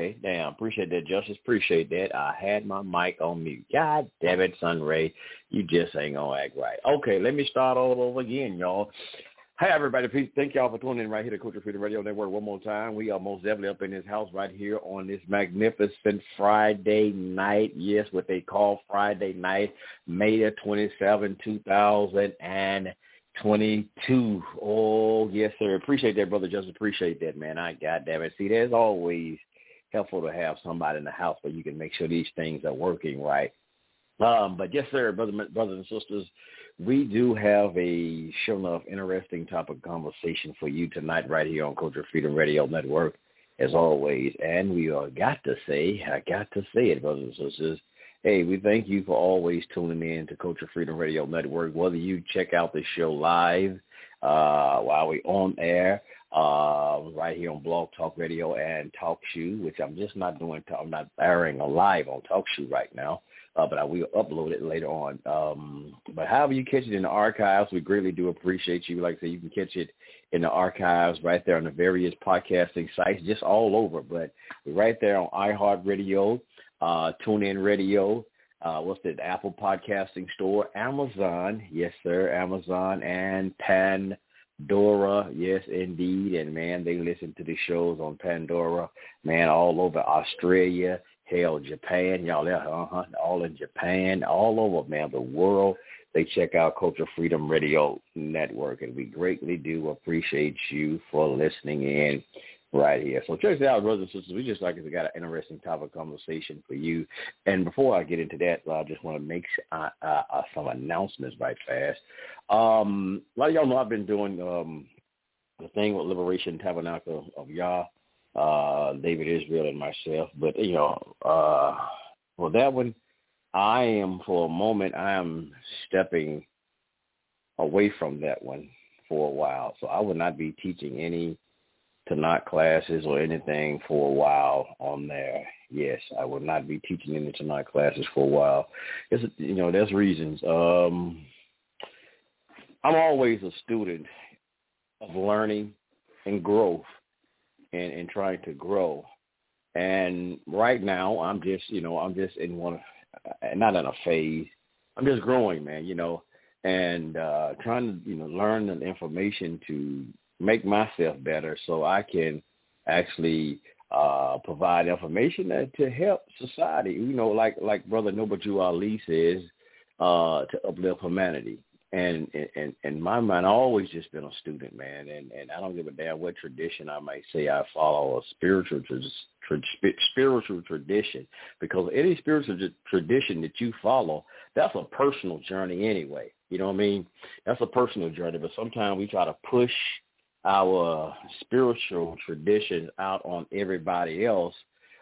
Okay, damn. Appreciate that, Justice. Appreciate that. I had my mic on mute. God damn it, Sunray. You just ain't gonna act right. Okay, let me start all over again, y'all. Hey, everybody. Please thank y'all for tuning in right here to Culture Freedom Radio Network one more time. We are most definitely up in this house right here on this magnificent Friday night. Yes, what they call Friday night, May the 27, 2022. Oh, yes, sir. Appreciate that, brother. Just appreciate that, man. I God damn it. See, there's always helpful to have somebody in the house where you can make sure these things are working right. Um, but yes, sir, brother, brothers and sisters, we do have a sure enough interesting topic conversation for you tonight right here on Culture Freedom Radio Network, as always. And we are got to say, I got to say it, brothers and sisters. Hey, we thank you for always tuning in to Culture Freedom Radio Network. Whether you check out the show live uh, while we're on air, uh, right here on Blog Talk Radio and Talk Shoe, which I'm just not doing. I'm not airing a live on Talk Shoe right now, uh, but I will upload it later on. Um, but however you catch it in the archives, we greatly do appreciate you. Like I said, you can catch it in the archives right there on the various podcasting sites, just all over. But right there on iHeartRadio, uh, TuneIn Radio, uh, what's it, Apple Podcasting Store, Amazon, yes sir, Amazon, and Pandora, yes indeed. And man, they listen to the shows on Pandora, man, all over Australia, hell, Japan, y'all uh-huh, all in Japan, all over, man, the world. They check out Culture Freedom Radio Network, and we greatly do appreciate you for listening in right here. So check it out, brothers and sisters. We just like to got an interesting topic conversation for you. And before I get into that, I just want to make uh, uh, uh, some announcements right fast. Um, a lot of y'all know I've been doing um, the thing with Liberation Tabernacle of Yah, uh, David Israel and myself. But, you know, uh, for that one, I am, for a moment, I am stepping away from that one for a while. So I will not be teaching any Tanakh classes or anything for a while on there. Yes, I will not be teaching any Tanakh classes for a while. It's, you know, there's reasons. Um, I'm always a student of learning and growth and, and trying to grow. And right now, I'm just, you know, I'm just in one, of not in a phase. I'm just growing, man, you know, and uh, trying to, you know, learn the information to make myself better so I can actually uh, provide information that, to help society. You know, like like Brother Noble Drew Ali says, uh, to uplift humanity. And and and my mind, I've always just been a student, man, and and I don't give a damn what tradition I might say I follow a spiritual tra- spiritual tradition, because any spiritual tradition that you follow, that's a personal journey anyway. You know what I mean? That's a personal journey, but sometimes we try to push our spiritual traditions out on everybody else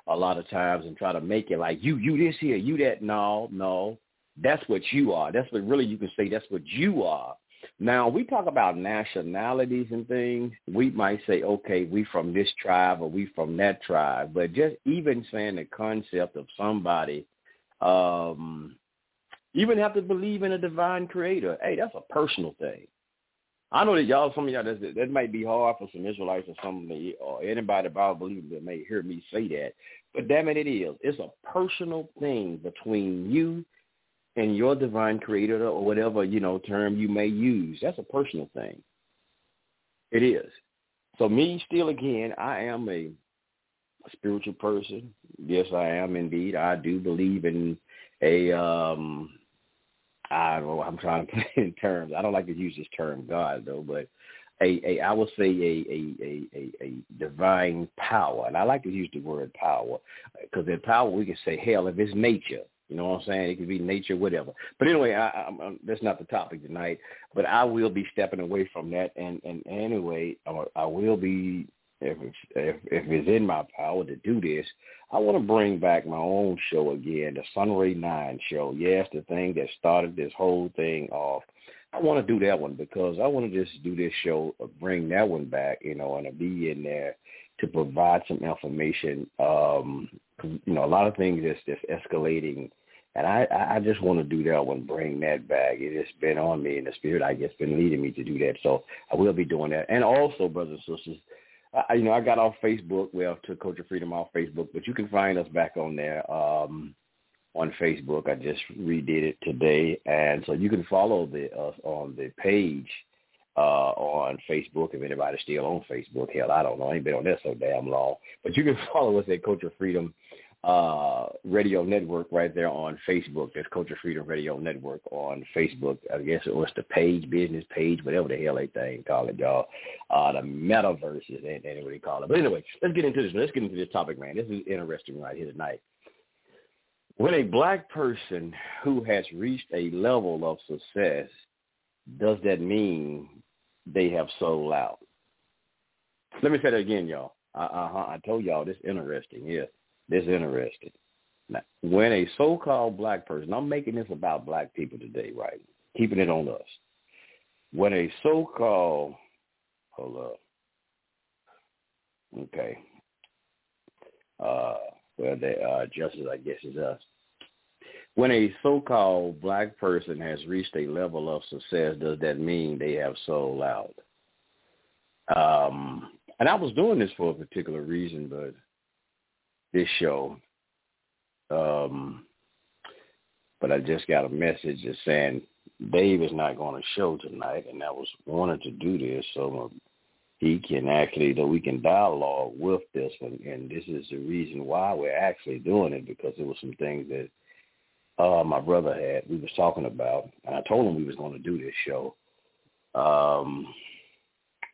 a lot of times and try to make it like you you this here you that no no that's what you are. That's what really you can say that's what you are. Now, we talk about nationalities and things. We might say, okay, we from this tribe or we from that tribe. But just even saying the concept of somebody, um, even have to believe in a divine creator. Hey, that's a personal thing. I know that y'all, some of y'all, that, that might be hard for some Israelites or some or anybody about believing that may hear me say that. But damn it, it is. It's a personal thing between you and your divine creator or whatever, you know, term you may use. That's a personal thing. It is. So me still again, I am a spiritual person. Yes, I am indeed. I do believe in a um I don't know, I'm trying to put it in terms. I don't like to use this term God though, but a, a I would say a, a, a, a, a divine power. And I like to use the word power because in power we can say hell if it's nature. You know what I'm saying? It could be nature, whatever. But anyway, I, I, I'm, that's not the topic tonight. But I will be stepping away from that, and and anyway, I will be if if if it's in my power to do this. I want to bring back my own show again, the Sunray Nine show. Yes, the thing that started this whole thing off. I want to do that one because I want to just do this show, uh, bring that one back, you know, and to be in there to provide some information. Um, you know, a lot of things that's just escalating and I, I just want to do that one, bring that back. It has been on me in the spirit. I guess been leading me to do that. So I will be doing that. And also, brothers and sisters, I, you know, I got off Facebook. Well, to Culture Freedom off Facebook, but you can find us back on there um, on Facebook. I just redid it today, and so you can follow the us on the page uh, on Facebook. If anybody's still on Facebook, hell, I don't know. I ain't been on there so damn long, but you can follow us at Culture Freedom uh, radio network right there on Facebook. That's Culture Freedom Radio Network on Facebook. I guess it was the page, business page, whatever the hell they thing call it, y'all. Uh, the metaverse is what they call it. But anyway, let's get into this. Let's get into this topic, man. This is interesting right here tonight. When a black person who has reached a level of success, does that mean they have sold out? Let me say that again, y'all. I, I, I told y'all this interesting. Yeah this interesting. Now, when a so-called black person, I'm making this about black people today, right? Keeping it on us. When a so-called, hold up, okay, uh, well, the uh, justice, I guess, is us. When a so-called black person has reached a level of success, does that mean they have sold out? Um, and I was doing this for a particular reason, but this show. Um, but I just got a message just saying Dave is not going to show tonight, and I was wanted to do this so he can actually that we can dialogue with this one, and this is the reason why we're actually doing it because there were some things that uh, my brother had we was talking about, and I told him we was going to do this show. Um,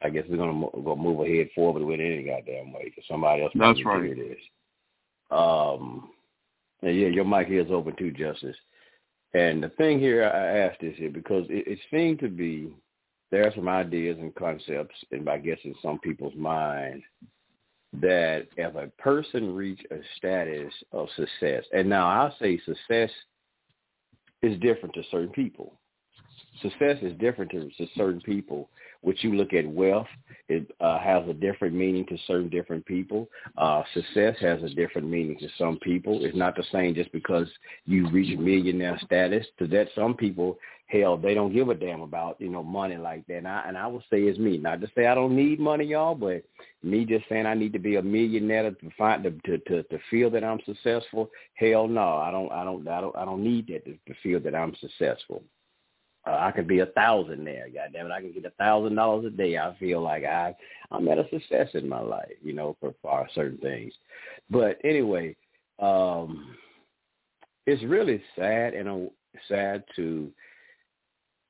I guess we're going to go move ahead forward with it any goddamn way because somebody else. That's right. Hear this. Um, yeah, your mic is open too, Justice. And the thing here, I asked this here because it, it seemed to be there are some ideas and concepts, and I guess in some people's mind, that if a person reach a status of success, and now I say success is different to certain people. Success is different to, to certain people which you look at wealth, it uh, has a different meaning to certain different people. Uh, success has a different meaning to some people. It's not the same just because you reach millionaire status. To that, some people, hell, they don't give a damn about you know money like that. And I, and I would say it's me. Not to say I don't need money, y'all, but me just saying I need to be a millionaire to find to to to, to feel that I'm successful. Hell no, I don't I don't I don't I don't need that to, to feel that I'm successful. Uh, I could be a thousand there. God damn it, I can get a thousand dollars a day. I feel like I I'm at a success in my life, you know, for, for certain things. But anyway, um, it's really sad, and sad to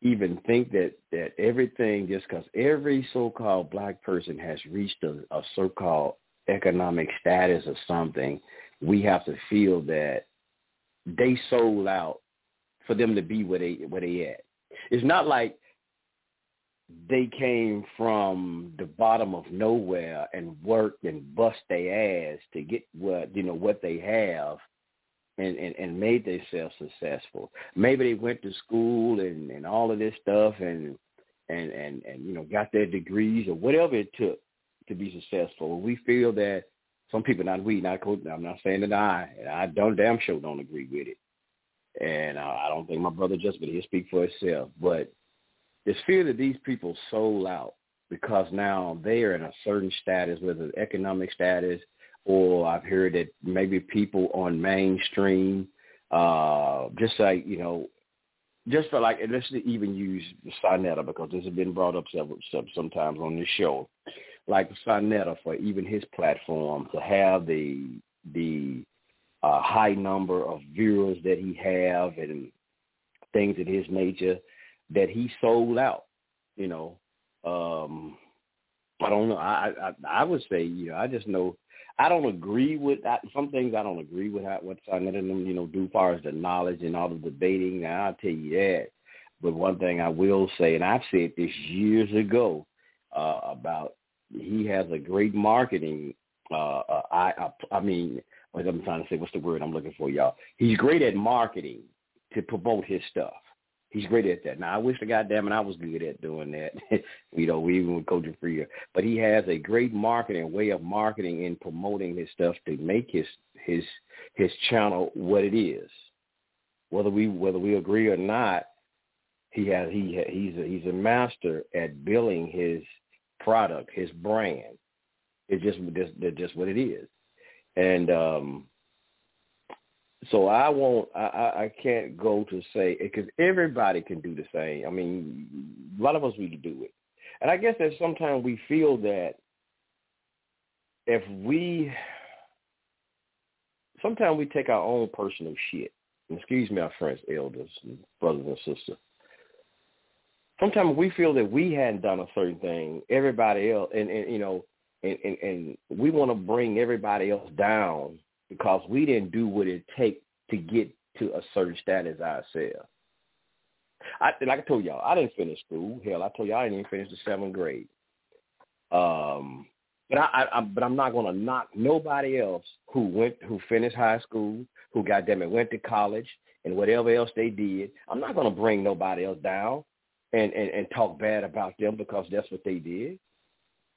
even think that that everything just because every so-called black person has reached a, a so-called economic status or something, we have to feel that they sold out for them to be where they where they at. It's not like they came from the bottom of nowhere and worked and bust their ass to get what you know what they have and, and, and made themselves successful. Maybe they went to school and, and all of this stuff and and, and, and you know got their degrees or whatever it took to be successful. We feel that some people, not we, not I'm not saying that I, I don't damn sure don't agree with it, and uh, I don't think my brother just, but he'll speak for himself. But it's fear that these people sold out because now they are in a certain status, whether economic status or I've heard that maybe people on mainstream, uh, just like, you know, just for like, and let's even use Sonetta because this has been brought up several sometimes on this show, like Sonetta for even his platform to have the the uh, high number of viewers that he have and things of his nature that he sold out. You know, um, I don't know. I, I I would say you know I just know I don't agree with that. Some things I don't agree with how, what Sonetta and them you know do far as the knowledge and all the debating. Now I'll tell you that. But one thing I will say, and I've said this years ago uh, about he has a great marketing. Uh, uh, I, I I mean, what I'm trying to say, what's the word I'm looking for, y'all? He's great at marketing to promote his stuff. He's great at that. Now I wish the goddamn it I was good at doing that. you know, we even with Coach Freer. But he has a great marketing way of marketing and promoting his stuff to make his his his channel what it is. Whether we whether we agree or not, he has he he's a, he's a master at billing his product, his brand. It's just just just what it is. And um so I won't. I, I can't go to say because everybody can do the same. I mean, a lot of us we can do it, and I guess that sometimes we feel that if we, sometimes we take our own personal shit. Excuse me, our friends, elders, and brothers and sisters. Sometimes we feel that we hadn't done a certain thing, everybody else, and, and you know, and, and, and we want to bring everybody else down because we didn't do what it takes to get to a certain status ourselves. I, like I told y'all, I didn't finish school. Hell, I told y'all I didn't even finish the seventh grade. Um, but I, I, but I'm not going to knock nobody else who went, who finished high school, who them and went to college and whatever else they did. I'm not going to bring nobody else down and, and, and talk bad about them because that's what they did.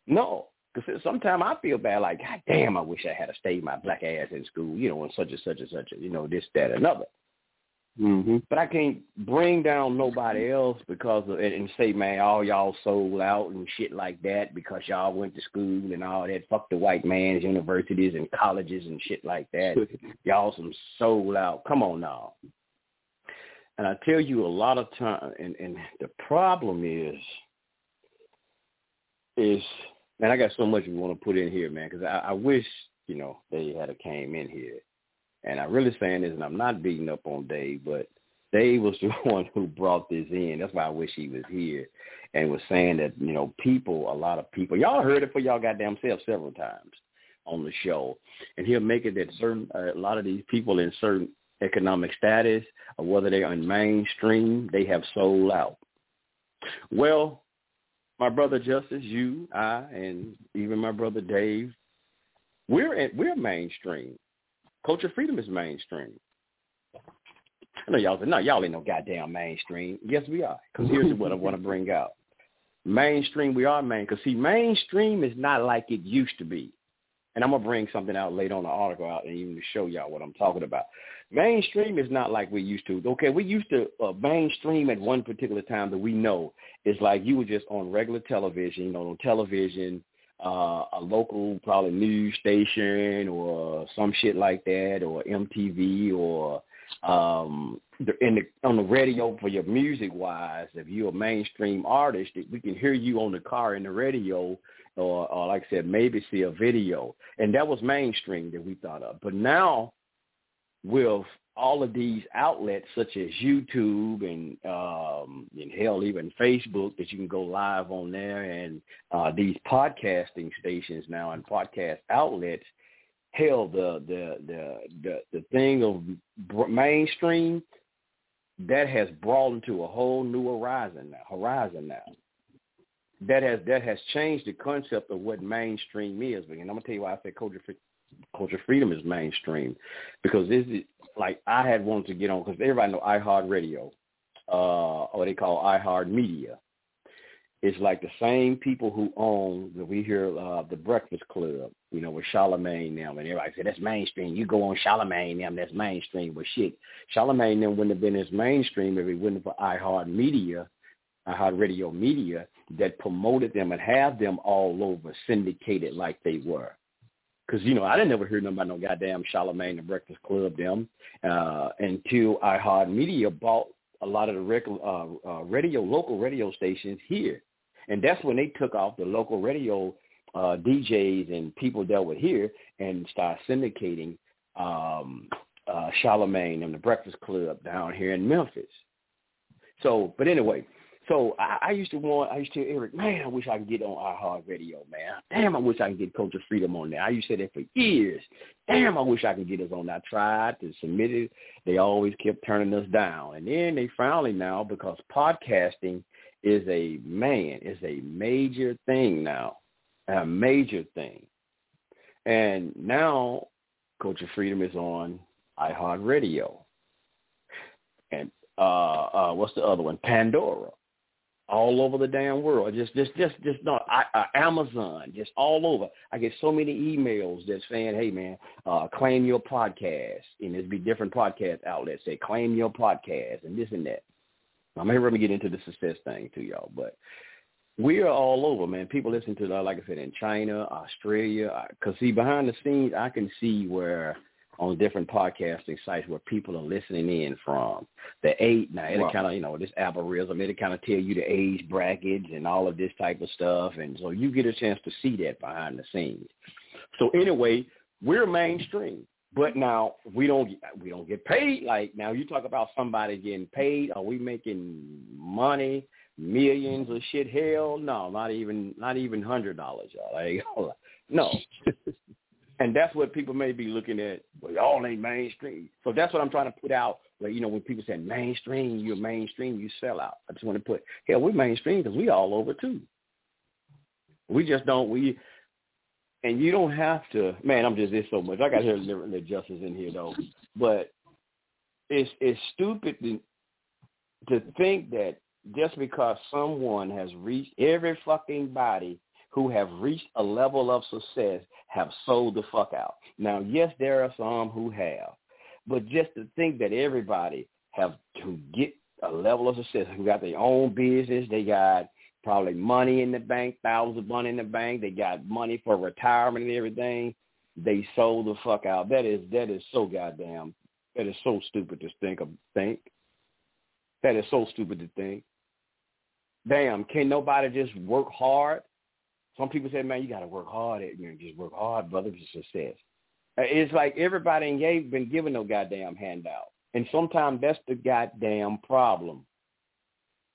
No, because sometimes I feel bad, like, God damn, I wish I had stayed my black ass in school, you know, and such and such and such, you know, this, that, another. Mm-hmm. But I can't bring down nobody else because of it and say, man, all y'all sold out and shit like that because y'all went to school and all that. Fuck the white man's universities and colleges and shit like that. y'all some sold out. Come on now. And I tell you a lot of time, and, and the problem is, is Man, I got so much we want to put in here, man, because I, I wish, you know, they had a came in here. And I'm really saying this, and I'm not beating up on Dave, but Dave was the one who brought this in. That's why I wish he was here and was saying that, you know, people, a lot of people, y'all heard it for y'all goddamn self several times on the show. And he'll make it that certain, uh, a lot of these people in certain economic status or whether they're in mainstream, they have sold out. Well, my brother Justice, you, I, and even my brother Dave, we're in, we're mainstream. Culture freedom is mainstream. I know y'all say, no, y'all ain't no goddamn mainstream. Yes, we are. Because here's what I want to bring out. Mainstream, we are main. Because see, mainstream is not like it used to be. And I'm gonna bring something out later on the article out and even to show y'all what I'm talking about. Mainstream is not like we used to. Okay, we used to uh, mainstream at one particular time that we know is like you were just on regular television, you know, on television, uh, a local probably news station or some shit like that, or MTV or um in the on the radio for your music wise if you're a mainstream artist we can hear you on the car in the radio or, or like I said, maybe see a video. And that was mainstream that we thought of. But now with all of these outlets such as YouTube and um and hell even Facebook that you can go live on there and uh these podcasting stations now and podcast outlets hell the the the the, the thing of mainstream that has broadened to a whole new horizon now horizon now that has that has changed the concept of what mainstream is and I'm gonna tell you why I say culture culture freedom is mainstream because this is like I had wanted to get on because everybody know iHeartRadio, uh, or they call iHeart Media. It's like the same people who own that we hear uh, the Breakfast Club, you know, with Charlemagne now, and everybody say that's mainstream. You go on Charlemagne now, that's mainstream. But shit, Charlemagne then wouldn't have been as mainstream if it wouldn't have for iHeart Media, iHeart Radio Media that promoted them and have them all over syndicated like they were. Because, you know, I didn't ever hear about no goddamn Charlemagne and Breakfast Club them uh, until iHeart Media bought a lot of the rec- uh, uh, radio, local radio stations here. And that's when they took off the local radio uh, DJs and people that were here and started syndicating um, uh, Charlemagne and the Breakfast Club down here in Memphis. So, but anyway, so I, I used to want, I used to tell Eric, man, I wish I could get on iHeartRadio, man. Damn, I wish I could get Culture Freedom on there. I used to say that for years. Damn, I wish I could get us on. I tried to submit it. They always kept turning us down. And then they finally now, because podcasting is a, man, is a major thing now, a major thing. And now Culture Freedom is on iHeartRadio. And uh, uh, what's the other one? Pandora all over the damn world. Just, just, just, just not I, uh, Amazon, just all over. I get so many emails that's saying, "Hey, man, uh, claim your podcast." And there's be different podcast outlets say, "Claim your podcast," and this and that. I'm here to get into the success thing to y'all, but we are all over, man. People listen to, uh, like I said, in China, Australia. Because see, behind the scenes, I can see where on different podcasting sites where people are listening in from. The eight now it'll wow. kind of you know this algorithm it'll kind of tell you the age brackets and all of this type of stuff, and so you get a chance to see that behind the scenes. So anyway, we're mainstream, but now we don't we don't get paid. Like now you talk about somebody getting paid. Are we making money? Millions of shit? Hell no, not even not even hundred dollars, y'all. Like, no. And that's what people may be looking at. Well, y'all ain't mainstream. So that's what I'm trying to put out. Where you know when people say mainstream, you're mainstream, you sell out. I just want to put, hell, we're mainstream because we all over too. We just don't we, and you don't have to. Man, I'm just this so much. I got here the justice in here though, but it's it's stupid to to think that just because someone has reached every fucking body who have reached a level of success have sold the fuck out. Now, yes, there are some who have, but just to think that everybody have to get a level of success, who got their own business, they got probably money in the bank, thousands of money in the bank, they got money for retirement and everything, they sold the fuck out. That is that is so goddamn that is so stupid to think of think. That is so stupid to think. Damn, can nobody just work hard some people say, man, you got to work hard at you know, just work hard, brother, for success. Uh, it's like everybody ain't been given no goddamn handout. And sometimes that's the goddamn problem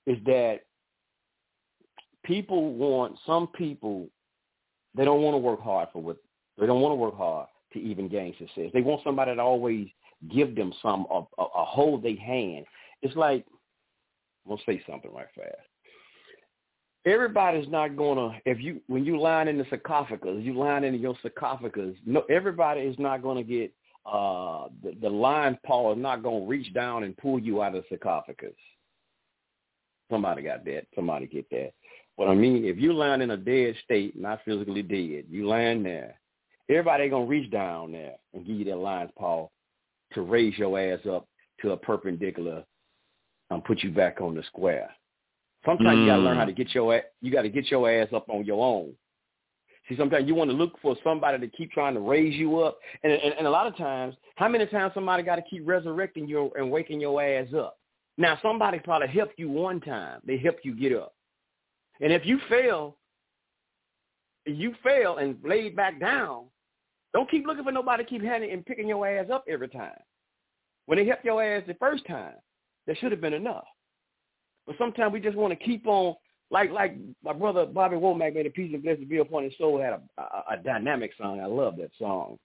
is that people want, some people, they don't want to work hard for what, they don't want to work hard to even gain success. They want somebody to always give them some, a, a, a hold their hand. It's like, I'm going to say something right fast everybody's not gonna if you when you line in the sarcophagus, you line in your sarcophagus. No, everybody is not gonna get uh the, the lion paw is not gonna reach down and pull you out of the sarcophagus. Somebody got that. Somebody get that. But I mean, if you land in a dead state, not physically dead, you land there. Everybody gonna reach down there and give you that lion's paw to raise your ass up to a perpendicular and put you back on the square. Sometimes mm. you got to learn how to get your you got to get your ass up on your own. See, sometimes you want to look for somebody to keep trying to raise you up, and and, and a lot of times, how many times somebody got to keep resurrecting you and waking your ass up? Now, somebody probably helped you one time; they helped you get up, and if you fail, you fail and laid back down. Don't keep looking for nobody to keep handing and picking your ass up every time. When they helped your ass the first time, that should have been enough. But sometimes we just want to keep on, like like my brother Bobby Womack made a piece of Blessed Be Upon His Soul had a, a, a dynamic song. I love that song.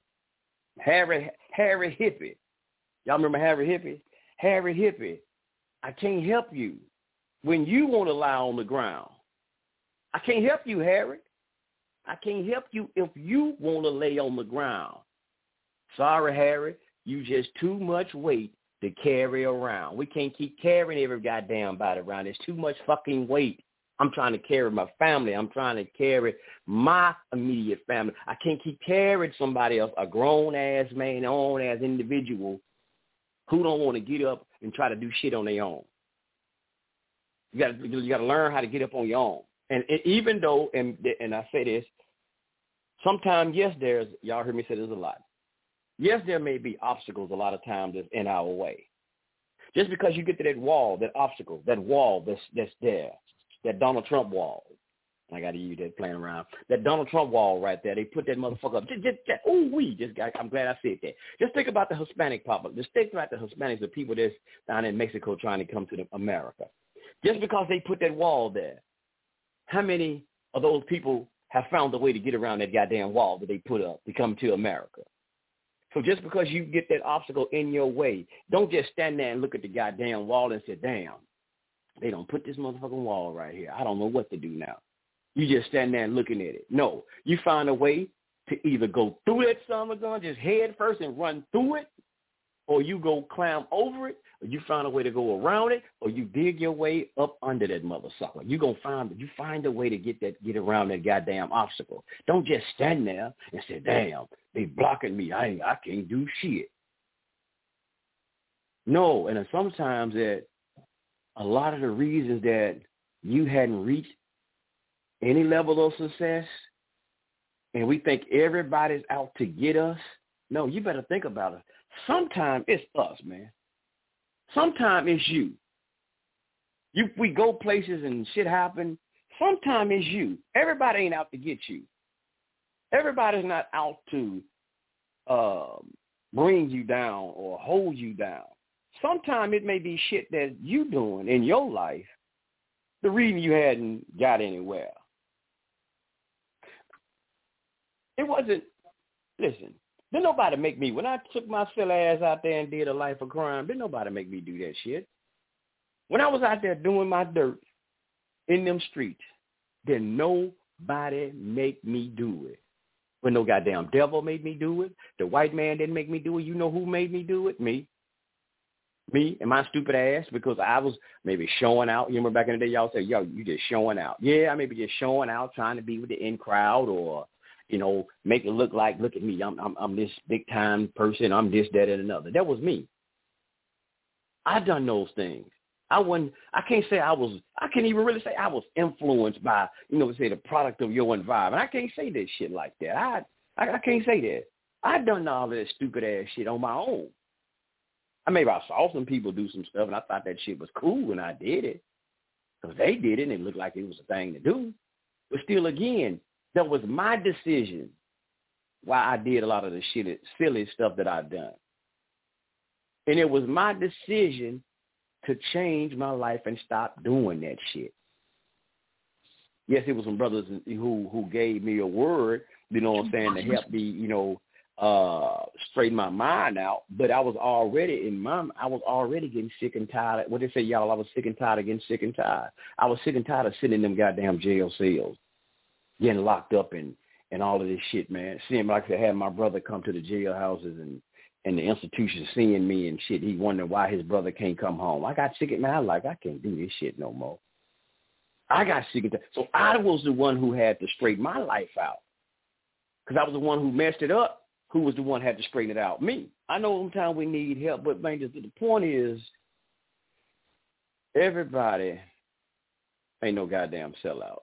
Harry Harry Hippie. Y'all remember Harry Hippie? Harry Hippie, I can't help you when you want to lie on the ground. I can't help you, Harry. I can't help you if you want to lay on the ground. Sorry, Harry, you just too much weight to carry around. We can't keep carrying every goddamn body around. It's too much fucking weight. I'm trying to carry my family. I'm trying to carry my immediate family. I can't keep carrying somebody else, a grown ass man, own ass individual who don't want to get up and try to do shit on their own. You got you got to learn how to get up on your own. And, and even though, and and I say this, sometimes yes, there's y'all heard me say this a lot. Yes, there may be obstacles a lot of times that's in our way. Just because you get to that wall, that obstacle, that wall that's that's there, that Donald Trump wall. I got to use that playing around. That Donald Trump wall right there. They put that motherfucker up. Just, just, just ooh wee. Just got, I'm glad I said that. Just think about the Hispanic public. Just think about the Hispanics, the people that's down in Mexico trying to come to America. Just because they put that wall there, how many of those people have found a way to get around that goddamn wall that they put up to come to America? So just because you get that obstacle in your way, don't just stand there and look at the goddamn wall and say, damn, they don't put this motherfucking wall right here. I don't know what to do now. You just stand there and looking at it. No, you find a way to either go through that summer gun, just head first and run through it, or you go climb over it, you find a way to go around it, or you dig your way up under that mother sucker. You gonna find you find a way to get that get around that goddamn obstacle. Don't just stand there and say, "Damn, they blocking me. I I can't do shit." No, and sometimes that a lot of the reasons that you hadn't reached any level of success, and we think everybody's out to get us. No, you better think about it. Sometimes it's us, man. Sometimes it's you. You we go places and shit happen. Sometimes it's you. Everybody ain't out to get you. Everybody's not out to um, bring you down or hold you down. Sometimes it may be shit that you doing in your life. The reason you hadn't got anywhere. It wasn't. Listen, didn't nobody make me, when I took my silly ass out there and did a life of crime, didn't nobody make me do that shit. When I was out there doing my dirt in them streets, didn't nobody make me do it. When no goddamn devil made me do it. The white man didn't make me do it. You know who made me do it? Me. Me and my stupid ass because I was maybe showing out. You remember back in the day, y'all said, yo, you just showing out. Yeah, I maybe just showing out, trying to be with the in crowd or you know, make it look like, look at me, I'm I'm, I'm this big time person, I'm this, that, and another. That was me. I done those things. I wasn't. I can't say I was. I can't even really say I was influenced by, you know, say the product of your environment. I can't say that shit like that. I I, I can't say that. I done all that stupid ass shit on my own. I maybe I saw some people do some stuff and I thought that shit was cool when I did it. Because they did it and it looked like it was a thing to do. But still, again, that was my decision why I did a lot of the shit, silly stuff that I've done. And it was my decision to change my life and stop doing that shit. Yes, it was some brothers who who gave me a word, you know what I'm saying, to help me, you know, uh straighten my mind out. But I was already in my I was already getting sick and tired. What they say, y'all, I was sick and tired of getting sick and tired. I was sick and tired of sitting in them goddamn jail cells getting locked up and and all of this shit, man. Seeing like I had my brother come to the jailhouses and and the institution seeing me and shit. He wondering why his brother can't come home. I got sick of man. I like I can't do this shit no more. I got sick of that. So I was the one who had to straighten my life out because I was the one who messed it up. Who was the one had to straighten it out? Me. I know sometimes we need help, but man, the, the point is, everybody ain't no goddamn sellout.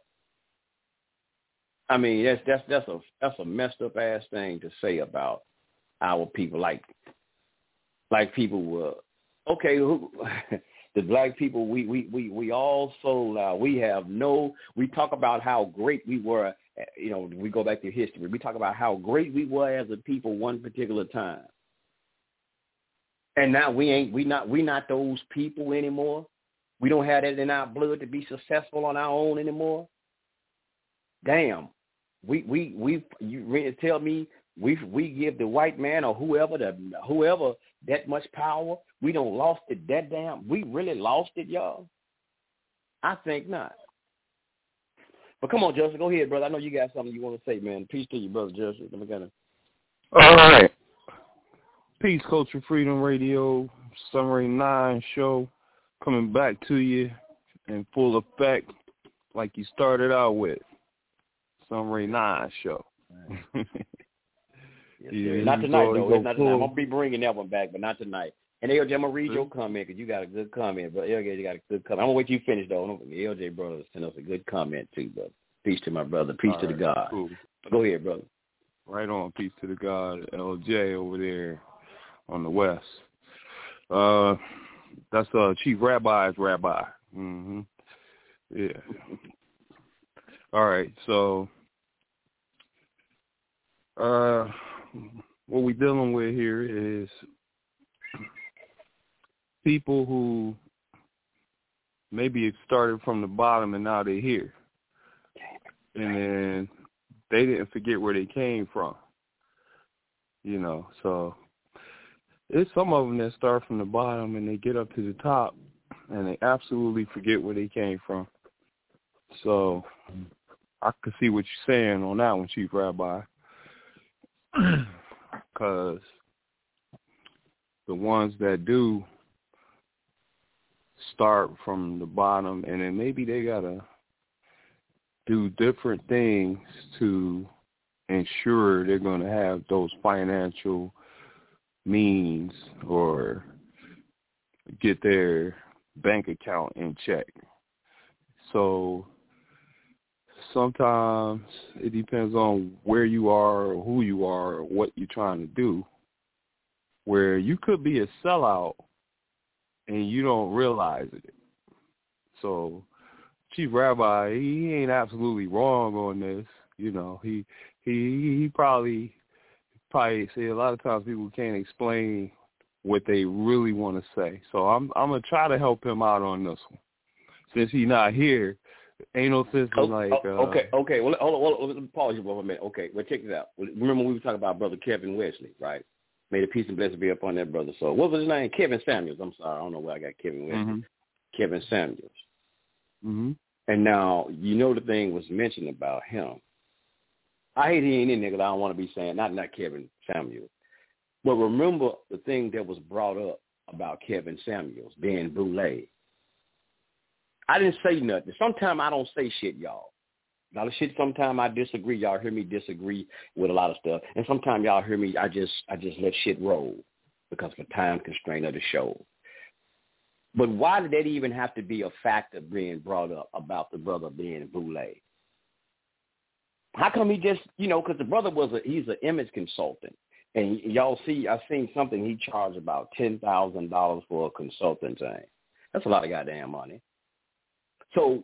I mean, that's that's that's a that's a messed up ass thing to say about our people. Like, like people were okay. Who, the black people, we we we we all sold out. We have no. We talk about how great we were. You know, we go back to history. We talk about how great we were as a people one particular time. And now we ain't we not we not those people anymore. We don't have that in our blood to be successful on our own anymore. Damn, we we we you really tell me we we give the white man or whoever the whoever that much power. We don't lost it that damn. We really lost it, y'all. I think not. But come on, Justin, go ahead, brother. I know you got something you want to say, man. Peace to you, brother Justin. I'm gonna. All right. Peace, Culture Freedom Radio, Sunray 9 show coming back to you in full effect like you started out with. Sunray 9 show. yes, yeah, not tonight, though. Not tonight. I'm going to be bringing that one back, but not tonight. And LJ, I'm going to read your comment because you got a good comment. But LJ, you got a good comment. I'm going to wait till you finish, though. LJ brother sent us a good comment, too. But peace to my brother. Peace All to right, the God. Cool. Go ahead, brother. Right on. Peace to the God. LJ over there on the west. Uh, that's uh Chief Rabbi's rabbi. hmm Yeah. All right. So, uh, what we're dealing with here is people who maybe it started from the bottom and now they're here, and then they didn't forget where they came from. You know, so it's some of them that start from the bottom and they get up to the top and they absolutely forget where they came from. So I could see what you're saying on that one, Chief Rabbi, because the ones that do start from the bottom and then maybe they gotta do different things to ensure they're to have those financial means or get their bank account in check. So sometimes it depends on where you are or who you are or what you're trying to do. Where you could be a sellout and you don't realize it. So Chief Rabbi, he ain't absolutely wrong on this. You know, he he he probably probably see a lot of times people can't explain what they really want to say. So I'm I'm gonna try to help him out on this one. Since he's not here, ain't no Oh, like oh, uh, okay, okay. Well, hold on, hold on, hold on, pause you for a minute. Okay, well, check this out. Remember we were talking about brother Kevin Wesley, right? May the peace and blessing be upon that brother. So what was his name? Kevin Samuels. I'm sorry, I don't know where I got Kevin Wesley. Mhm. Kevin Samuels. Mhm. And now you know the thing was mentioned about him. I hate he ain't in there I don't want to be saying not not Kevin Samuels, but remember the thing that was brought up about Kevin Samuels being boule. I didn't say nothing. Sometimes I don't say shit, y'all. A lot of shit. Sometimes I disagree. Y'all hear me disagree with a lot of stuff, and sometimes y'all hear me. I just I just let shit roll because of the time constraint of the show. But why did that even have to be a factor being brought up about the brother being boule? How come he just, you know, because the brother was a, he's an image consultant. And y'all see, I seen something he charged about $10,000 for a consultant thing. That's a lot of goddamn money. So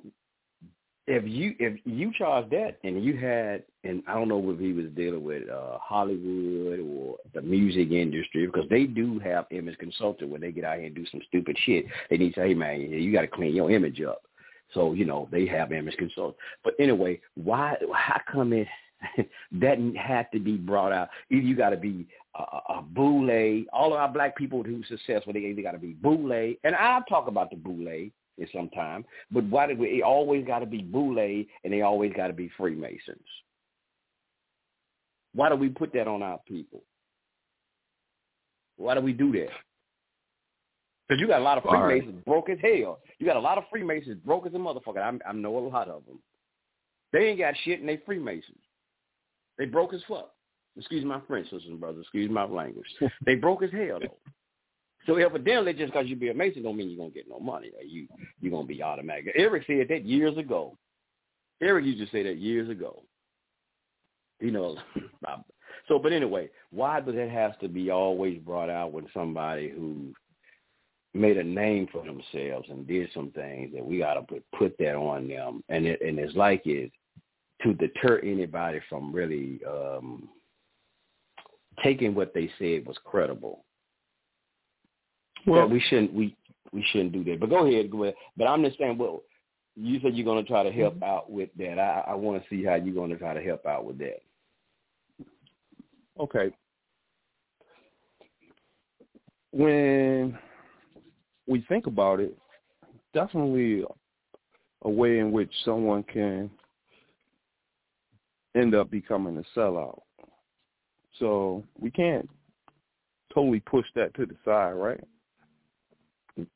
if you if you charge that and you had and I don't know if he was dealing with uh Hollywood or the music industry because they do have image consultant when they get out here and do some stupid shit. They need to say, hey man, you got to clean your image up. So you know they have image consultant. But anyway, why? How come it that had to be brought out? Either you got to be a, a boule. All of our black people who successful, they either got to be boule, and I'll talk about the boule in some time. But why did we? It always got to be boule, and they always got to be Freemasons. Why do we put that on our people? Why do we do that? Because you got a lot of All right. Freemasons broke as hell. You got a lot of Freemasons broke as a motherfucker. I, I know a lot of them. They ain't got shit and they Freemasons. They broke as fuck. Excuse my French, sisters and brothers. Excuse my language. they broke as hell though. So evidently, just because you be a Mason don't mean you're gonna get no money. You you're gonna be automatic. Eric said that years ago. Eric used to say that years ago. You know, so but anyway, why does it have to be always brought out when somebody who made a name for themselves and did some things that we gotta put put that on them, and it and it's like it to deter anybody from really um taking what they said was credible. Well, we shouldn't we we shouldn't do that. But go ahead, go ahead. But I'm just saying, well, you said you're going to try to help mm-hmm. out with that. I, I want to see how you're going to try to help out with that. Okay. When we think about it, definitely a way in which someone can end up becoming a sellout. So we can't totally push that to the side, right?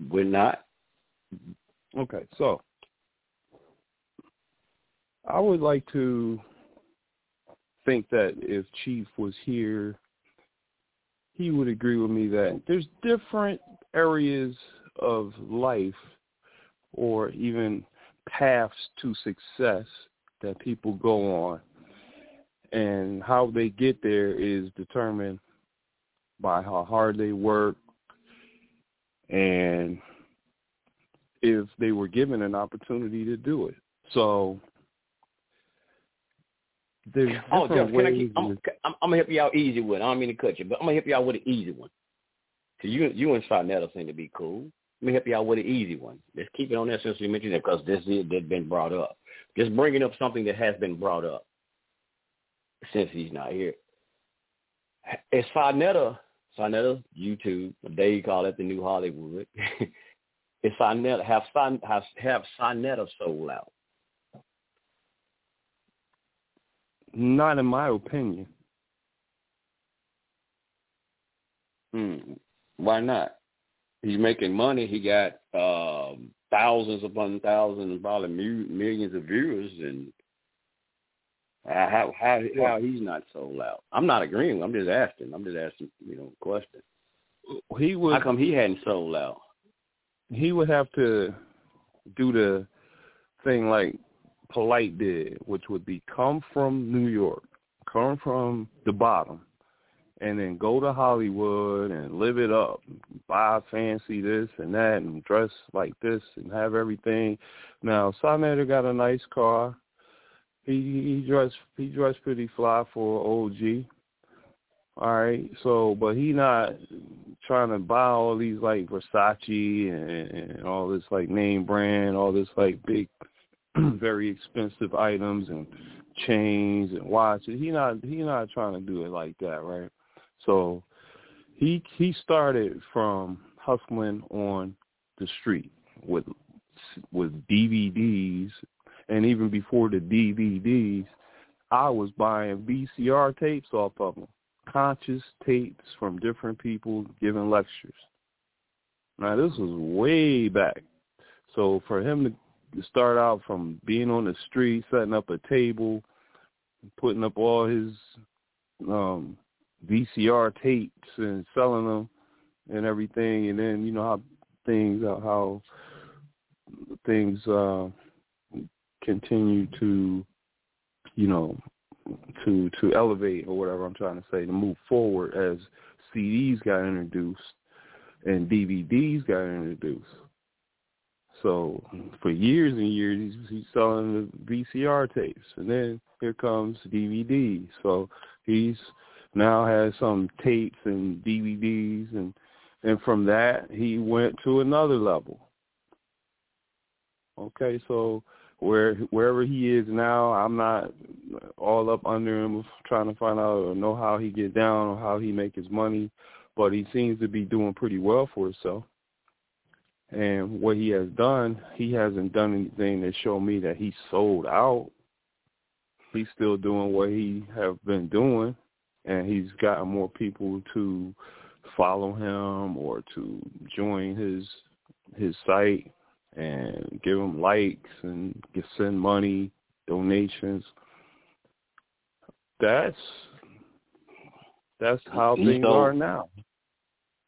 We're not. Okay, so I would like to think that if Chief was here, he would agree with me that there's different areas of life or even paths to success that people go on. And how they get there is determined by how hard they work and if they were given an opportunity to do it. So there's oh, Jeff, can I keep, I'm, I'm, I'm, gonna help you out easy with. It. I don't mean to cut you, but I'm gonna help you out with an easy one. Cause you you and Sa Neter seem to be cool. Let me help you out with an easy one. Let's keep it on that since you mentioned it because this is that's been brought up. Just bringing up something that has been brought up since he's not here. Is Sa Neter, Sa Neter, YouTube, they call it the new Hollywood. is Sa Neter have have have Sa Neter sold out? Not in my opinion. Hmm. Why not? He's making money. He got um, thousands upon thousands, probably millions of viewers, and how how how he's not sold out? I'm not agreeing. I'm just asking. I'm just asking. You know, question. He would. How come he hadn't sold out? He would have to do the thing like Polite did, which would be come from New York, come from the bottom, and then go to Hollywood and live it up, buy fancy this and that, and dress like this and have everything. Now, Sa Neter got a nice car. He he dressed he dressed pretty fly for OG. All right, so but he not trying to buy all these like Versace and, and all this like name brand, all this like big very expensive items and chains and watches. He not he not trying to do it like that, right? So he he started from hustling on the street with with DVDs, and even before the DVDs, I was buying VCR tapes off of them, conscious tapes from different people giving lectures. Now this was way back, so for him to start out from being on the street, setting up a table, putting up all his um VCR tapes and selling them and everything, and then you know how things how things uh, continue to you know to to elevate or whatever I'm trying to say to move forward as CDs got introduced and DVDs got introduced. So for years and years, he's, he's selling the VCR tapes, and then here comes DVD. So he's now has some tapes and DVDs, and and from that he went to another level. Okay, so where wherever he is now, I'm not all up under him trying to find out or know how he get down or how he make his money, but he seems to be doing pretty well for himself. And what he has done, he hasn't done anything that show me that he sold out. He's still doing what he have been doing, and he's gotten more people to follow him or to join his his site and give him likes and get, send money, donations. That's that's how things are now.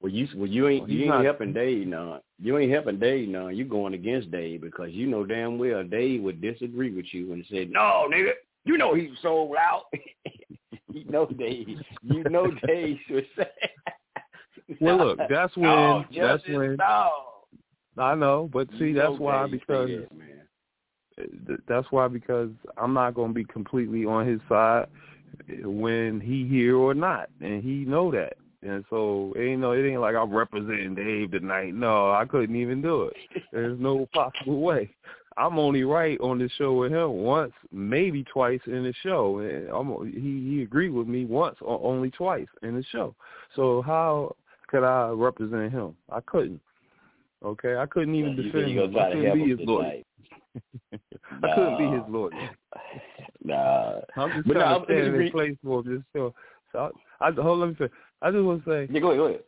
Well, you well you ain't you ain't not, helping Dave now. You ain't helping Dave now. You going against Dave because you know damn well Dave would disagree with you and say, "No, nigga, you know he's sold out." you know Dave. You know Dave should say. well, look, that's when no, that's when no. I know, but see, that's why because that, that's why because I'm not going to be completely on his side when he here or not, and he know that. And so it ain't no, it ain't like I'm representing Dave tonight. No, I couldn't even do it. There's no possible way. I'm only right on the show with him once, maybe twice in the show. And I'm, he he agreed with me once, or only twice in the show. So how could I represent him? I couldn't. Okay, I couldn't even You- defend you him. I couldn't be his lawyer. I couldn't be his Nah. lawyer. Nah. I'm just But trying no, to stand in read- place for him. Just so, so I, I hold. Let me say. I just want to say, Yeah, go ahead, go ahead.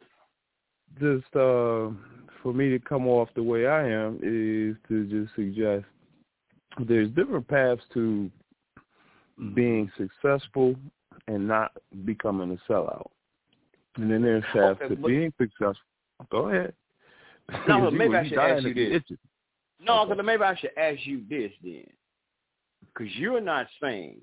just uh, for me to come off the way I am is to just suggest there's different paths to being successful and not becoming a sellout. And then there's paths Okay, to being successful. Go ahead. No, but maybe I should ask you this. itching. No, Okay. maybe I should ask you this then, because you're not saying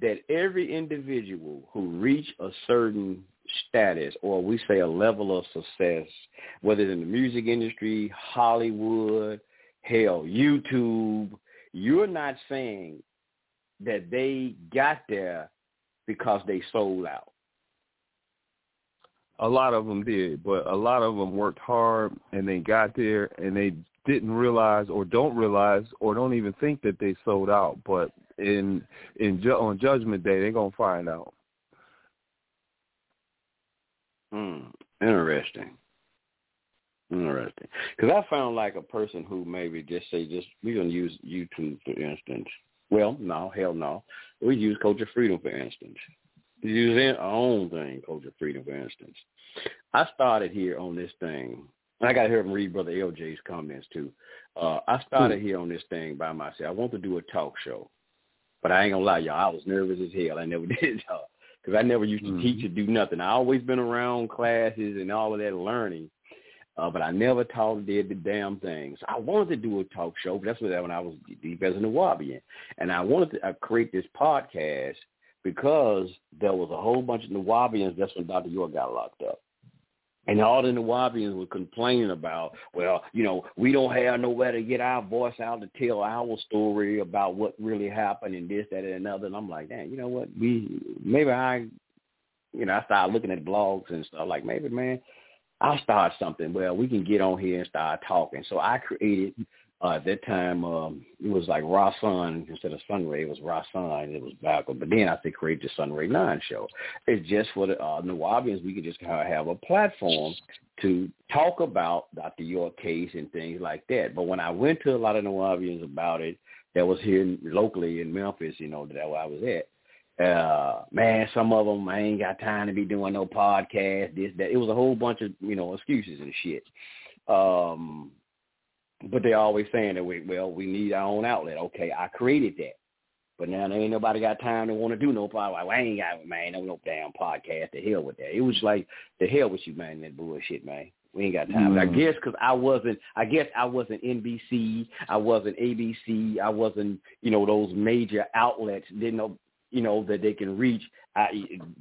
that every individual who reach a certain status, or we say a level of success, whether it's in the music industry, Hollywood, hell, YouTube, you're not saying that they got there because they sold out. A lot of them did, but a lot of them worked hard and they got there and they didn't realize or don't realize or don't even think that they sold out. But in in ju- on Judgment Day, they're gonna find out. Hmm. Interesting. Interesting. Because I found like a person who maybe just say just we're gonna use YouTube for instance. Well, no, hell no. We use Culture Freedom for instance. Use our own thing, Culture Freedom for instance. I started here on this thing. and I got to hear him read Brother LJ's comments too. Uh, I started here on this thing by myself. I want to do a talk show, but I ain't gonna lie, y'all. I was nervous as hell. I never did, y'all, because I never used to Mhm. teach or do nothing. I always been around classes and all of that learning, uh, but I never taught did the damn things. I wanted to do a talk show, but that's what that when I was deep as a Nuwaubian, and I wanted to uh, create this podcast because there was a whole bunch of Nuwaubians. That's when Dr. York got locked up. And all the Nuwaubians were complaining about, well, you know, we don't have nowhere to get our voice out to tell our story about what really happened and this, that, and another. And I'm like, damn, you know what? We maybe I, you know, I started looking at blogs and stuff. Like maybe, man, I'll start something. Well, we can get on here and start talking. So I created uh, at that time. Um, it was like Rasan instead of Sunray. It was Rasan. It was backward. But then I think create the Sunray Nine show. It's just for the uh, Nuwaubians. We could just kind of have a platform to talk about Dr. York case and things like that. But when I went to a lot of New Nuwaubians about it, that was here locally in Memphis, you know, that where I was at. Uh, man, some of them I ain't got time to be doing no podcast. This that. It was a whole bunch of you know excuses and shit. Um, but they're always saying that we well we need our own outlet. Okay, I created that. But now there ain't nobody got time to want to do no podcast. Like, well, I ain't got man no no damn podcast. The hell with that. It was like the hell with you, man. That bullshit, man. We ain't got time. But I guess because I wasn't. I guess I wasn't NBC. I wasn't ABC. I wasn't. You know those major outlets didn't know. You know that they can reach. I,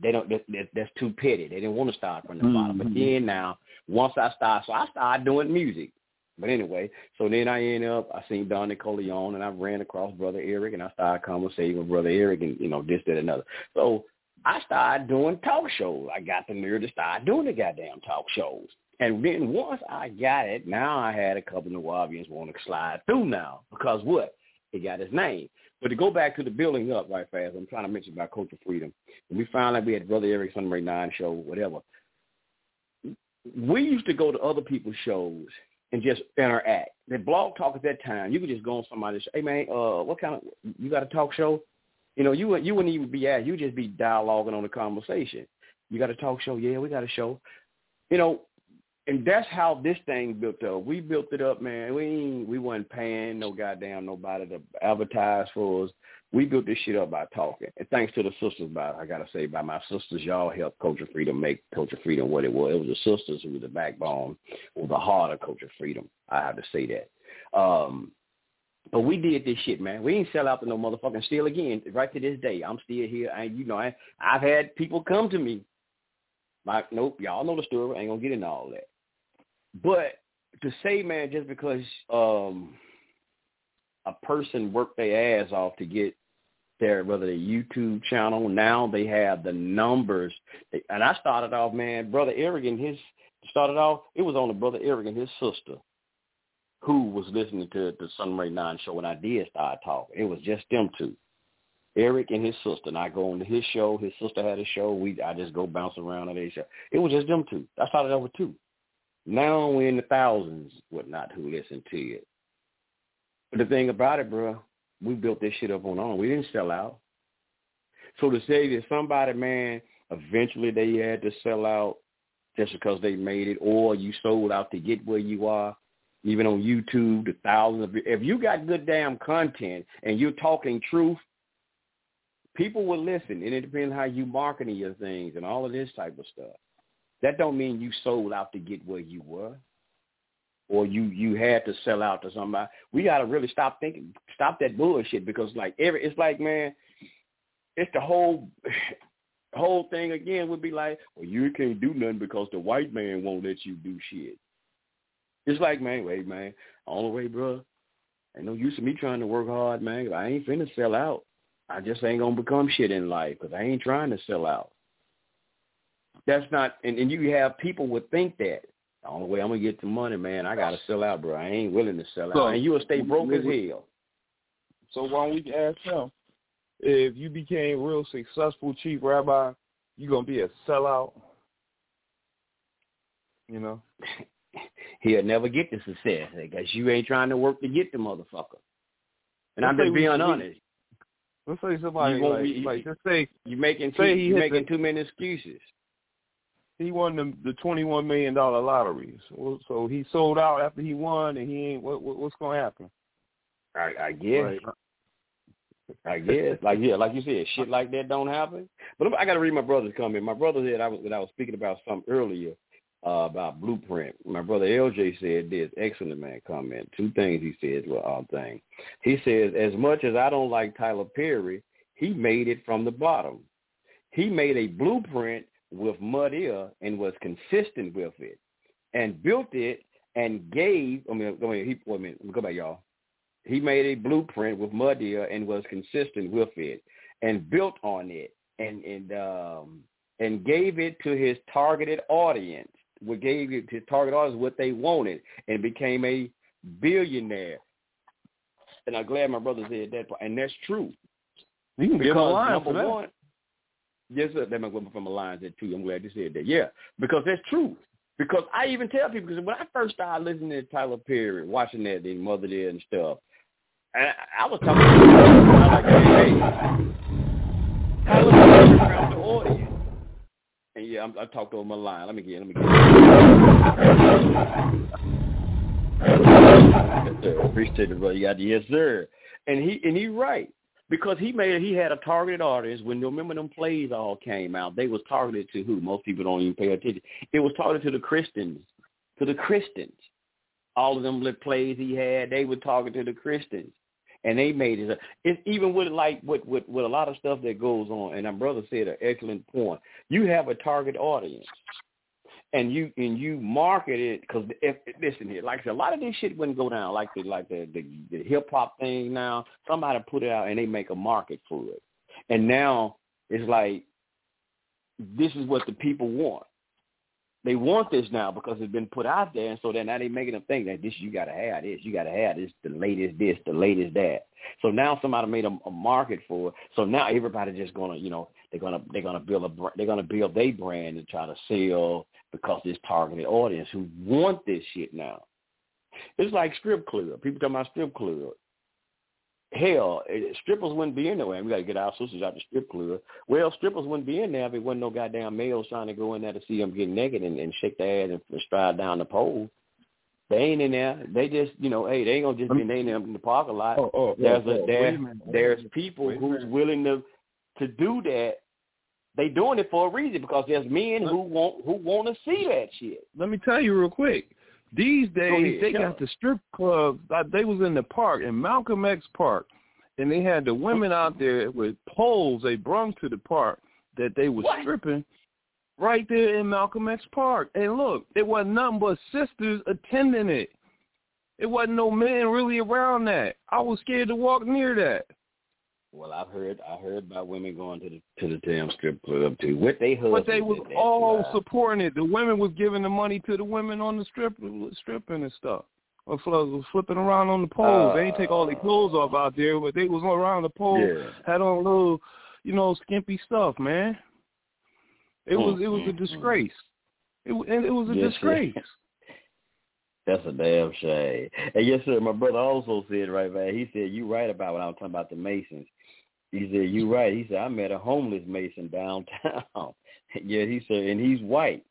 they don't. That, that, that's too petty. They didn't want to start from the bottom. But Mhm. then now, once I start, so I started doing music. But anyway, so then I end up, I seen Don Nicoleon and I ran across Brother Eric and I started conversating with Brother Eric and, you know, this, that, and another. So I started doing talk shows. I got the nerve to start doing the goddamn talk shows. And then once I got it, now I had a couple of Nuwaubians want to slide through now because what? It got his name. But to go back to the building up right fast, I'm trying to mention about Culture Freedom. We found out we had Brother Eric Sunray 9 show, whatever, we used to go to other people's shows and just interact. The blog talk at that time, you could just go on somebody's. Hey man, uh, what kind of you got a talk show? You know, you you wouldn't even be asked. You just be dialoguing on the conversation. You got a talk show? Yeah, we got a show. You know, and that's how this thing built up. We built it up, man. We we wasn't paying no goddamn nobody to advertise for us. We built this shit up by talking. And thanks to the sisters, by I gotta say, by my sisters, y'all helped Culture Freedom make Culture Freedom what it was. It was the sisters who were the backbone or the heart of Culture Freedom. I have to say that. Um, but we did this shit, man. We ain't sell out to no motherfucking still again. Right to this day, I'm still here. I, you know, I, I've had people come to me like, nope, y'all know the story. I ain't gonna get into all that. But to say, man, just because um, a person worked their ass off to get their whether their YouTube channel. Now they have the numbers. And I started off, man, brother Eric and his started off. It was on the brother Eric and his sister who was listening to the Sunray Nine show when I did start talking. It was just them two. Eric and his sister, and I go on to his show. His sister had a show. We I just go bounce around on their show. It was just them two. I started over two. Now we're in the thousands, whatnot, who listen to it. But the thing about it, bro, we built this shit up on our own. We didn't sell out. So to say that somebody, man, eventually they had to sell out just because they made it, or you sold out to get where you are, even on YouTube, the thousands of if you got good damn content and you're talking truth, people will listen. And it depends how you marketing your things and all of this type of stuff. That don't mean you sold out to get where you were or you you had to sell out to somebody. We got to really stop thinking, stop that bullshit because like every it's like man, it's the whole whole thing again would be like, well, you can't do nothing because the white man won't let you do shit. It's like man, wait man, all the way, bro. Ain't no use of me trying to work hard, man. I ain't finna sell out. I just ain't gonna become shit in life because I ain't trying to sell out. That's not, and, and you have people would think that the only way I'm gonna get the money, man, I gotta sell out, bro. I ain't willing to sell out, so, and you will stay broke as hell. So why don't we ask him if you became real successful chief rabbi, you gonna be a sellout? You know, he'll never get the success because you ain't trying to work to get the motherfucker. And I'm just being honest. Let's say somebody like, be, like just say you making too, you making the, too many excuses. He won the the twenty one million dollar lottery, so, so he sold out after he won, and he ain't. What, what what's going to happen? I, I guess. Right. I guess, like yeah, like you said, shit like that don't happen. But I got to read my brother's comment. My brother said I was that I was speaking about something earlier uh, about blueprint. My brother LJ said this excellent man comment. Two things he says were all things. He says as much as I don't like Tyler Perry, he made it from the bottom. He made a blueprint with Madea and was consistent with it, and built it and gave. I mean, I mean, he, wait a minute. Let me go back, y'all. He made a blueprint with Madea and was consistent with it, and built on it, and and um, and gave it to his targeted audience what gave it to target audience what they wanted and became a billionaire. And I'm glad my brother said that, and that's true. You can give a line for that. One, yes, sir. That might go from a line that too. I'm glad you said that. Yeah, because that's true. Because I even tell people because when I first started listening to Tyler Perry, watching that, the mother there and stuff, and I, I was talking to people, I was like, hey, hey, Tyler Perry around the audience. And yeah, I'm, I talked over my line. Let me get. Let me get. Appreciate it, bro. You got the yes, sir. And he and he right because he made he had a targeted audience. When remember them plays all came out, they was targeted to who? Most people don't even pay attention. It was targeted to the Christians, to the Christians. All of them plays he had, they were targeted to the Christians and they made it. It's even with like with, with with a lot of stuff that goes on. And my brother said an excellent point. You have a target audience, and you and you market it because if listen here, like I said, a lot of this shit wouldn't go down like the like the the, the hip hop thing. Now somebody put it out and they make a market for it, and now it's like this is what the people want they want this now because it's been put out there, and so then now they making them think that this you got to have this, you got to have this, the latest this, the latest that. So now somebody made a, a market for it. So now everybody just gonna, you know, they're gonna they're gonna build a they're gonna build their brand and try to sell because this targeted audience who want this shit now. It's like strip club. People talking about strip club hell, eh, strippers wouldn't be in there. We got to get our sisters out the strip club. Well, strippers wouldn't be in there if it wasn't no goddamn males trying to go in there to see them get naked and, and shake their ass and stride down the pole. They ain't in there. They just, you know, hey, they ain't gonna just be in there in the parking lot. Oh, oh, there's oh, a there, there's people who's willing to to do that. They doing it for a reason because there's men who want who want to see that shit. Let me tell you real quick. These days they got the strip clubs. They was in the park in Malcolm X Park, and they had the women out there with poles they brung to the park that they were what? stripping right there in Malcolm X Park. And look, it wasn't nothing but sisters attending it. It wasn't no men really around that. I was scared to walk near that. Well, I've heard I heard about women going to the to the damn strip club too. What they husbands But they was that all uh, supporting it. The women was giving the money to the women on the strip stripping and stuff. Or fl- flipping around on the poles. they ain't take all their clothes off out there, but they was around the pole, Yeah. had on little, you know, skimpy stuff, man. It was it was a Mm, mm, mm. disgrace. It and it was a Yes, sir. disgrace. That's a damn shame. And yes, sir. My brother also said right, man. He said you right about what I was talking about the Masons. He said you right. He said I met a homeless Mason downtown. yeah, he said, and he's white.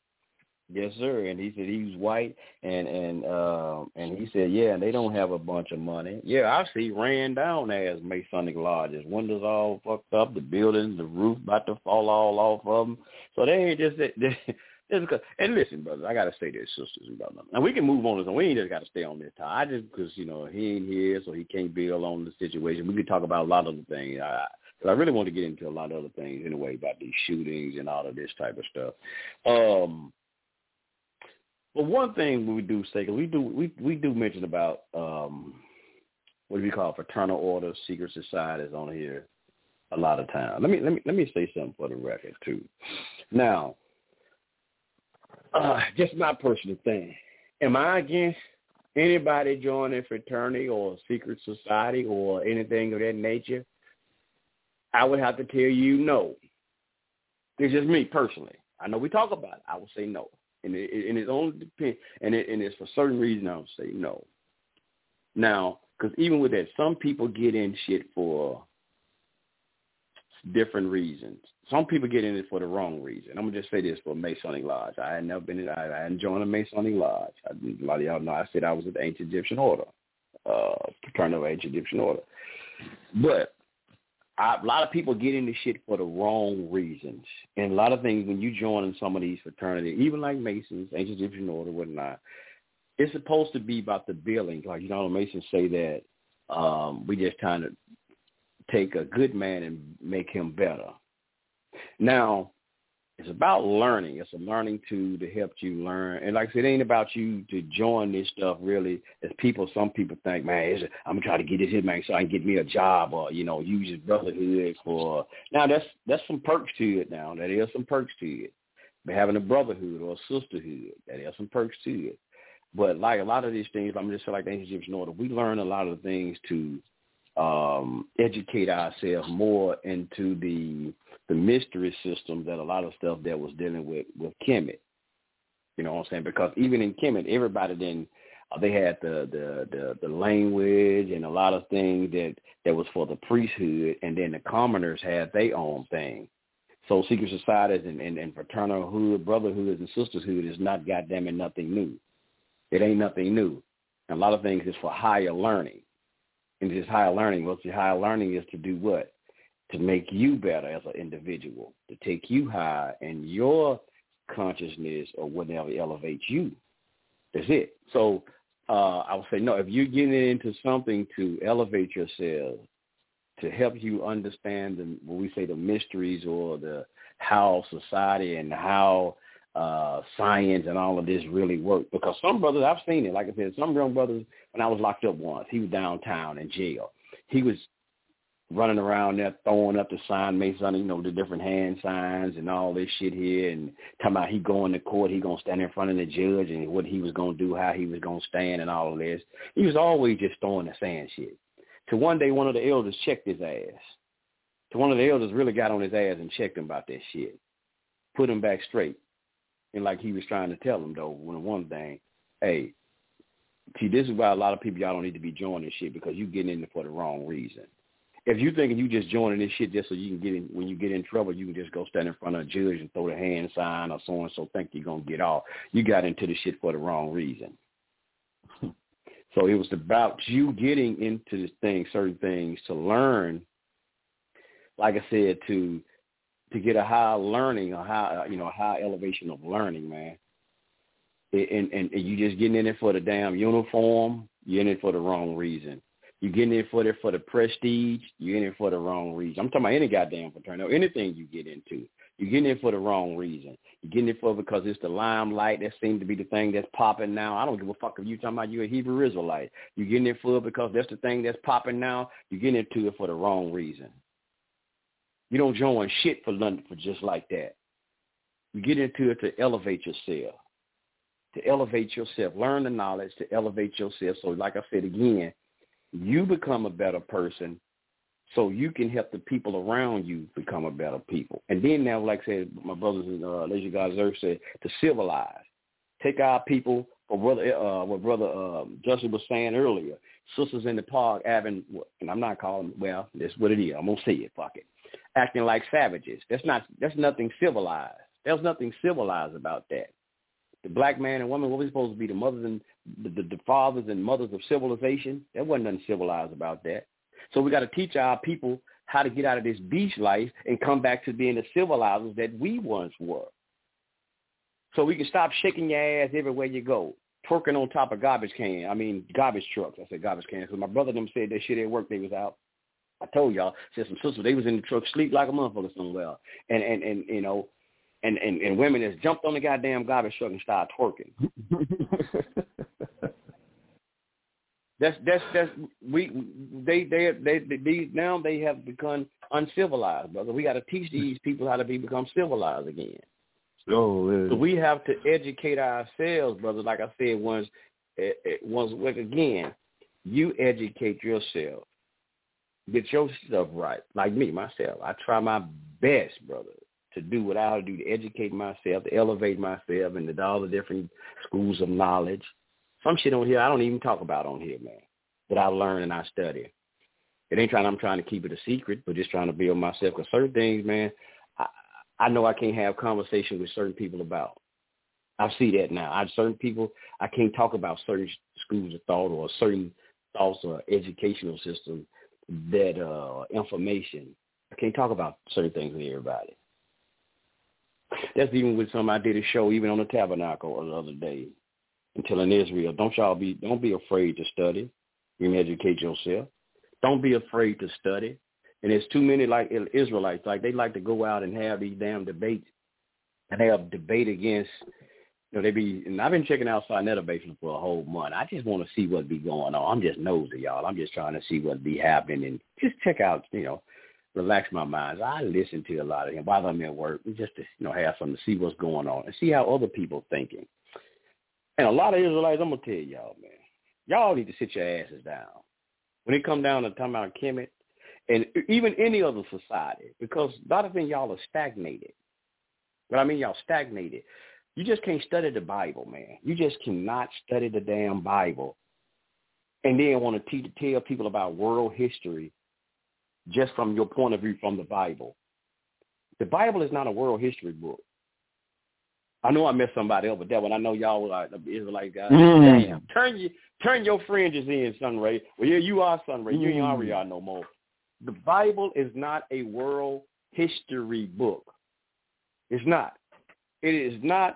Yes, sir. And he said he's white, and and um and he said, yeah, and they don't have a bunch of money. Yeah, I see ran down as Masonic lodges, windows all fucked up, the buildings, the roof about to fall all off of them. So they ain't just they, Just because, and listen, brother, I gotta say this, sisters and brothers. And we can move on and we ain't just gotta stay on this time. I just because you know he ain't here, so he can't build on the situation. We can talk about a lot of the things. I, I really want to get into a lot of other things anyway about these shootings and all of this type of stuff. Um, but one thing we do say, we do we we do mention about um, what do we call fraternal orders, secret societies on here a lot of times. Let me let me let me say something for the record too. Now, uh, just my personal thing. Am I against anybody joining fraternity or a secret society or anything of that nature? I would have to tell you no. It's just me personally. I know we talk about it. I would say no, and it, and it only depends, and it, and it's for certain reason I would say no. Now, because even with that, some people get in shit for different reasons. Some people get in it for the wrong reason. I'm gonna just say this for Masonic Lodge. I had never been in. I, I joined a Masonic Lodge. I, a lot of y'all know I said I was at the Ancient Egyptian Order, uh, Fraternal Ancient Egyptian Order. But I, a lot of people get into shit for the wrong reasons, and a lot of things when you join in some of these fraternities, even like Masons, Ancient Egyptian Order, whatnot, it's supposed to be about the billing. Like you know, the Masons say that um, we just trying to take a good man and make him better. Now, it's about learning. It's a learning tool to help you learn. And like I said, it ain't about you to join this stuff really. As people, some people think, man, I'm gonna try to get this here, man, so I can get me a job or you know use his brotherhood for. Now that's that's some perks to it. Now that is some perks to it. But having a brotherhood or a sisterhood, that is some perks to it. But like a lot of these things, I'm just like the ancient Egyptian order, we learn a lot of things to um, educate ourselves more into the the mystery system that a lot of stuff that was dealing with with Kemet. You know what I'm saying? Because even in Kemet, everybody then uh, they had the, the the the language and a lot of things that that was for the priesthood, and then the commoners had their own thing. So secret societies and, and, and fraternal hood, brotherhoods and sisterhood is not goddamn nothing new. It ain't nothing new. And a lot of things is for higher learning. And this higher learning, well, the higher learning is to do what? To make you better as an individual, to take you higher in your consciousness or whatever elevates you. That's it. So uh, I would say, no, if you're getting into something to elevate yourself, to help you understand the, what we say the mysteries or the how society and how uh science and all of this really work. Because some brothers, I've seen it. Like I said, some young brothers, when I was locked up once, he was downtown in jail. He was running around there throwing up the sign, Mason, you know, the different hand signs and all this shit here, and talking about he going to court, he gonna stand in front of the judge and what he was gonna do, how he was gonna stand, and all of this. He was always just throwing the sand shit. To one day, one of the elders checked his ass. To one of the elders really got on his ass and checked him about that shit, put him back straight. And like he was trying to tell him though, when one thing, hey, see, this is why a lot of people y'all don't need to be joining shit because you getting in it for the wrong reason. If you thinking you just joining this shit just so you can get in, when you get in trouble, you can just go stand in front of a judge and throw the hand sign or so and so think you're gonna get off. You got into the shit for the wrong reason. So it was about you getting into this thing, certain things to learn. Like I said, to to get a high learning, a high uh, you know, high elevation of learning, man. And, and, and you just getting in it for the damn uniform. You're in it for the wrong reason. You're getting in for it for the prestige. You're in it for the wrong reason. I'm talking about any goddamn fraternity, anything you get into. You're getting in for the wrong reason. You're getting in for because it's the limelight. That seems to be the thing that's popping now. I don't give a fuck if you talking about you a Hebrew Israelite. You're getting in for because that's the thing that's popping now. You're getting into it for the wrong reason. You don't join shit for London for just like that. You get into it to elevate yourself, to elevate yourself, learn the knowledge to elevate yourself. So like I said again, you become a better person so you can help the people around you become a better people. And then now, like I said, my brothers and uh, Leisure God's Earth said, to civilize. Take our people, for brother, uh, what brother uh, Justin was saying earlier, sisters in the park having, and I'm not calling, well, that's what it is. I'm going to say it, fuck it. Acting like savages. That's not, that's nothing civilized. There's nothing civilized about that. The black man and woman, what we supposed to be the mothers and the, the, the fathers and mothers of civilization? There wasn't nothing civilized about that. So we got to teach our people how to get out of this beach life and come back to being the civilizers that we once were. So we can stop shaking your ass everywhere you go, twerking on top of garbage can. I mean, garbage trucks. I said garbage cans. because my brother them said that shit at work. They was out. I told y'all, said some sisters, they was in the truck, sleep like a motherfucker somewhere. And, and, and you know, and, and, and women just jumped on the goddamn garbage truck and started twerking. That's that's that's we they they they, they, they now they have become uncivilized, brother. We got to teach these people how to be become civilized again. Oh, so we have to educate ourselves, brother. Like I said once, eh, eh, it, it, once again, you educate yourself, get your stuff right. Like me, myself, I try my best, brother, to do what I do to educate myself, to elevate myself into all the different schools of knowledge some shit on here I don't even talk about on here, man, that I learn and I study. It ain't trying I'm trying to keep it a secret, but just trying to build myself. Because certain things, man, I, I know I can't have conversation with certain people about. I see that now. I certain people I can't talk about certain schools of thought or certain thoughts or educational system that uh information. I can't talk about certain things with everybody. That's even with some I did a show even on the tabernacle the other day until telling Israel. Don't y'all be don't be afraid to study and educate yourself. Don't be afraid to study. And there's too many like Israelites, like they like to go out and have these damn debates and have debate against you know, they be and I've been checking out Sinettivation for a whole month. I just want to see what be going on. I'm just nosy, y'all. I'm just trying to see what be happening and just check out, you know, relax my mind. I listen to a lot of him while I'm at work, just to you know have something to see what's going on and see how other people thinking. And a lot of Israelites, I'm gonna tell y'all, man, y'all need to sit your asses down when it come down to talking about Kemet and even any other society, because a lot of things y'all are stagnated. But I mean, y'all stagnated. You just can't study the Bible, man. You just cannot study the damn Bible and then want to teach, tell people about world history just from your point of view from the Bible. The Bible is not a world history book. I know I messed somebody up with that one. I know y'all were like the Israelite guys. Mm. Damn, turn your turn your fringes in, Sunray. Well, yeah, you are Sunray. Mm. You ain't Ariana no more. The Bible is not a world history book. It's not. It is not.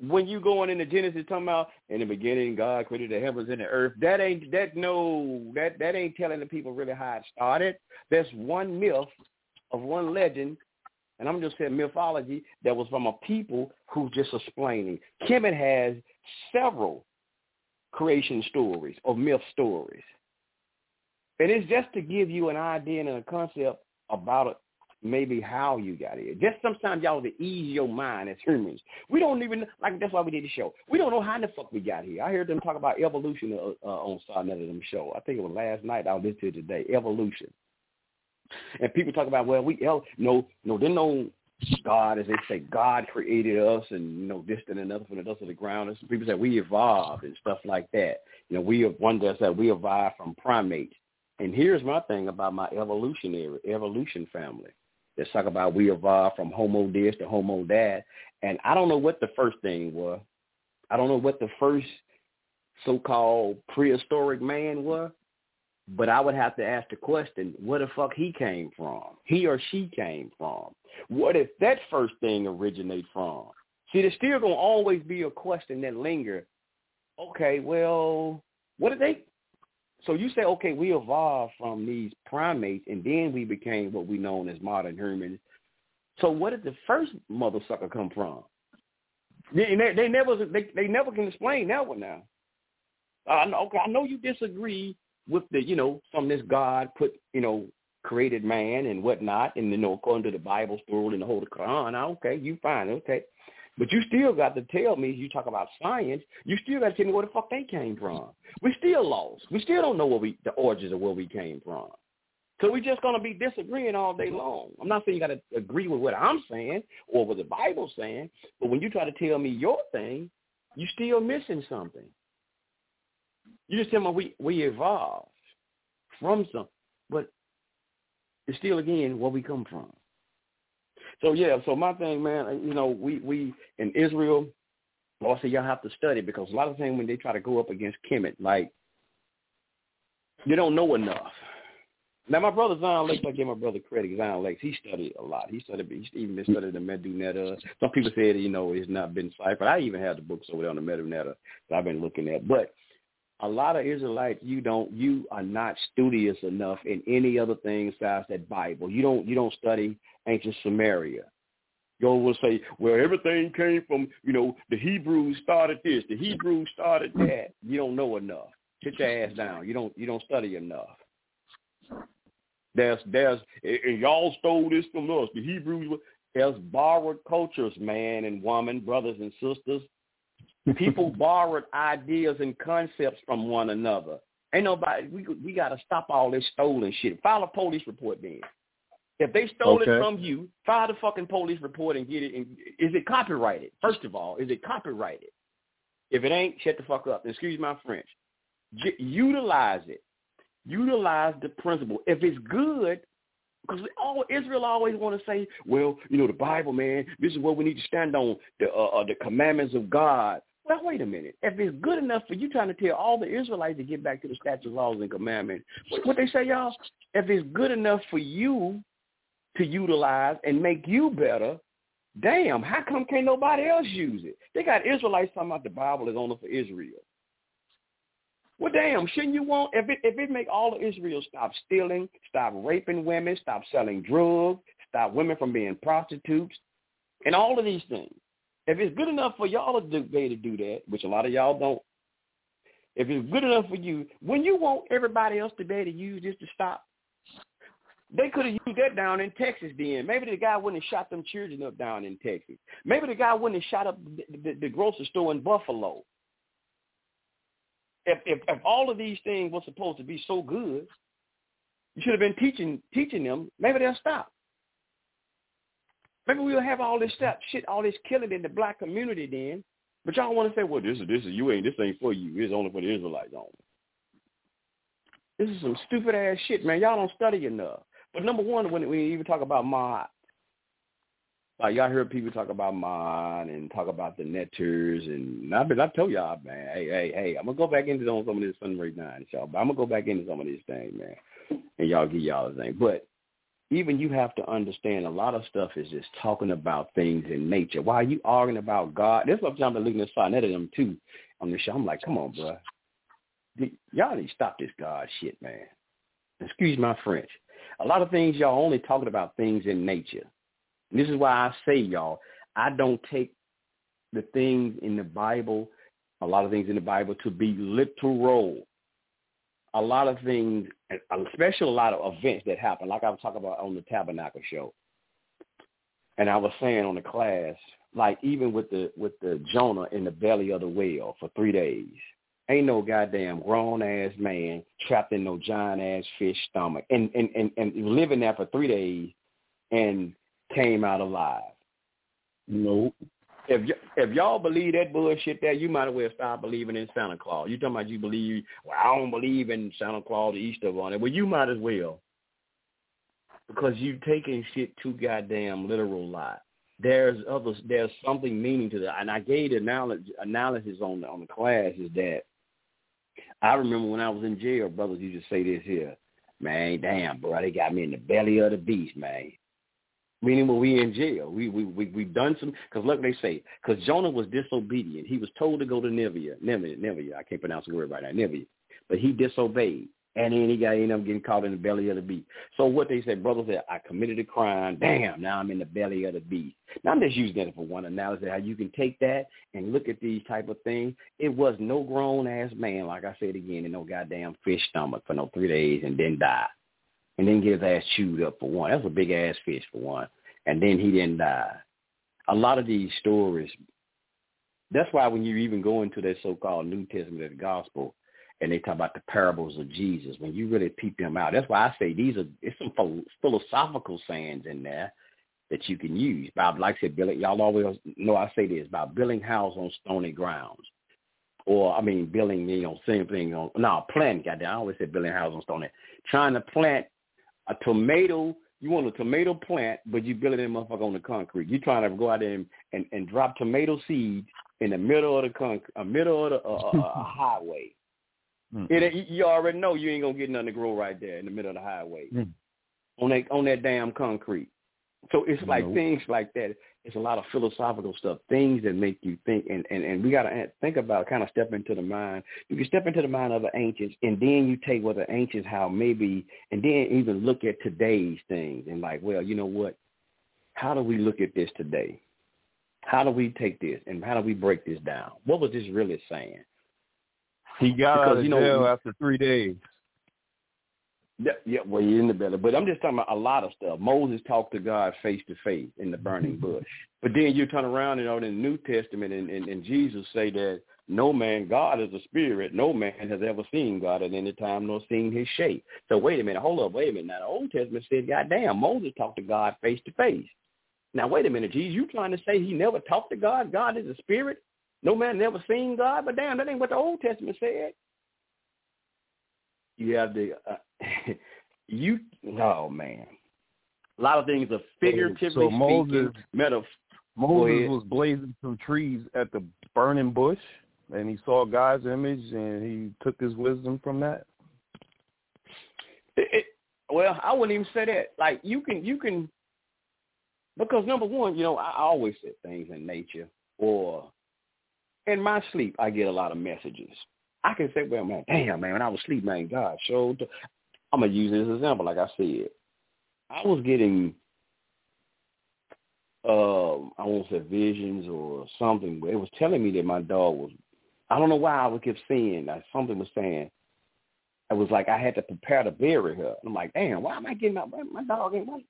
When you going into Genesis talking about in the beginning God created the heavens and the earth, that ain't that no that that ain't telling the people really how it started. That's one myth of one legend and I'm just saying mythology that was from a people who just explaining. Kemet has several creation stories or myth stories. And it's just to give you an idea and a concept about maybe how you got here. Just sometimes y'all to ease your mind as humans. We don't even, like that's why we did the show. We don't know how the fuck we got here. I heard them talk about evolution uh, uh, on Side of them show. I think it was last night. I listened to it today. Evolution. And people talk about, well, we no, no, they know God, as they say, God created us, and you know this and another from the dust of the ground. And people say we evolved and stuff like that. You know, we one does that we evolved from primates. And here's my thing about my evolutionary evolution family. Let's talk about we evolved from Homo this to Homo that, and I don't know what the first thing was. I don't know what the first so-called prehistoric man was, but I would have to ask the question, where the fuck he came from? He or she came from? What if that first thing originate from? See, there's still going to always be a question that linger. Okay, well, what did they? So you say, okay, we evolved from these primates, and then we became what we know as modern humans. So where did the first mother sucker come from? They, they, they never they, they never can explain that one now. Uh, okay, I know you disagree with the, you know, from this God put, you know, created man and whatnot, and you know, according to the Bible story and the Holy Quran, okay, you fine, okay. But you still got to tell me, you talk about science, you still got to tell me where the fuck they came from. We still lost. We still don't know where we, the origins of where we came from. So we're just going to be disagreeing all day long. I'm not saying you got to agree with what I'm saying or what the Bible's saying, but when you try to tell me your thing, you're still missing something. You just tell me we, we evolved from some, but it's still, again, where we come from. So yeah, so my thing, man, uh, you know, we we in Israel, also y'all have to study because a lot of times when they try to go up against Kemet, like you don't know enough. Now my brother Zion Lex, I give my brother credit. Zion Lex, he studied a lot. He studied, he even been studied the Medu Neter. Some people said, you know, it's not been ciphered. I even have the books over there on the Medu Neter that I've been looking at. But a lot of Israelites, you don't, you are not studious enough in any other thing besides that Bible. You don't, you don't study ancient Sumeria. You will say, well, everything came from, you know, the Hebrews started this, the Hebrews started that. You don't know enough. Sit your ass down. You don't, you don't study enough. There's, there's, and y'all stole this from us. The Hebrews, there's borrowed cultures, man and woman, brothers and sisters. People borrowed ideas and concepts from one another. Ain't nobody. We we got to stop all this stolen shit. File a police report, then. If they stole Okay. it from you, file the fucking police report and get it. And, is it copyrighted? First of all, is it copyrighted? If it ain't, shut the fuck up. Excuse my French. J- utilize it. Utilize the principle. If it's good, because all Israel always want to say, well, you know, the Bible, man, this is what we need to stand on, the uh, uh, the commandments of God. Well, wait a minute. If it's good enough for you trying to tell all the Israelites to get back to the statutes, laws, and commandments, what, they say, y'all? If it's good enough for you to utilize and make you better, damn, how come can't nobody else use it? They got Israelites talking about the Bible is only for Israel. Well, damn, shouldn't you want if it if it make all of Israel stop stealing, stop raping women, stop selling drugs, stop women from being prostitutes, and all of these things. If it's good enough for y'all to be to do that, which a lot of y'all don't, if it's good enough for you, when you want everybody else to be able to use this to stop, they could have used that down in Texas then. Maybe the guy wouldn't have shot them children up down in Texas. Maybe the guy wouldn't have shot up the, the, the grocery store in Buffalo. If, if if all of these things were supposed to be so good, you should have been teaching teaching them. Maybe they'll stop. Maybe we'll have all this stuff, shit, all this killing in the black community then. But y'all want to say, well, this is this is you ain't this ain't for you. It's only for the Israelites only. This is some stupid ass shit, man. Y'all don't study enough. But number one, when we even talk about mod, like y'all heard people talk about mod and talk about the neters, and I've been I told y'all, man, hey, hey, hey, I'm gonna go back into some of this right now, y'all. But I'm gonna go back into some of these things, man, and y'all get y'all the thing. But even you have to understand a lot of stuff is just talking about things in nature. Why are you arguing about God? This is what I'm looking at Sonnet of them too on the show. I'm like, come on, bro. Y'all need to stop this God shit, man. Excuse my French. A lot of things y'all only talking about things in nature. And this is why I say, y'all, I don't take the things in the Bible, a lot of things in the Bible, to be literal. A lot of things, um, especially a lot of events that happen, like I was talking about on the Tabernacle show. And I was saying on the class, like even with the with the Jonah in the belly of the whale for three days. Ain't no goddamn grown ass man trapped in no giant ass fish stomach and, and, and, and living there for three days and came out alive. Nope. If y- if y'all believe that bullshit there, you might as well stop believing in Santa Claus. You talking about you believe? Well, I don't believe in Santa Claus, the Easter Bunny. Well, you might as well, because you taking shit too goddamn literal. Lot. There's others. There's something meaning to that, and I gave the analysis analysis on the on the class is that I remember when I was in jail, brothers used to say this here, man, damn, bro, they got me in the belly of the beast, man meaning when we in jail. We we we we've done some because look, they say because Jonah was disobedient. He was told to go to Nineveh, Nineveh, Nineveh. I can't pronounce the word right now, Nineveh, but he disobeyed, and then he got ended up getting caught in the belly of the beast. So what they said, brother said, I committed a crime. Damn, now I'm in the belly of the beast. Now I'm just using that for one analysis how you can take that and look at these type of things. It was no grown ass man, like I said again, in no goddamn fish stomach for no three days and then die. And then get his ass chewed up for one. That's a big ass fish for one. And then he didn't die. A lot of these stories. That's why when you even go into that so-called New Testament of the Gospel, and they talk about the parables of Jesus, when you really peep them out, that's why I say these are it's some philosophical sayings in there that you can use. Bob, like I said, building, y'all always know I say this about building house on stony grounds. Or, I mean, building, you know, same thing on, no, plant, goddamn, I always say building house on stony. Trying to plant a tomato, you want a tomato plant, but you building that motherfucker on the concrete. You're trying to go out there and, and, and drop tomato seeds in the middle of the concrete, a middle of the uh, uh, highway. Mm. It, you already know you ain't gonna get nothing to grow right there in the middle of the highway mm. on that on that damn concrete. So it's like no. things like that. It's a lot of philosophical stuff, things that make you think, and, and, and we got to think about kind of step into the mind. You can step into the mind of the ancients, and then you take what the ancients, how maybe, and then even look at today's things and like, well, you know what? How do we look at this today? How do we take this and how do we break this down? What was this really saying? He got because, out of you know, jail after three days. Yeah, yeah, well, you're in the belly. But I'm just talking about a lot of stuff. Moses talked to God face to face in the burning mm-hmm. bush. But then you turn around and you know, in the New Testament and, and, and Jesus say that no man, God is a spirit. No man has ever seen God at any time nor seen his shape. So wait a minute, hold up, wait a minute. Now the Old Testament said, God damn, Moses talked to God face to face. Now wait a minute, Jesus, you trying to say he never talked to God? God is a spirit? No man never seen God? But damn, that ain't what the Old Testament said. You have the uh, you oh man, a lot of things are figuratively so Moses, speaking. Meta, Moses was blazing some trees at the burning bush, and he saw God's image, and he took his wisdom from that. It, it, well, I wouldn't even say that. Like you can, you can, because number one, you know, I always say things in nature or in my sleep. I get a lot of messages. I can say, well, man, damn, man, when I was asleep, man, God showed. I'm gonna use this example, like I said. I was getting, uh, I won't say visions or something, but it was telling me that my dog was. I don't know why I would keep seeing that something was saying. It was like I had to prepare to bury her. I'm like, damn, why am I getting my my dog? Ain't, why,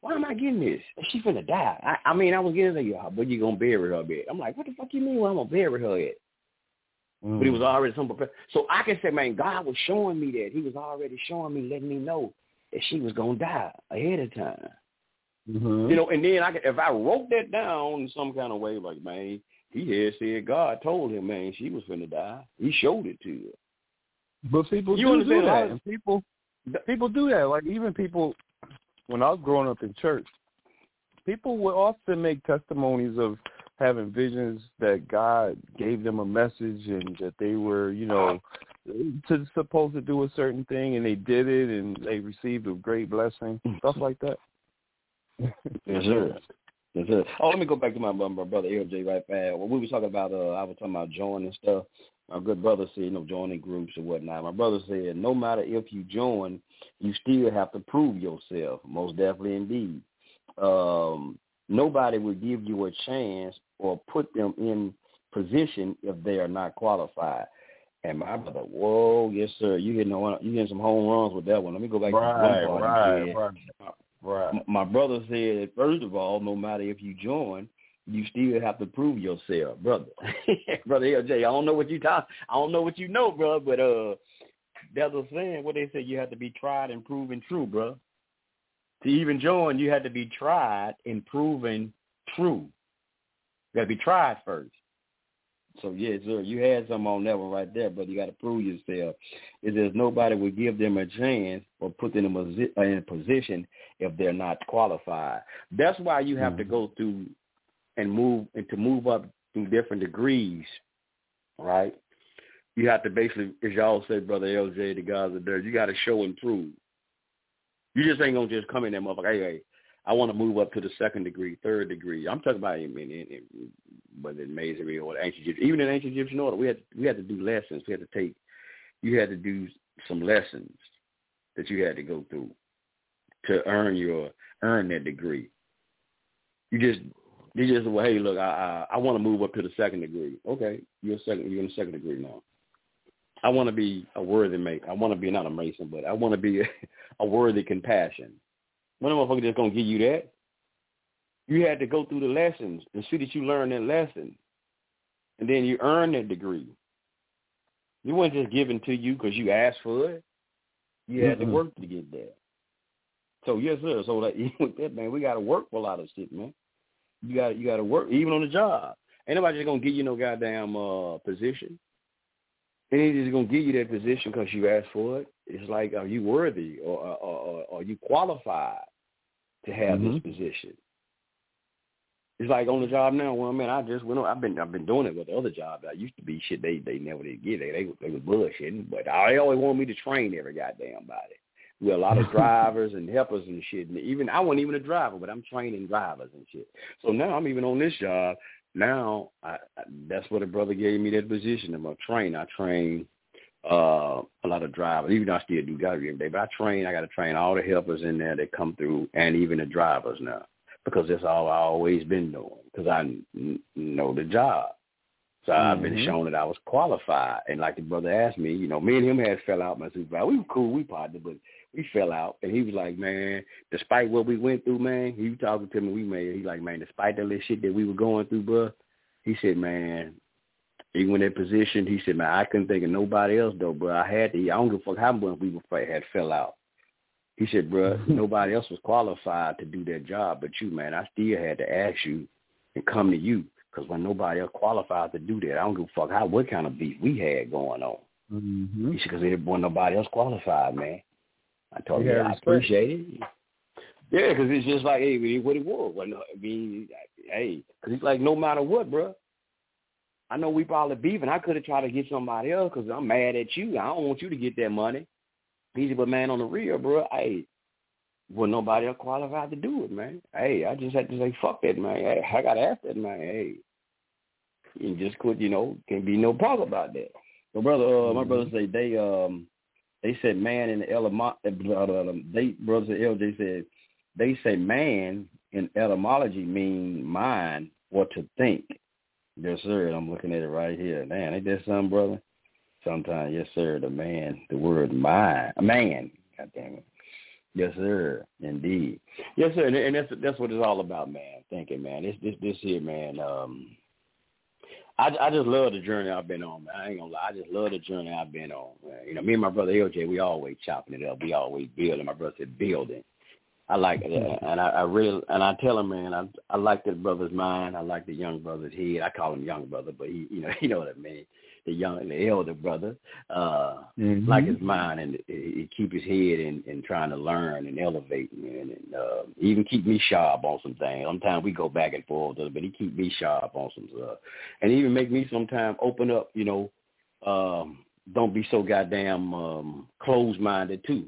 why am I getting this? She finna die. I, I mean, I was getting to but you gonna bury her bed. I'm like, what the fuck you mean? Where I'm gonna bury her at? Mm. But he was already some So I can say, man, God was showing me that. He was already showing me, letting me know that she was gonna die ahead of time. Mm-hmm. You know, and then I could, if I wrote that down in some kind of way, like man, he had said God told him, man, she was gonna die. He showed it to you. But people you do, do that, and people people do that. Like even people, when I was growing up in church, people would often make testimonies of having visions that God gave them a message and that they were, you know, to supposed to do a certain thing and they did it and they received a great blessing, stuff like that. yes, sir. Yes, sir. Oh, let me go back to my, my brother LJ right back. When we were talking about, uh, I was talking about joining stuff. My good brother said, you know, joining groups or whatnot. My brother said, no matter if you join, you still have to prove yourself. Most definitely, indeed. Um, nobody will give you a chance or put them in position if they are not qualified. And my brother, whoa, yes sir, you getting one, you getting some home runs with that one. Let me go back right, to one. Right, right, right. My brother said, first of all, no matter if you join, you still have to prove yourself, brother. brother LJ, I don't know what you talk, I don't know what you know, bro, but uh, that's a saying. What they say, you have to be tried and proven true, bro. To even join, you had to be tried and proven true. Got to be tried first. So yes, sir, you had some on that one right there, but you got to prove yourself. Is there's nobody would give them a chance or put them in a position if they're not qualified. That's why you have mm-hmm. to go through and move and to move up through different degrees, right? You have to basically, as y'all say, brother LJ, the guys are there. You got to show and prove. You just ain't gonna just come in there, motherfucker. Hey, hey, I want to move up to the second degree, third degree. I'm talking about in, in, in whether in Masonry or ancient Egyptian, even in ancient Egyptian order, we had we had to do lessons. We had to take, you had to do some lessons that you had to go through to earn your earn that degree. You just you just well, hey, look, I I, I want to move up to the second degree. Okay, you're second. You're in the second degree now. I want to be a worthy mate. I want to be not a mason, but I want to be a, a worthy compassion. One motherfucker just gonna give you that. You had to go through the lessons and see that you learned that lesson, and then you earn that degree. You wasn't just given to you because you asked for it. You had mm-hmm. to work to get that. So yes, sir. So like with that man, we got to work for a lot of shit, man. You got you got to work even on the job. Ain't nobody just gonna give you no goddamn uh, position. Ain't just gonna give you that position because you asked for it. It's like, are you worthy or or, or are you qualified to have mm-hmm. this position? It's like on the job now. Well, man, I just went. On, I've been I've been doing it with the other jobs. I used to be shit. They they never did get it. They they was bullshitting, but they always wanted me to train every goddamn body. We had a lot of drivers and helpers and shit. And even I wasn't even a driver, but I'm training drivers and shit. So now I'm even on this job. Now I, I that's what a brother gave me that position. I'm a trainer. I train uh a lot of drivers. Even though I still do driving every day, but I train. I got to train all the helpers in there that come through, and even the drivers now because that's all I always been doing because I n- know the job. So mm-hmm. I've been mm-hmm. shown that I was qualified. And like the brother asked me, you know, me and him had fell out, my supervisor. We were cool, we partnered, but we fell out. And he was like, man, despite what we went through, man, he was talking to me, we made, he like, man, despite the little shit that we were going through, bro, he said, man, even when that position, he said, man, I couldn't think of nobody else, though, bro. I had to, I don't give a fuck how much we were, had fell out. He said, bro, nobody else was qualified to do that job but you, man. I still had to ask you and come to you because when nobody else qualified to do that, I don't give a fuck how what kind of beef we had going on. Mm-hmm. He said, because there wasn't nobody else qualified, man. I told him, I appreciate it. Yeah, because it's just like, hey, what it was. I mean, hey, because it's like, no matter what, bro. I know we probably beefing. I could have tried to get somebody else because I'm mad at you. I don't want you to get that money. Said, but man, on the real, bro, hey, well, nobody else qualified to do it, man. Hey, I just had to say, fuck that, man. Hey, I got to ask that, man. Hey, you just could, you know, can't be no problem about that. My brother, uh, mm-hmm. my brother say they, um, they said man in the element, uh, they brothers at LJ said they say man in etymology mean mind or to think. Yes, sir. I'm looking at it right here. Man, ain't that something, brother? Sometimes, yes, sir. The man, the word my man. God damn it. Yes, sir. Indeed. Yes, sir. And that's that's what it's all about, man. Thinking, man. This this this here, man. Um, I I just love the journey I've been on. Man. I ain't gonna lie. I just love the journey I've been on. Man. You know, me and my brother LJ, we always chopping it up. We always building. My brother said building. I like it, and I, I really and I tell him, man, I I like that brother's mind. I like the young brother's head. I call him young brother, but he, you know, you know what I mean the young, the elder brother, uh, mm-hmm. like his mind, and he keep his head and, and trying to learn and elevate, man, and uh, even keep me sharp on some things. Sometimes we go back and forth, but he keep me sharp on some stuff, and even make me sometimes open up, you know, um, don't be so goddamn um, closed-minded too.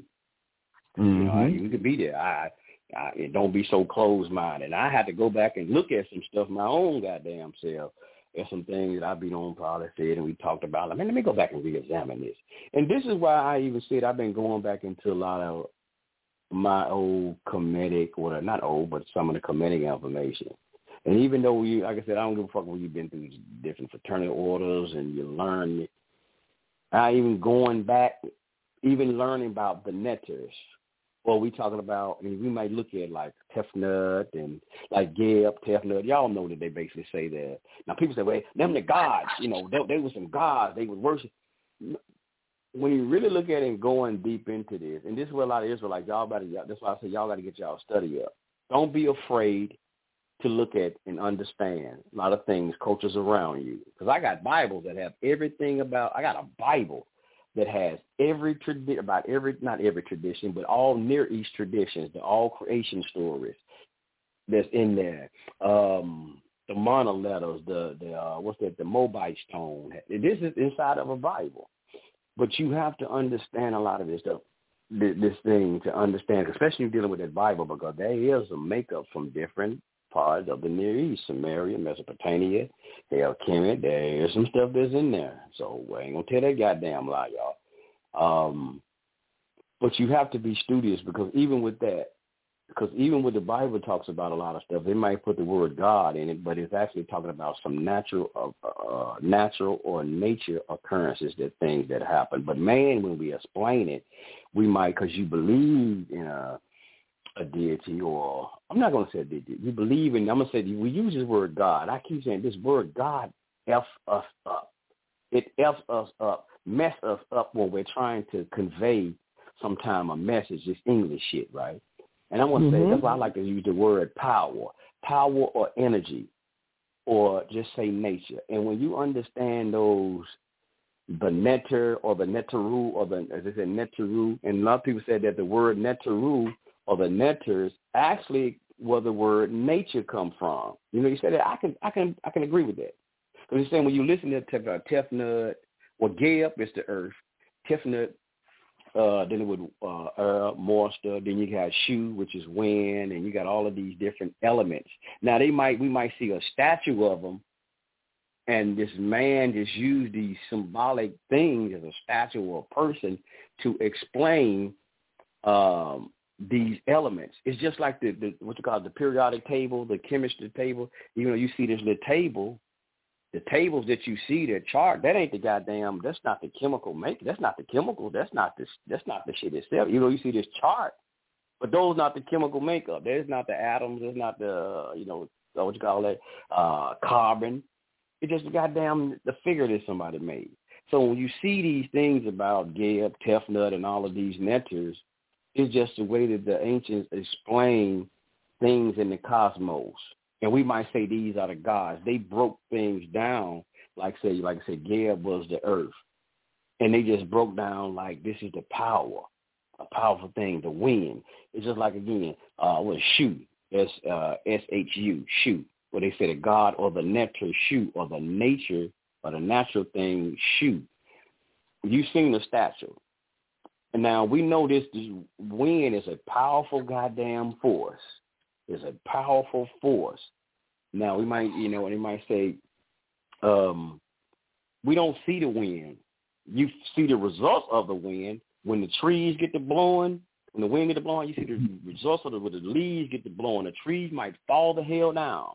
Mm-hmm. You know, I, you could be there. I, I don't be so closed-minded. I had to go back and look at some stuff my own goddamn self there's some things that I've been on probably said and we talked about. I mean, let me go back and reexamine this. And this is why I even said I've been going back into a lot of my old Kemetic, or not old, but some of the Kemetic information. And even though you, like I said, I don't give a fuck when you've been through different fraternity orders and you learn. I even going back, even learning about the neters well, we talking about, I mean, we might look at like Tefnut and like Geb, Tefnut. Y'all know that they basically say that. Now people say, well, them the gods, you know, they, they were some gods. They would worship. When you really look at it and going deep into this, and this is where a lot of Israelites, y'all to, that's why I say y'all got to get y'all study up. Don't be afraid to look at and understand a lot of things, cultures around you. Because I got Bibles that have everything about, I got a Bible that has every tradition, about every, not every tradition, but all Near East traditions, the all creation stories that's in there. Um, the letters, the, the uh, what's that, the Moabite stone. This is inside of a Bible. But you have to understand a lot of this stuff, this thing to understand, especially dealing with that Bible, because there is a makeup from different parts of the Near East, Sumeria, Mesopotamia, hell, Kemet. There's some stuff that's in there. So we ain't gonna tell that goddamn lie, y'all. Um, but you have to be studious because even with that, because even when the Bible talks about a lot of stuff, they might put the word God in it, but it's actually talking about some natural, uh, uh, natural or nature occurrences that things that happen. But man, when we explain it, we might because you believe in a a deity or I'm not going to say a deity. You believe in. I'm going to say we use this word God. I keep saying this word God f us up. It f's us up, mess us up when we're trying to convey sometime a message. This English shit, right? And I'm gonna Mm-hmm. say that's why I like to use the word power, power or energy, or just say nature. And when you understand those, the neter or the neteru or the as I said neteru, and a lot of people said that the word neteru or the neters actually where the word nature come from. You know, you said that I can I can I can agree with that. Because you're saying when you listen to uh, Tefnut, well, Geb is the earth, Tefnut uh, then it would uh, Earl, Moisture. Then you got Shu, which is wind, and you got all of these different elements. Now they might we might see a statue of them, and this man just used these symbolic things as a statue or a person to explain um, these elements. It's just like the, the what you call the periodic table, the chemistry table. You know, you see this little table the tables that you see that chart, that ain't the goddamn. That's not the chemical make. That's not the chemical. That's not this. That's not the shit itself. You know, you see this chart, but those not the chemical makeup. There's not the atoms. There's not the you know what you call it, uh, carbon. It's just the goddamn the figure that somebody made. So when you see these things about Geb, Tefnut, and all of these neters, it's just the way that the ancients explain things in the cosmos and we might say these are the gods. They broke things down, like say, like I said, Geb was the earth, and they just broke down like this is the power, a powerful thing, the wind. It's just like again, uh, what Shu, S uh, S H U, Shu, where they say the god or the neter Shu or the nature or the natural thing Shu. You've seen the statue. And now we know this, this wind is a powerful goddamn force is a powerful force. Now we might, you know, and they might say, um, we don't see the wind. You see the results of the wind when the trees get to blowing. When the wind get to blowing, you see the results of the when the leaves get to blowing. The trees might fall the hell down,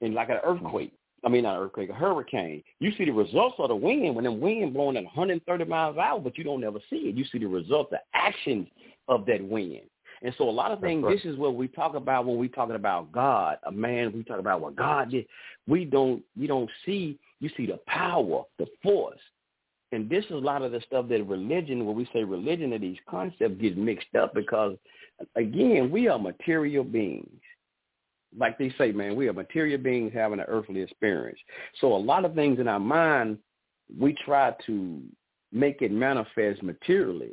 and like an earthquake. I mean, not an earthquake, a hurricane. You see the results of the wind when the wind blowing at 130 miles an hour, but you don't ever see it. You see the results, the actions of that wind. And so a lot of things, right. this is what we talk about when we talking about God, a man, we talk about what God did. We don't, you don't see, you see the power, the force. And this is a lot of the stuff that religion, when we say religion, that these concepts get mixed up because, again, we are material beings. Like they say, man, we are material beings having an earthly experience. So a lot of things in our mind, we try to make it manifest materially.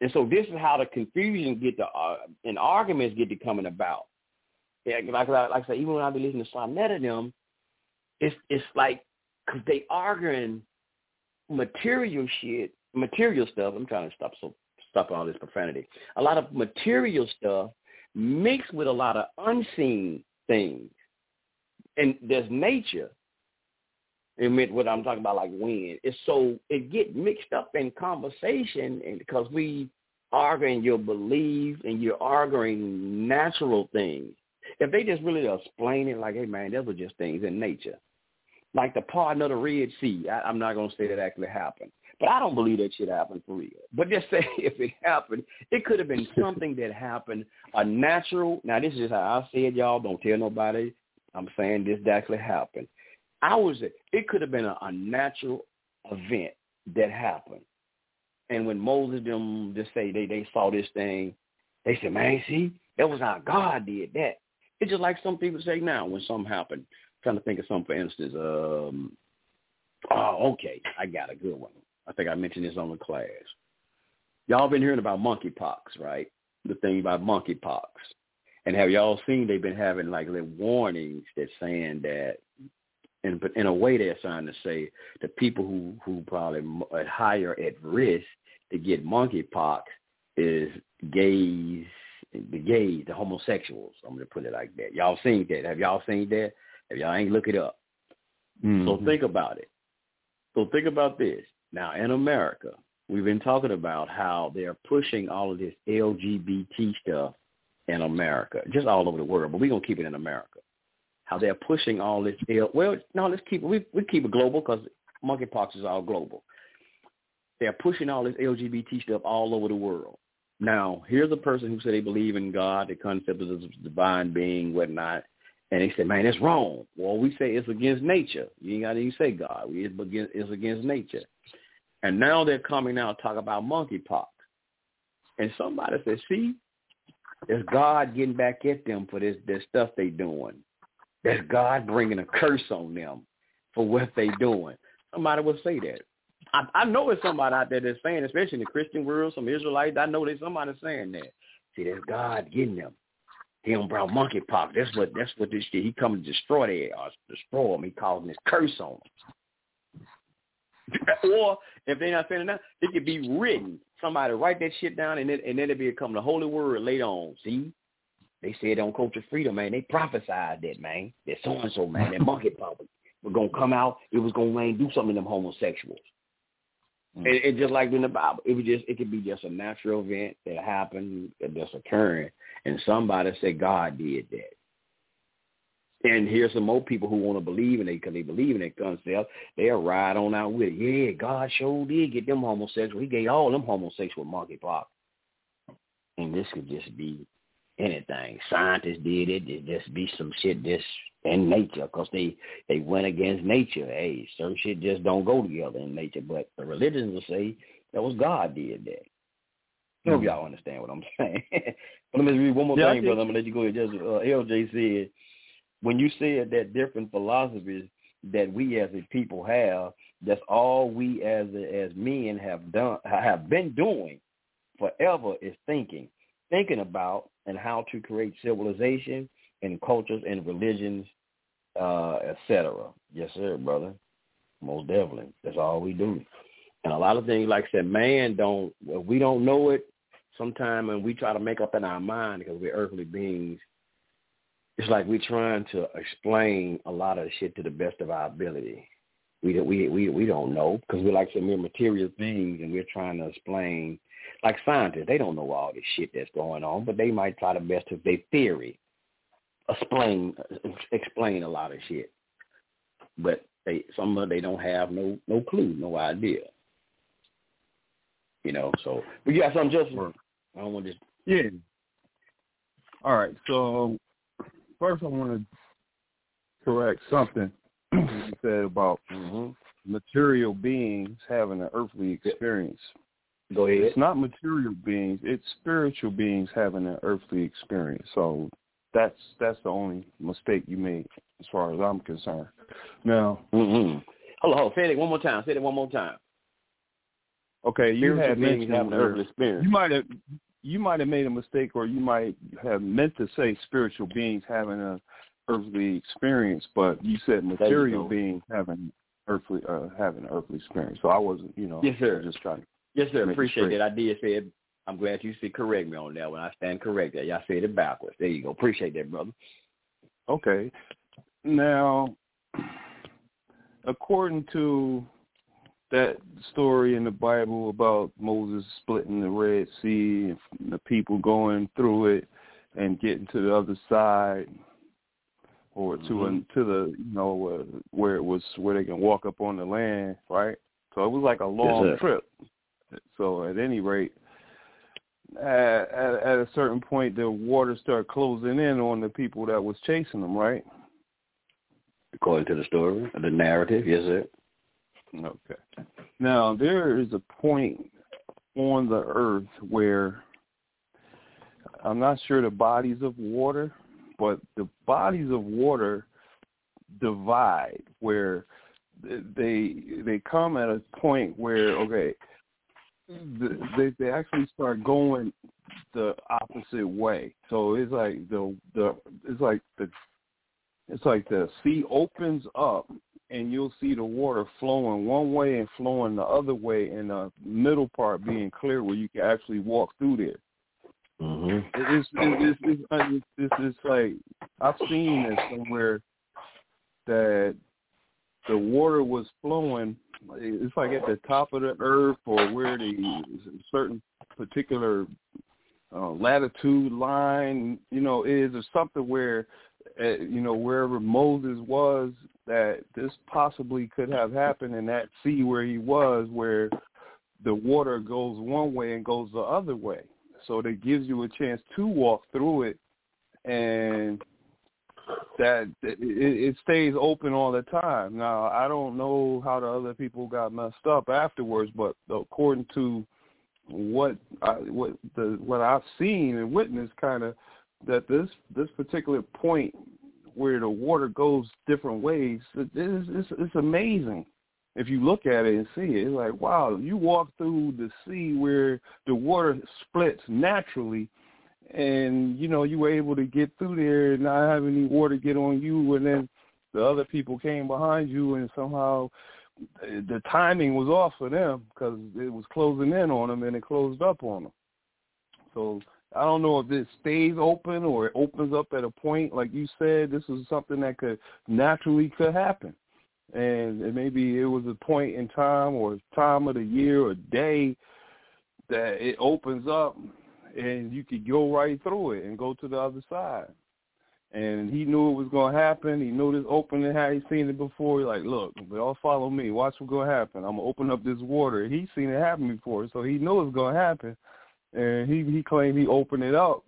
And so this is how the confusion get to uh, and arguments get to coming about. Yeah, like, like, I said, even when I be listening to Sa Neter of them, it's it's like cause they arguing material shit, material stuff. I'm trying to stop so stop all this profanity. A lot of material stuff mixed with a lot of unseen things, and there's nature. And what I'm talking about, like wind, it's so it get mixed up in conversation, and because we arguing your belief and you're arguing natural things. If they just really explain it, like, hey man, those are just things in nature, like the parting of the Red Sea. I, I'm not gonna say that actually happened, but I don't believe that shit happened for real. But just say if it happened, it could have been something that happened, a natural. Now this is just how I say it, y'all. Don't tell nobody. I'm saying this actually happened. I was it could have been a, a natural event that happened. And when Moses them just say they they saw this thing, they said, Man, see, that was how God did that. It's just like some people say now when something happened. I'm trying to think of something for instance. Um oh, okay, I got a good one. I think I mentioned this on the class. Y'all been hearing about monkeypox, right? The thing about monkeypox. And have y'all seen they've been having like little warnings that saying that in in a way they're trying to say the people who who probably are higher at risk to get monkeypox is gays, the gays, the homosexuals. I'm gonna put it like that. Y'all seen that? Have y'all seen that? If y'all ain't look it up. Mm-hmm. So think about it. So think about this. Now in America, we've been talking about how they're pushing all of this LGBT stuff in America, just all over the world, but we're gonna keep it in America. How they're pushing all this. Well, no, let's keep it. We we keep it global because monkeypox is all global. They're pushing all this LGBT stuff all over the world. Now, here's a person who said they believe in God, the concept of the divine being, whatnot, and they said, "Man, that's wrong." Well, we say it's against nature. You ain't got to even say God. It's against nature. And now they're coming out talk about monkeypox. And somebody said, "See, there's God getting back at them for this this stuff they doing. There's God bringing a curse on them for what they doing." Somebody would say that. I, I know it's somebody out there that's saying, especially in the Christian world, some Israelites. I know there's somebody saying that. See, there's God getting them. He on brown monkeypox. That's what that's what this shit. He come to destroy their or destroy them. He calling this curse on them. or if they're not saying that, it could be written. Somebody write that shit down, and then and then it become the holy word later on. See, they said on Culture Freedom, man. They prophesied that, man. That so and so, man. That monkeypox was gonna come out. It was gonna man, do something to them homosexuals. Mm. And, and just like in the Bible, it was just it could be just a natural event that happened that's occurring, and somebody said God did that. And here's some more people who want to believe in it because they believe in that concept. They'll ride on out with it. Yeah, God sure did get them homosexual. He gave all them homosexual monkeypox. And this could just be anything. Scientists did it. It just be some shit just in nature because they they went against nature. Hey, certain shit just don't go together in nature. But the religions will say that was God did that. I hope y'all understand what I'm saying. let me read one more yeah, thing, brother. I'm gonna let you go ahead. Just uh, LJ said when you said that different philosophies that we as a people have, that's all we as as men have done have been doing forever is thinking, thinking about and how to create civilization and cultures and religions, uh, etc. Yes, sir, brother. Most definitely. That's all we do. And a lot of things, like I said, man don't, we don't know it sometimes and we try to make up in our mind because we're earthly beings. It's like we're trying to explain a lot of shit to the best of our ability. We we we we don't know because we're like some mere material beings and we're trying to explain like scientists, they don't know all this shit that's going on, but they might try the best of their theory, explain explain a lot of shit. But they some of they don't have no no clue, no idea. You know, so but yeah, so I'm just I don't want to just Yeah. All right, so first I want to correct something you said about mm-hmm. material beings having an earthly experience. Go ahead. It's not material beings; it's spiritual beings having an earthly experience. So that's that's the only mistake you made, as far as I'm concerned. Now, mm-hmm. hold on, say it one more time. Say it one more time. Okay, you had mentioned having an earthly experience. You might have you might have made a mistake, or you might have meant to say spiritual beings having an earthly experience, but you said material you beings having earthly uh, having an earthly experience. So I wasn't, you know, yes, sir. just trying to Yes, sir. Appreciate that. I did say it. I'm glad you said correct me on that when I stand corrected. Y'all said it backwards. There you go. Appreciate that, brother. Okay. Now, according to that story in the Bible about Moses splitting the Red Sea and the people going through it and getting to the other side, or to mm-hmm. to the you know uh, where it was where they can walk up on the land, right? So it was like a long yes, trip. So at any rate, at, at, at a certain point, the water started closing in on the people that was chasing them, right? According to the story, the narrative, yes, sir. Okay. Now there is a point on the earth where I'm not sure the bodies of water, but the bodies of water divide where they they come at a point where okay they they actually start going the opposite way. So it's like the the it's like the it's like the sea opens up and you'll see the water flowing one way and flowing the other way, and the middle part being clear where you can actually walk through there. Mm-hmm. It's, it's, it's, it's, it's, it's like I've seen it somewhere that the water was flowing it's like at the top of the earth or where the certain particular uh, latitude line, you know, is or something where, you know, wherever Moses was, that this possibly could have happened in that sea where he was, where the water goes one way and goes the other way. So that gives you a chance to walk through it, and that it, it stays open all the time. Now I don't know how the other people got messed up afterwards, but according to what I, what the what I've seen and witnessed, kind of that this this particular point where the water goes different ways, it, it's, it's it's amazing if you look at it and see it, it's like, wow, you walk through the sea where the water splits naturally and, you know, you were able to get through there and not have any water get on you and then the other people came behind you and somehow the timing was off for them because it was closing in on them and it closed up on them. So I don't know if it stays open or it opens up at a point, like you said, this is something that could naturally could happen and maybe it was a point in time or time of the year or day that it opens up and you could go right through it and go to the other side. And he knew it was going to happen. He knew this opening, how he seen it before. He's like, look, they all follow me. Watch what's going to happen. I'm going to open up this water. He's seen it happen before, so he knew it was going to happen. And he, he claimed he opened it up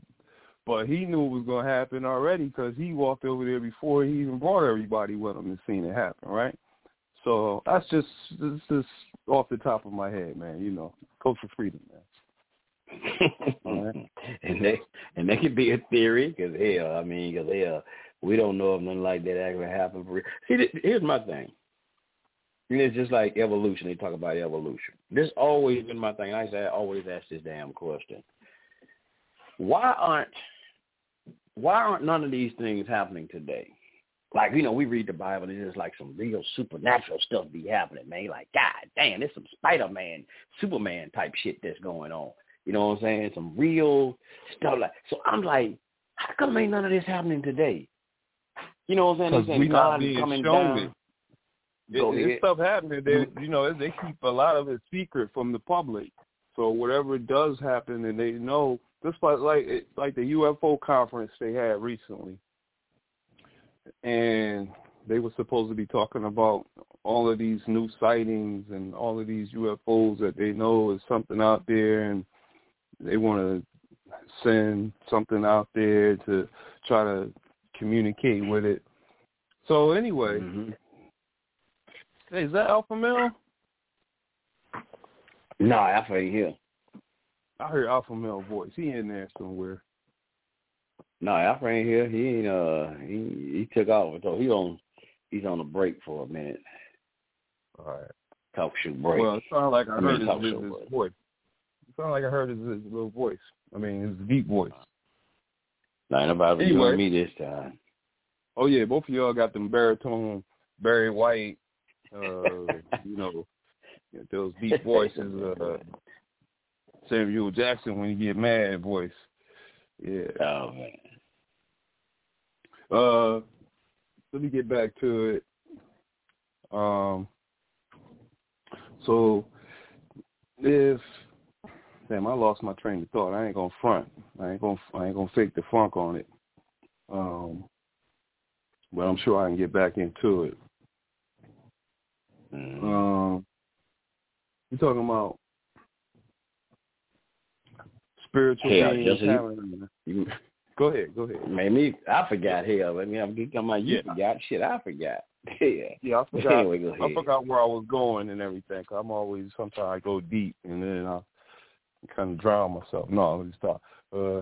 but he knew it was going to happen already because he walked over there before he even brought everybody with him and seen it happen, right? So that's just this is off the top of my head, man. You know, for freedom, man. and they and they could be a theory because hell, I mean, because hell, we don't know if nothing like that actually happened for real. See, here's my thing. And it's just like evolution. They talk about evolution. This always been my thing. I say I always ask this damn question: Why aren't why aren't none of these things happening today? Like, you know, we read the Bible and there's like some real supernatural stuff be happening, man. Like, God damn, there's some Spider-Man, Superman type shit that's going on. You know what I'm saying? Some real stuff like so I'm like, how come ain't none of this happening today? You know what I'm saying? They're saying God is coming down. It. It, it's stuff happening. They, you know, they keep a lot of it secret from the public. So whatever does happen, and they know this was like like the UFO conference they had recently, and they were supposed to be talking about all of these new sightings and all of these UFOs that they know is something out there, and they want to send something out there to try to communicate with it. So anyway, mm-hmm. Hey, is that Alpha Male? No, Alpha ain't here. I heard Alpha Male voice. He in there somewhere. No, Alpha ain't here. He ain't. Uh, he he took off. So he on. He's on a break for a minute. All right. Talk show break. Well, it sounded like I, I heard his, his, his voice. It sounded like I heard his, his little voice. I mean, his deep voice. Nah, nobody anyway. me this time. Oh yeah, both of y'all got them baritone, Barry White, uh, you know, those deep voices. Uh, Samuel Jackson when you get mad voice. Yeah. Oh man. Uh, let me get back to it. Um, so if damn, I lost my train of thought. I ain't gonna front. I ain't gonna I ain't gonna fake the funk on it. Um, but I'm sure I can get back into it. Mm. Um, you talking about spiritual hell, beings having. You, go ahead, go ahead. Man, me, I forgot. Hell, I mean, I'm getting my you yeah. forgot. Shit, I forgot. yeah, yeah, I forgot. Anyway, I forgot where I was going and everything. i I'm always sometimes I go deep and then I kind of drown myself. No, let me stop. Uh,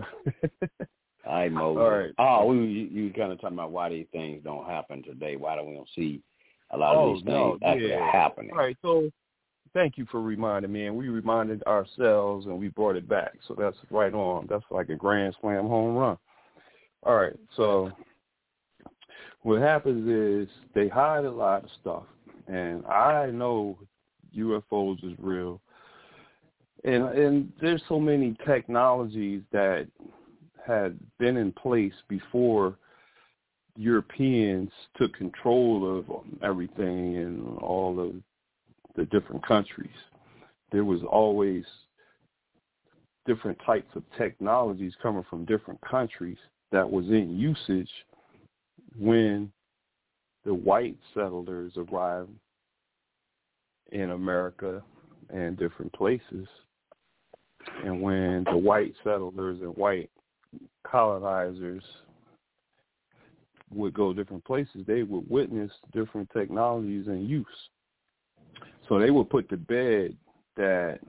I know. All right. Oh, we you, you kind of talking about why these things don't happen today? Why don't we don't see a lot oh, of these things no, actually yeah. happening? All right. So thank you for reminding me, and we reminded ourselves, and we brought it back. So that's right on. That's like a grand slam home run. All right, so what happens is they hide a lot of stuff, and I know UFOs is real, and and there's so many technologies that had been in place before Europeans took control of um, everything and all of the different countries. There was always different types of technologies coming from different countries that was in usage when the white settlers arrived in America and different places. And when the white settlers and white colonizers would go different places, they would witness different technologies in use. So they would put to bed that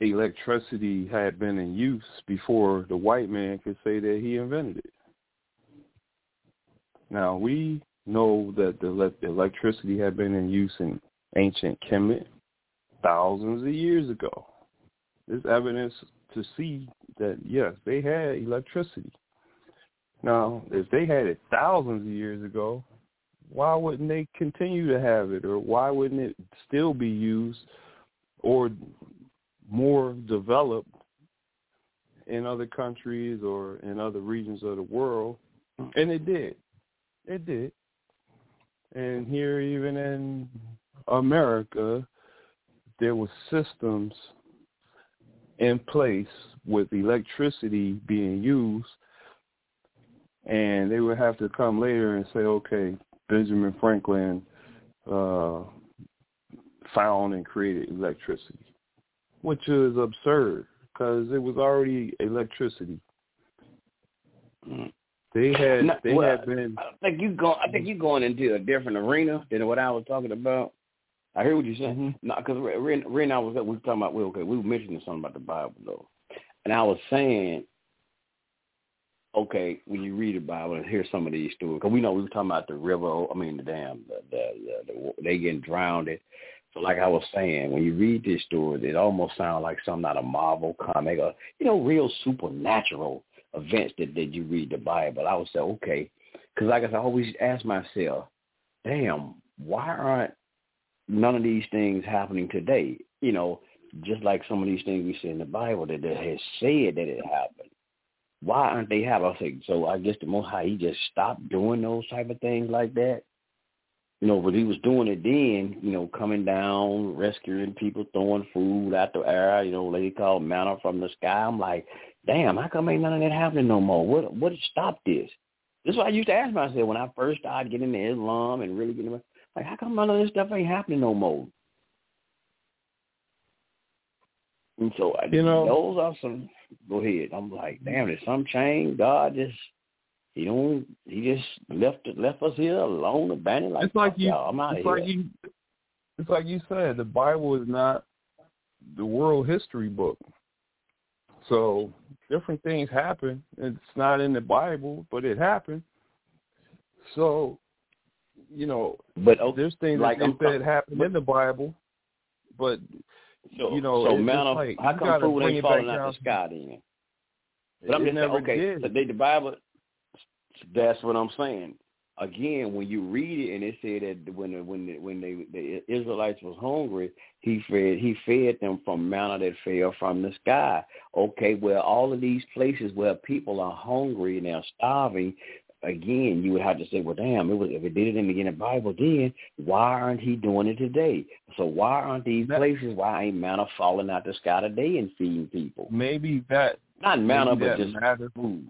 electricity had been in use before the white man could say that he invented it. Now we know that the electricity had been in use in ancient Kemet thousands of years ago. There's evidence to see that yes, they had electricity. Now, if they had it thousands of years ago, why wouldn't they continue to have it, or why wouldn't it still be used, or more developed in other countries or in other regions of the world? And it did. It did. And here, even in America, there were systems in place with electricity being used, and they would have to come later and say, okay, Benjamin Franklin uh, found and created electricity, which is absurd because it was already electricity. They had No, they well, had been I think you go. I think you're going into a different arena than what I was talking about. I hear what you're saying. Mhm. No, because Ren, Ren, I was we were talking about. We okay. We were mentioning something about the Bible though, and I was saying, okay, when you read the Bible and hear some of these stories, because we know we were talking about the river. I mean, the dam, the the, the, the they getting drowned. So, like I was saying, when you read these stories, it almost sounds like something out of Marvel comic or you know, real supernatural events that that you read the Bible. I would say, okay, because like I said, I always ask myself, damn, why aren't none of these things happening today? You know, just like some of these things we see in the Bible that, that has said that it happened. Why aren't they happening? I so I guess the Most High, he just stopped doing those type of things like that. You know, but he was doing it then, you know, coming down, rescuing people, throwing food out the air, you know, they call manna from the sky. I'm like, damn, how come ain't none of that happening no more? What what stopped this? This is what I used to ask myself when I first started getting into Islam and really getting like, how come none of this stuff ain't happening no more? And so I, You know- those are some. Go ahead. I'm like, damn, did some change? God just he don't he just left left us here alone, abandoned. Like, it's like you I'm out of it's here. like you it's like you said the bible is not the world history book so different things happen it's not in the bible but it happened so you know but okay, there's things like, that I'm- happened in the bible but so, you know, so manna, like, how come food ain't falling out the sky then? But I'm just saying, okay, did. so they, the Bible, that's what I'm saying. Again, when you read it and it said that when the, when the, when they the Israelites was hungry, he fed he fed them from manna that fell from the sky. Okay, well, all of these places where people are hungry and they're starving, again, you would have to say, well, damn, it was if it did it in the, in the Bible then, why aren't he doing it today? So why aren't these places? Why ain't manna falling out the sky today and feeding people? maybe that Not manna, but just matter. food.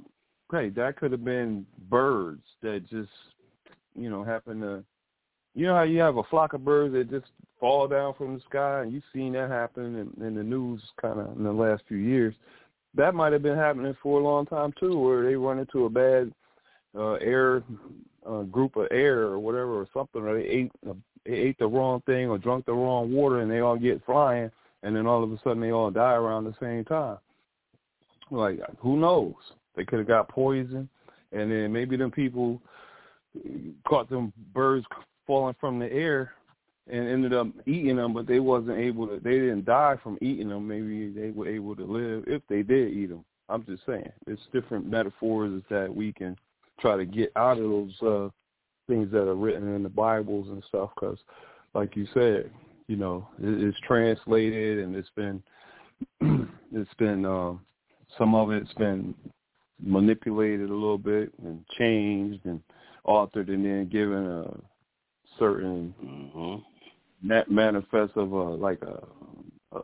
Okay, that could have been birds that just, you know, happen to. You know how you have a flock of birds that just fall down from the sky, and you've seen that happen in, in the news kind of in the last few years. That might have been happening for a long time too, where they run into a bad uh, air uh, group of air or whatever or something, or they ate uh, they ate the wrong thing or drunk the wrong water, and they all get flying, and then all of a sudden they all die around the same time. Like who knows? They could have got poison, and then maybe them people caught them birds falling from the air and ended up eating them, but they wasn't able to. They didn't die from eating them. Maybe they were able to live if they did eat them. I'm just saying, it's different metaphors that we can try to get out of those uh, things that are written in the Bibles and stuff. Because, like you said, you know, it, it's translated and it's been it's been um, some of it's been manipulated a little bit and changed and altered and then given a certain hmm ma- manifest of a like a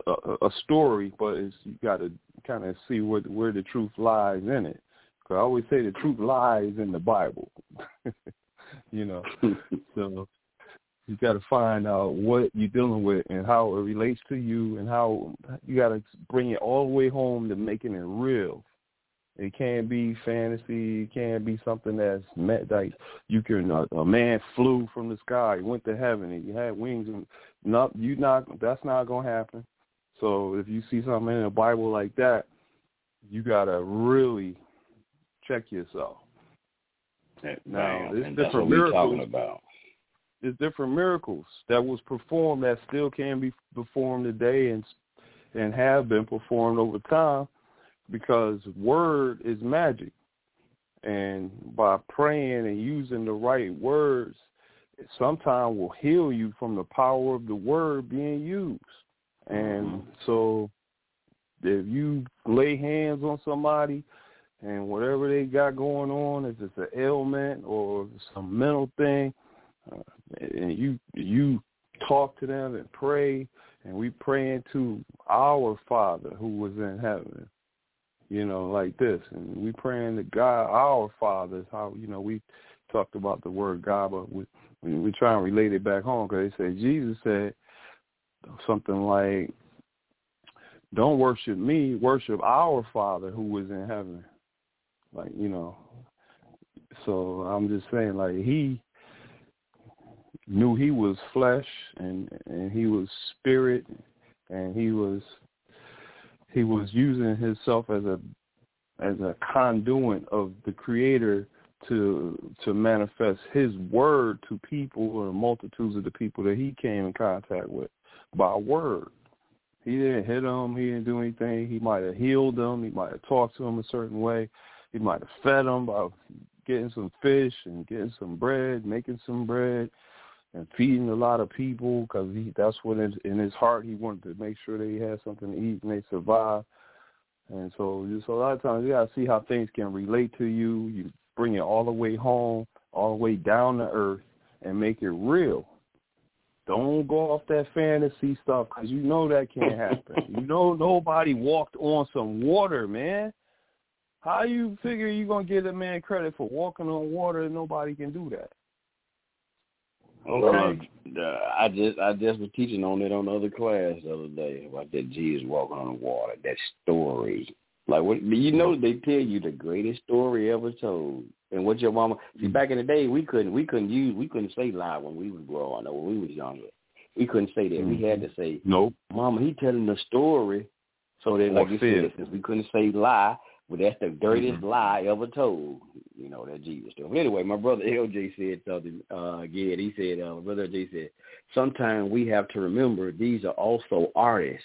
a, a, a story, but it's you got to kind of see where where the truth lies in it. Cause I always say the truth lies in the Bible. you know, so you got to find out what you're dealing with and how it relates to you, and how you got to bring it all the way home to making it real. It can't be fantasy. It can't be something that's met like you can. Uh, a man flew from the sky, went to heaven, and he had wings. And not you not. That's not gonna happen. So if you see something in the Bible like that, you gotta really check yourself. now, there's and different that's what we're miracles. talking about. There's different miracles that was performed that still can be performed today and and have been performed over time because word is magic. And by praying and using the right words, it sometimes will heal you from the power of the word being used. And mm-hmm. so if you lay hands on somebody and whatever they got going on, if it's an ailment or some mental thing, uh, and you you talk to them and pray, and we praying to our Father who was in heaven, you know, like this, and we praying to God, our Father. Is how you know we talked about the word God, but we we, we try and relate it back home because they say Jesus said something like, "Don't worship me, worship our Father who was in heaven." Like you know, so I'm just saying, like he knew he was flesh and and he was spirit and he was he was using himself as a as a conduit of the creator to to manifest his word to people or multitudes of the people that he came in contact with by word. He didn't hit them. He didn't do anything. He might have healed them. He might have talked to them a certain way. He might have fed them by getting some fish and getting some bread, making some bread, and feeding a lot of people because that's what in, in his heart he wanted to make sure they had something to eat and they survive. And so, so a lot of times you gotta see how things can relate to you. You bring it all the way home, all the way down to earth, and make it real. Don't go off that fantasy stuff because you know that can't happen. you know nobody walked on some water, man. How you figure you gonna give a man credit for walking on water and nobody can do that? Okay. Uh, I just I just was teaching on it on the other class the other day about that Jesus walking on the water. That story, like what you know, they tell you the greatest story ever told. And what your mama see back in the day, we couldn't we couldn't use we couldn't say lie when we was growing or when we was younger. We couldn't say that. We had to say, Nope. "Mama, he telling the story." So that like Or you said, since we couldn't say lie, well, that's the dirtiest lie ever told. You know that Jesus. But anyway, my brother LJ said something uh, again. He said, uh, brother LJ said, sometimes we have to remember these are also artists.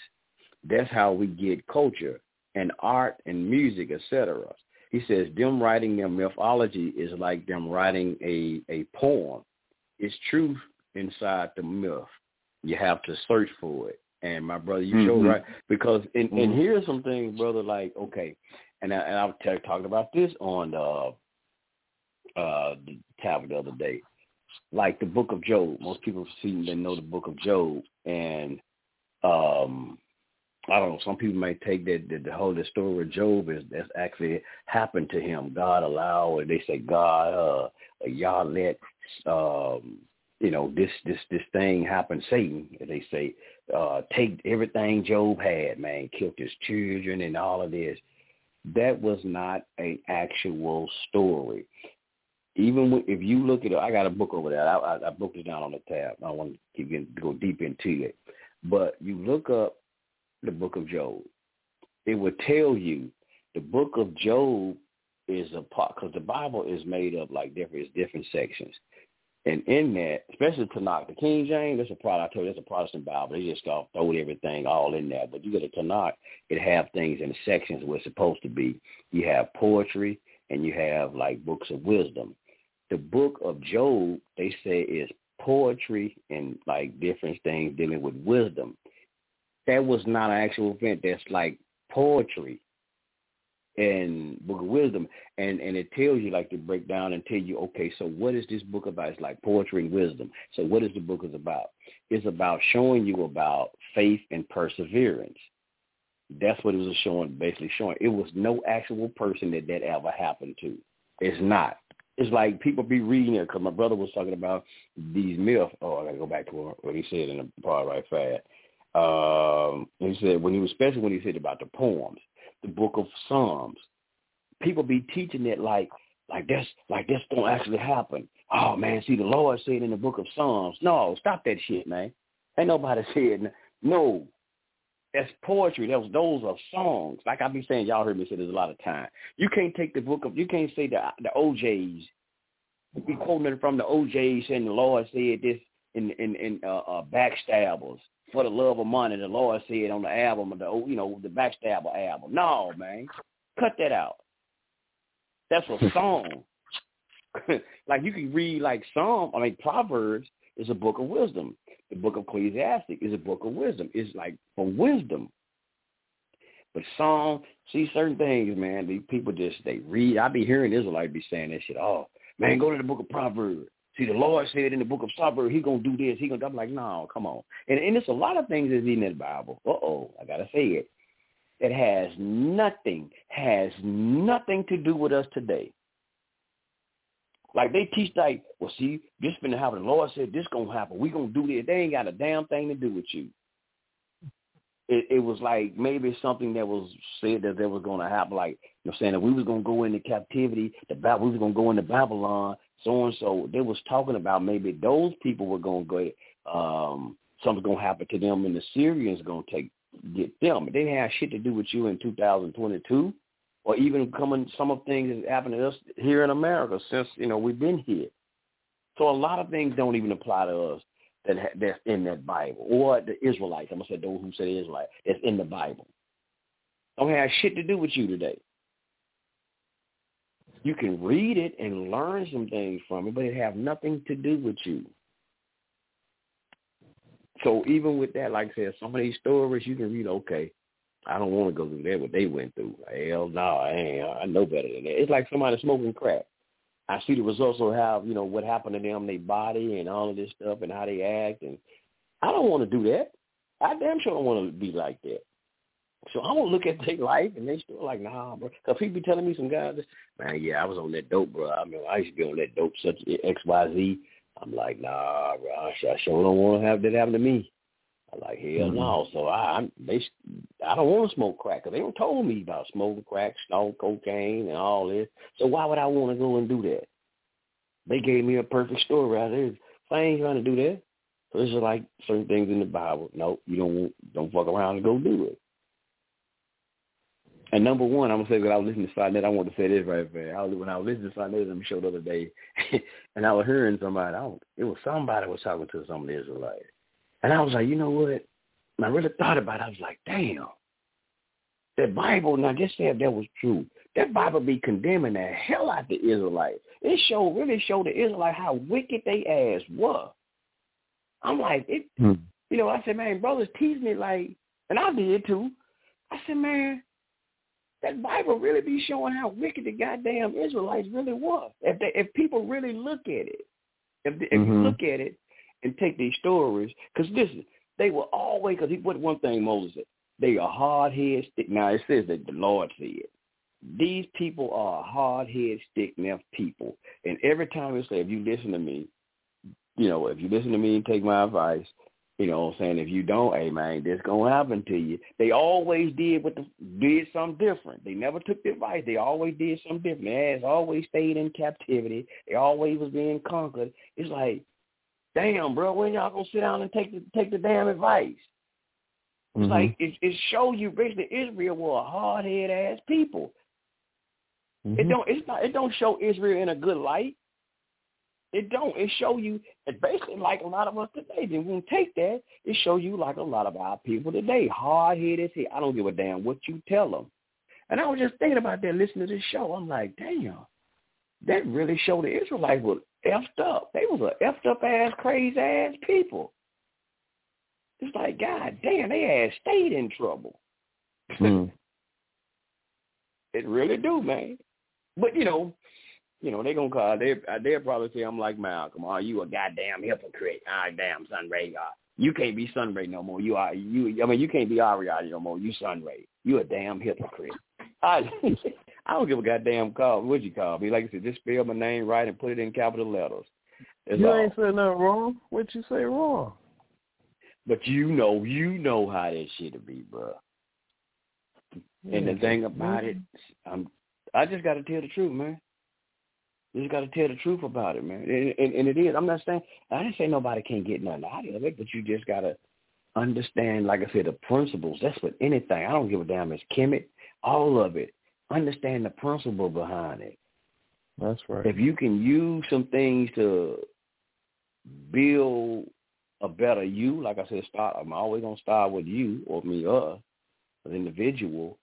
That's how we get culture and art and music, etc. He says them writing their mythology is like them writing a a poem. It's truth inside the myth. You have to search for it. And my brother, you sure Mhm. right because and, and Mhm. here's some things, brother. Like okay, and I, and I was talking about this on the uh the tablet the other day. Like the Book of Job. Most people seem to know the Book of Job, and um I don't know. Some people may take that, that the whole the story of Job is that's actually happened to him. God allowed, or they say God, uh, y'all let, um, you know, this this this thing happen. Satan, they say, uh, take everything Job had, man, killed his children and all of this. That was not an actual story. Even if you look at it, I got a book over there. I, I, I broke it down on the tab. I want to keep go deep into it, but you look up the book of Job. It would tell you the book of Job is a part because the Bible is made up like different it's different sections. And in that, especially Tanakh, the King James, that's a product. I told you, that's a Protestant Bible. They just start throw everything all in there. But you get a Tanakh, it have things in sections where it's supposed to be. You have poetry and you have like books of wisdom. The book of Job, they say, is poetry and like different things dealing with wisdom that was not an actual event. That's like poetry and Book of Wisdom, and and it tells you like to break down and tell you, okay, so what is this book about? It's like poetry and wisdom. So what is the book is about? It's about showing you about faith, and perseverance. That's what it was showing, basically showing. It was no actual person that that ever happened to. It's not. It's like people be reading it because my brother was talking about these myths. Oh, I got to go back to what he said in the part right fast. Um, he said when he was, especially when he said about the poems, the book of Psalms. People be teaching it like like this like this don't actually happen. Oh man, see the Lord said in the book of Psalms. No, stop that shit, man. Ain't nobody said no. That's poetry. Those those are songs. Like I be saying, y'all heard me say this a lot of time. You can't take the book of you can't say the the O'Jays. Be quoting from the O'Jays saying the Lord said this in in in uh, uh, backstabbers for the love of money. The Lord said on the album of the old you know the backstabber album. No man, cut that out. That's a song. like you can read like Psalm. I mean Proverbs is a book of wisdom. The book of Ecclesiastic is a book of wisdom. It's like for wisdom. But Psalm, see certain things, man. These people just they read. I be hearing Israelites be saying that shit. Oh man, go to the book of Proverbs. See, the Lord said in the book of Proverbs, He gonna do this. He gonna. I'm like, no, come on. And and it's a lot of things that's in the Bible. Uh oh, I gotta say it. It has nothing, has nothing to do with us today. Like they teach like, well, see, this been happen. The Lord said this gonna happen. We gonna do this. They ain't got a damn thing to do with you. It, it was like maybe something that was said that there was gonna happen. Like you know, saying that we was gonna go into captivity. The we was gonna go into Babylon. So and so. They was talking about maybe those people were gonna go. Um, something's gonna happen to them, and the Syrians gonna take get them. It didn't have shit to do with you in 2022 or even coming some of things that happened to us here in America since you know we've been here. So a lot of things don't even apply to us that that's in that Bible or the Israelites. I'm gonna say those who say Israelite that's in the Bible. Don't have shit to do with you today. You can read it and learn some things from it, but it have nothing to do with you. So even with that, like I said, some of these stories you can read. Okay, I don't want to go through that what they went through. Hell no, I ain't. I know better than that. It's like somebody smoking crack. I see the results of how you know what happened to them, their body, and all of this stuff, and how they act. And I don't want to do that. I damn sure don't want to be like that. So I want to look at their life, and they still like, nah, bro. Because people be telling me some guys, man, yeah, I was on that dope, bro. I mean, I used to be on that dope, such X, Y, Z. I'm like, nah, bro. I sure don't want to have that happen to me. I'm like, hell mm-hmm. no. So I, I'm, they, I don't want to smoke crack because they don't told me about smoking crack, smoking cocaine, and all this. So why would I want to go and do that? They gave me a perfect story right there. So I ain't trying to do that. So it's just like certain things in the Bible. No, you don't don't fuck around and go do it. And number one, I'm gonna say that I was listening to Sonnet. I want to say this right there. I was, when I was listening to Sonnet on the show the other day, and I was hearing somebody. I don't, it was somebody was talking to some of the Israelites, and I was like, you know what? And I really thought about it. I was like, damn, that Bible. Now, just say if that was true, that Bible be condemning the hell out the Israelites. It show really show the Israelites how wicked they ass were. I'm like, it. Hmm. You know, I said, man, brothers tease me like, and I did too. I said, man, that Bible really be showing how wicked the goddamn Israelites really was. If they, if people really look at it, if they, if mm-hmm. you look at it and take these stories, because listen, they were always because he put one thing Moses said, they are hard head stick. Now it says that the Lord said these people are hard head stick neck people, and every time it say if you listen to me, you know if you listen to me and take my advice, you know what I'm saying? If you don't, hey man, this gonna happen to you. They always did what the, did something different. They never took the advice. They always did something different. They has always stayed in captivity. They always was being conquered. It's like, damn, bro, when y'all gonna sit down and take the take the damn advice? It's mm-hmm. like it, it shows you basically Israel were a hard head ass people. Mm-hmm. It don't it's not it don't show Israel in a good light. It don't. It show you it's basically like a lot of us today. Then when take that, it show you like a lot of our people today, hard headed. See, I don't give a damn what you tell them. And I was just thinking about that, listening to this show. I'm like, damn, that really showed the Israelites were effed up. They was a effed up ass, crazy ass people. It's like, God damn, they had stayed in trouble. Mm. it really do, man. But you know, you know, they gonna call they they'll probably say I'm like Malcolm, are you a goddamn hypocrite? Ah damn Sunray, uh, You can't be Sunray no more. You are you. I mean, you can't be Ariana no more. You Sunray. You a damn hypocrite. I I don't give a goddamn call. What'd you call me? Like I said, just spell my name right and put it in capital letters. That's you all. ain't said nothing wrong. What you say wrong? But you know, you know how that shit'll be, bro. And the thing about it, I'm, I just got to tell the truth, man. You just got to tell the truth about it, man. And, and, and it is. I'm not saying I didn't say nobody can't get nothing out of it, but you just got to understand, like I said, the principles. That's what anything. I don't give a damn. It's Kemet, all of it. Understand the principle behind it. That's right. If you can use some things to build a better you, like I said, start. I'm always gonna start with you or me, us, an individual,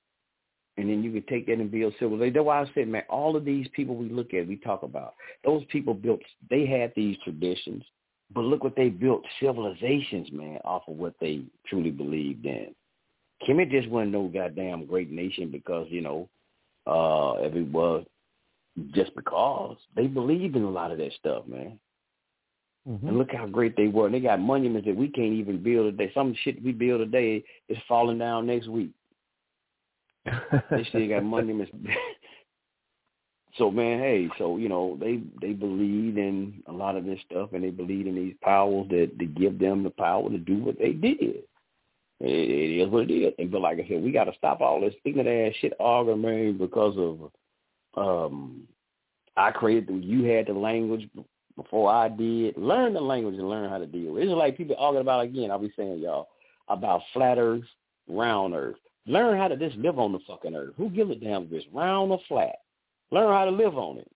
and then you can take that and build civilization. That's why I said, man, all of these people we look at, we talk about, those people built. They had these traditions, but look what they built civilizations, man, off of what they truly believed in. Kemet just wasn't no goddamn great nation because you know, uh, if it was just because they believed in a lot of that stuff, man. Mhm. And look how great they were. And they got monuments that we can't even build today. Some shit we build today is falling down next week. They still got monuments. so man, hey, so you know they they believe in a lot of this stuff, and they believe in these powers that that give them the power to do what they did. It, it is what it is. But like I said, we got to stop all this ignorant ass shit arguing, because of um I created them. You had the language before I did. Learn the language and learn how to deal. It's like people arguing about again. I'll be saying y'all about flat Earth, round Earth. Learn how to just live on the fucking Earth. Who gives a damn if it's round or flat? Learn how to live on it.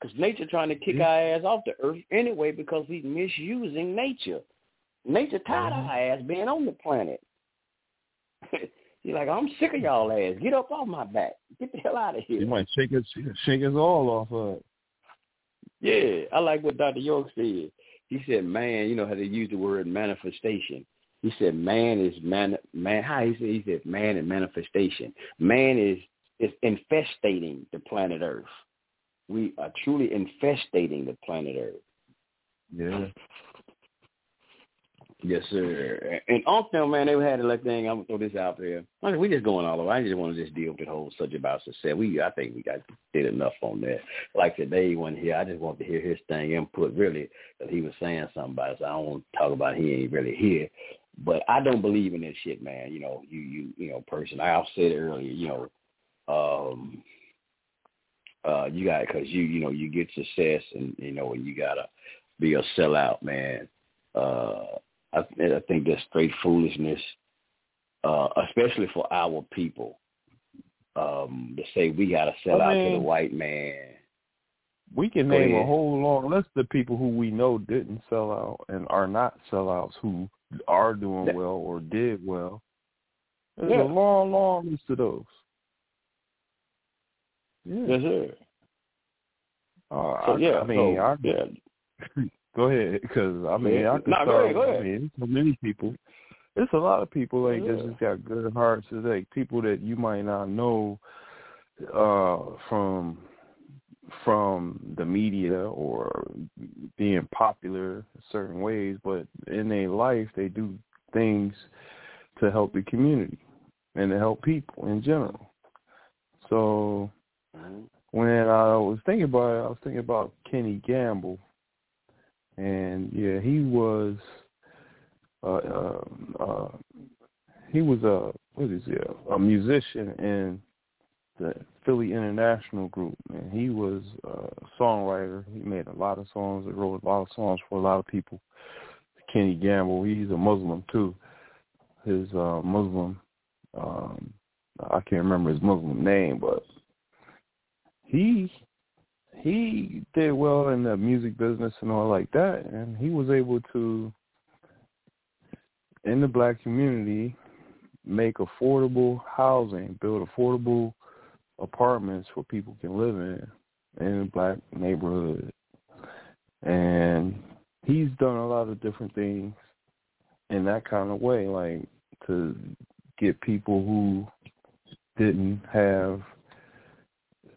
Because nature trying to kick mm-hmm. our ass off the Earth anyway because he's misusing nature. Nature tired of mm-hmm. our ass being on the planet. He's like, I'm sick of y'all ass. Get up off my back. Get the hell out of here. You might shake us, shake us all off of it. Yeah, I like what Dr. York said. He said, "Man, you know how they use the word manifestation." He said, "Man is man, man." How he said? He said, "Man and manifestation. Man is is infestating the planet Earth. We are truly infestating the planet Earth." Yeah. Yes, sir. And also, man, they had a thing. I'm gonna throw this out there. I mean, we just going all over. I just want to just deal with the whole subject about success. We, I think, we got did enough on that. Like today, when here, I just want to hear his thing input. Really, that he was saying something about it. So I don't want to talk about. It. He ain't really here. But I don't believe in this shit, man. You know, you, you, you know, person. I said it earlier. You know, um, uh, you got because you, you know, you get success, and you know, and you gotta be a sellout, man. Uh, I, I think that's straight foolishness, uh, especially for our people. Um, to say we got to sell I out to the white man. We can Go name a whole long list of people who we know didn't sell out and are not sellouts who are doing well or did well. There's Yeah. a long, long list of those. Yeah. Yes, sir. Uh, So I, yeah, I mean, so, I, yeah, go ahead, because I mean, Yeah. I could No, go start. ahead, go ahead. I mean, so many people. There's a lot of people like Yeah. that's got good hearts. It's like people that you might not know uh, from from the media or being popular certain ways, but in their life they do things to help the community and to help people in general. So Mhm. when I was thinking about it, I was thinking about Kenny Gamble, and yeah, he was, uh, uh, uh he was a what is he, a, a musician in the Philly International Group, and he was a songwriter. He made a lot of songs, He wrote a lot of songs for a lot of people. Kenny Gamble, he's a Muslim too. His uh, Muslim, um, I can't remember his Muslim name, but he he did well in the music business and all like that and he was able to in the black community make affordable housing build affordable apartments where people can live in in a black neighborhood and he's done a lot of different things in that kind of way like to get people who didn't have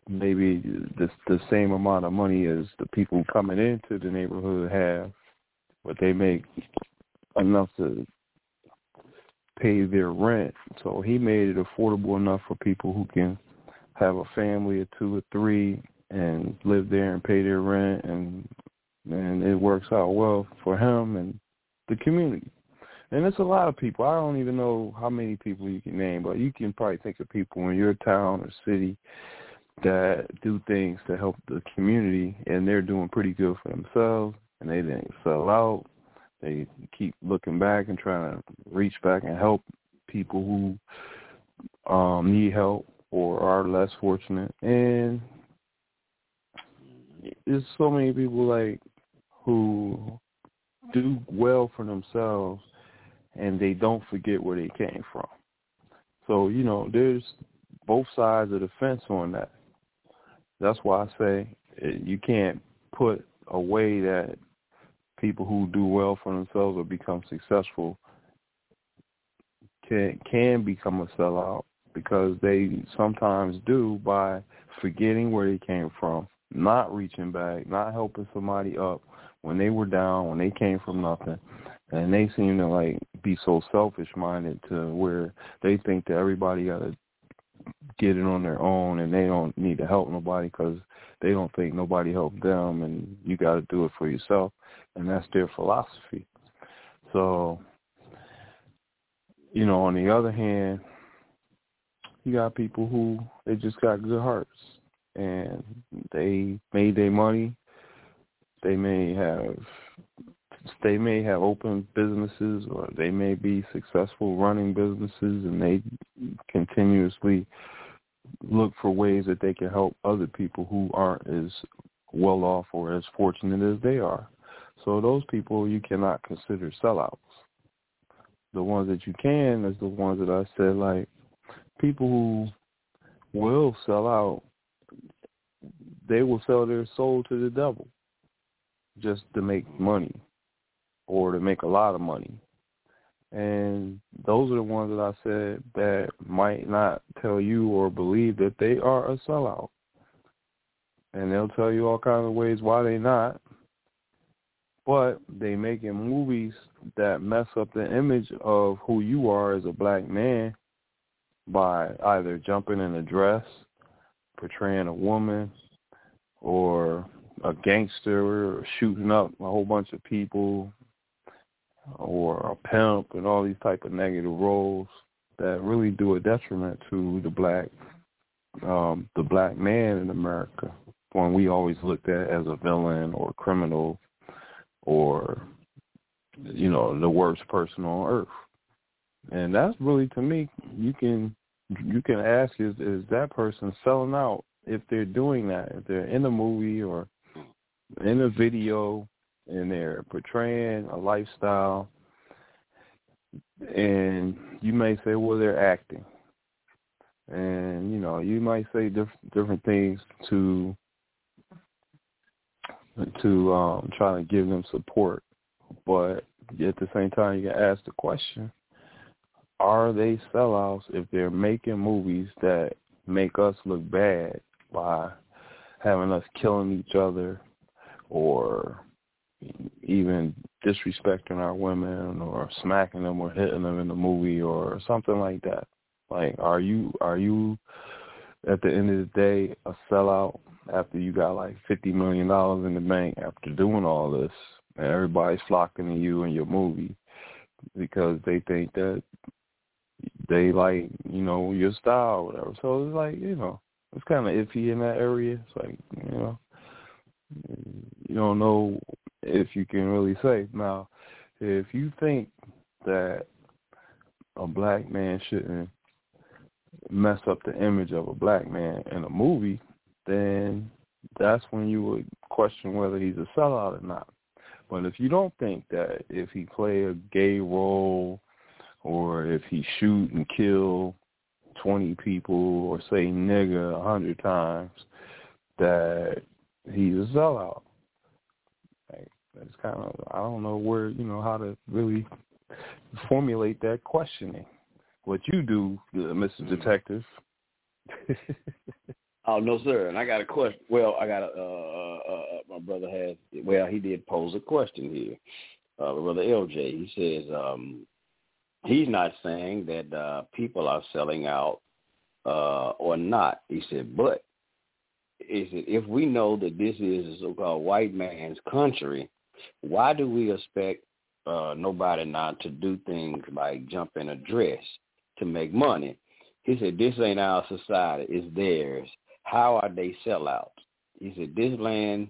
maybe the the same amount of money as the people coming into the neighborhood have, but they make enough to pay their rent. So he made it affordable enough for people who can have a family of two or three and live there and pay their rent and and it works out well for him and the community. And it's a lot of people. I don't even know how many people you can name, but you can probably think of people in your town or city that do things to help the community and they're doing pretty good for themselves and they didn't sell out. They keep looking back and trying to reach back and help people who um need help or are less fortunate and there's so many people like who do well for themselves and they don't forget where they came from. So, you know, there's both sides of the fence on that. That's why I say you can't put away that people who do well for themselves or become successful can can become a sellout because they sometimes do by forgetting where they came from, not reaching back, not helping somebody up when they were down, when they came from nothing. And they seem to like be so selfish minded to where they think that everybody got to get it on their own and they don't need to help nobody because they don't think nobody helped them and you got to do it for yourself and that's their philosophy so you know on the other hand you got people who they just got good hearts and they made their money they may have they may have open businesses or they may be successful running businesses and they continuously look for ways that they can help other people who aren't as well off or as fortunate as they are. So those people you cannot consider sellouts. The ones that you can is the ones that I said like people who will sell out they will sell their soul to the devil just to make money or to make a lot of money. And those are the ones that I said that might not tell you or believe that they are a sellout. And they'll tell you all kinds of ways why they not. But they making movies that mess up the image of who you are as a black man by either jumping in a dress, portraying a woman, or a gangster or shooting up a whole bunch of people or a pimp and all these type of negative roles that really do a detriment to the black um the black man in America when we always looked at as a villain or criminal or you know the worst person on earth. And that's really to me you can you can ask is is that person selling out if they're doing that if they're in a movie or in a video and they're portraying a lifestyle? And you may say well they're acting. And you know you might say diff- different things to to um try to give them support. But at the same time you can ask the question are they sellouts if they're making movies that make us look bad by having us killing each other or even disrespecting our women or smacking them or hitting them in the movie or something like that. Like, are you are you at the end of the day a sellout after you got like fifty million dollars in the bank after doing all this and everybody's flocking to you and your movie because they think that they like you know your style whatever. So it's like you know it's kind of iffy in that area. It's like you know you don't know if you can really say. Now, if you think that a black man shouldn't mess up the image of a black man in a movie, then that's when you would question whether he's a sellout or not. But if you don't think that if he play a gay role or if he shoot and kill 20 people or say nigga a hundred times, that he's a sellout. Like, that's kind of I don't know where you know how to really formulate that questioning. What you do, uh, Mr. Detective? oh no, sir. And I got a question. Well, I got a uh, uh, uh, my brother has. Well, he did pose a question here. uh, Brother LJ. He says um, he's not saying that uh, people are selling out uh, or not. He said, but is it if we know that this is a so-called white man's country, why do we expect uh, nobody not to do things like jump in a dress to make money? He said, this ain't our society, it's theirs. How are they sellouts? He said, this land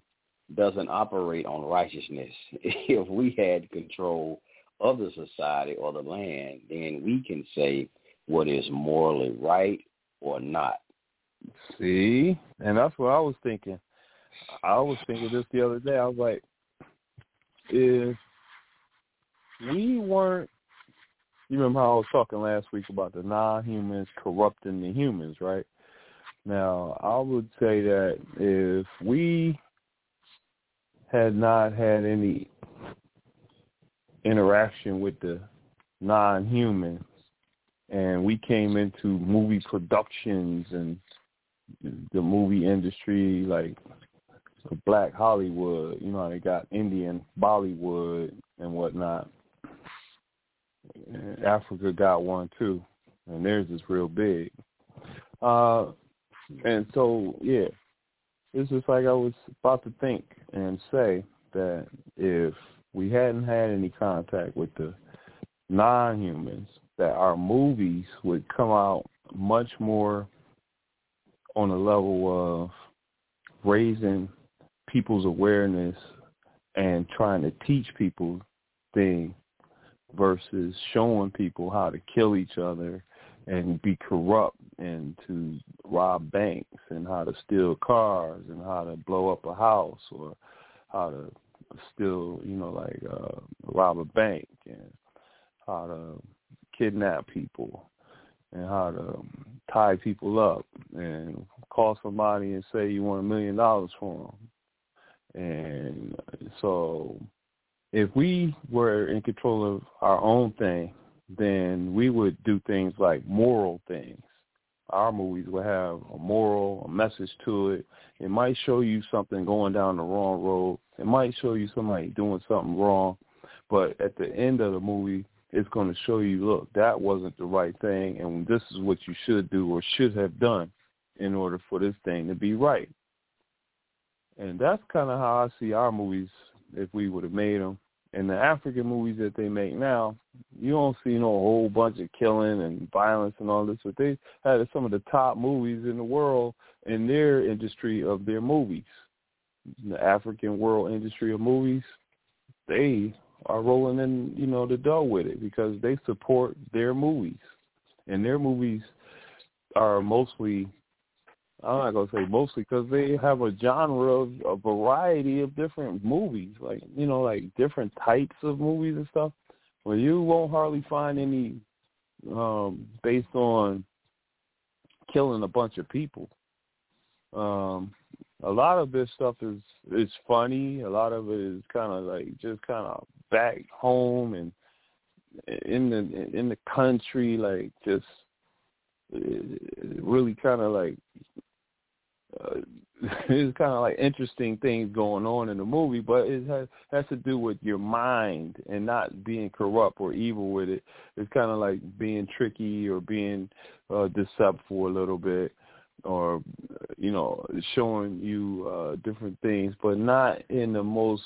doesn't operate on righteousness. if we had control of the society or the land, then we can say what is morally right or not. See, and that's what I was thinking. I was thinking this the other day. I was like, if we weren't, you remember how I was talking last week about the non-humans corrupting the humans, right? Now, I would say that if we had not had any interaction with the non-humans and we came into movie productions and the movie industry like black Hollywood, you know, they got Indian Bollywood and whatnot. And Africa got one too, and theirs is real big. Uh, and so, yeah, it's just like I was about to think and say that if we hadn't had any contact with the non-humans, that our movies would come out much more on a level of raising people's awareness and trying to teach people things versus showing people how to kill each other and be corrupt and to rob banks and how to steal cars and how to blow up a house or how to steal, you know, like uh rob a bank and how to kidnap people and how to um, tie people up and call somebody and say you want a million dollars for them. And so if we were in control of our own thing then we would do things like moral things. Our movies would have a moral, a message to it. It might show you something going down the wrong road. It might show you somebody doing something wrong. But at the end of the movie, it's going to show you, look, that wasn't the right thing, and this is what you should do or should have done in order for this thing to be right. And that's kind of how I see our movies if we would have made them in the African movies that they make now, you don't see no whole bunch of killing and violence and all this, but they had some of the top movies in the world in their industry of their movies. The African world industry of movies, they are rolling in, you know, the dough with it because they support their movies. And their movies are mostly I'm not gonna say mostly because they have a genre of a variety of different movies, like you know, like different types of movies and stuff. Well, you won't hardly find any um based on killing a bunch of people. Um a lot of this stuff is is funny. A lot of it is kind of like just kind of back home and in the in the country, like just really kind of like uh, it's kind of like interesting things going on in the movie, but it has has to do with your mind and not being corrupt or evil with it. It's kind of like being tricky or being uh, deceptive a little bit, or you know, showing you uh, different things, but not in the most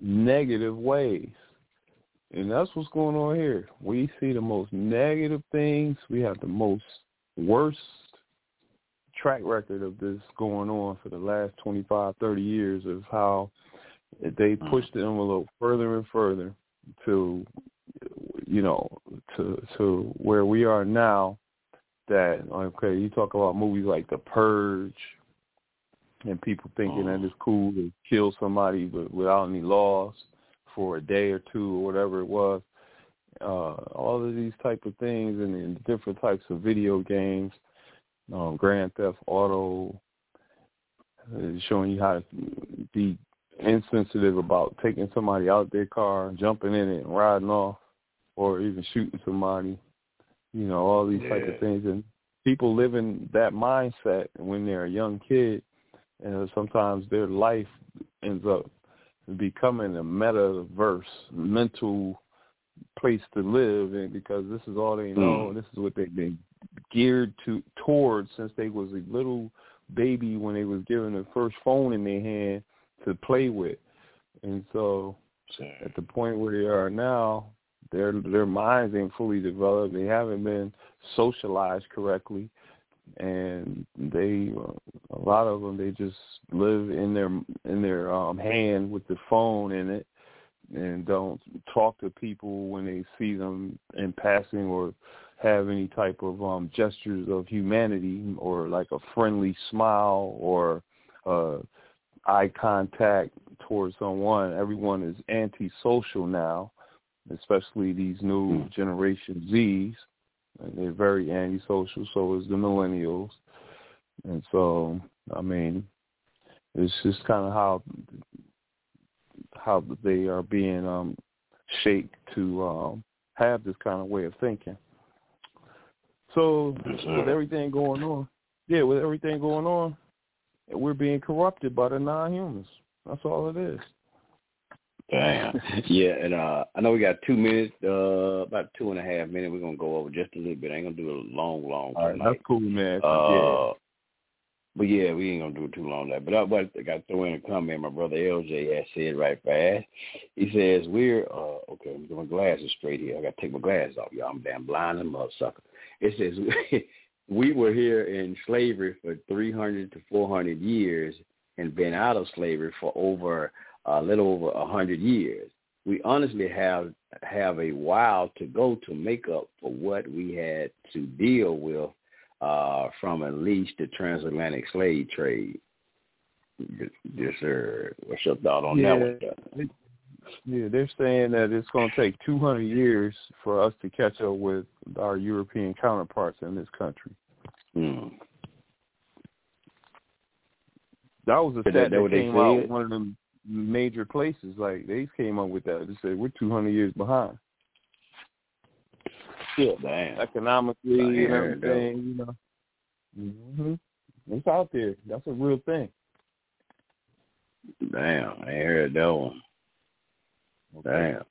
negative ways. And that's what's going on here. We see the most negative things. We have the most worst track record of this going on for the last 25, 30 years of how they pushed the envelope further and further to, you know, to to where we are now. That okay, you talk about movies like The Purge, and people thinking that it's cool to kill somebody but without any loss for a day or two or whatever it was. Uh, all of these type of things and, and different types of video games um, Grand Theft Auto, uh, showing you how to be insensitive about taking somebody out their car, jumping in it, and riding off, or even shooting somebody. You know, all these yeah. type of things, and people live in that mindset when they're a young kid, and sometimes their life ends up becoming a metaverse, mental place to live in because this is all they know. Mm. This is what they've been geared to towards since they was a little baby when they was given the first phone in their hand to play with. And so at the point where they are now, their their minds ain't fully developed. They haven't been socialized correctly, and they a lot of them they just live in their in their um, hand with the phone in it, and don't talk to people when they see them in passing or have any type of um gestures of humanity or like a friendly smile or uh eye contact towards someone. Everyone is antisocial now, especially these new Hmm. generation Zs. And they're very antisocial, so is the millennials. And so, I mean, it's just kind of how how they are being um shaped to um have this kind of way of thinking. So Yes, with everything going on, yeah, with everything going on, we're being corrupted by the non-humans. That's all it is. Damn. yeah, and uh I know we got two minutes, uh about two and a half minutes. We're gonna go over just a little bit. I ain't gonna do a long, long All right, that's cool, man. Uh, but yeah, we ain't gonna do it too long there. But I, but I got to throw in a comment. My brother LJ has said right fast. He says we're uh okay. I'm doing glasses straight here. I got to take my glasses off, y'all. I'm damn blind and mother sucker. It says we were here in slavery for 300 to 400 years and been out of slavery for over a little over a hundred years. We honestly have have a while to go to make up for what we had to deal with uh, from at least the transatlantic slave trade. Yes, sir. What's your thought on Yeah. that one? Yeah, they're saying that it's going to take 200 years for us to catch up with our European counterparts in this country. Hmm. That was a that- stat that that they came out one of the major places. Like they came up with that. They said we're 200 years behind. Yeah, damn. economically and that. everything. You know, hmm it's out there. That's a real thing. Damn, I heard that one. Damn.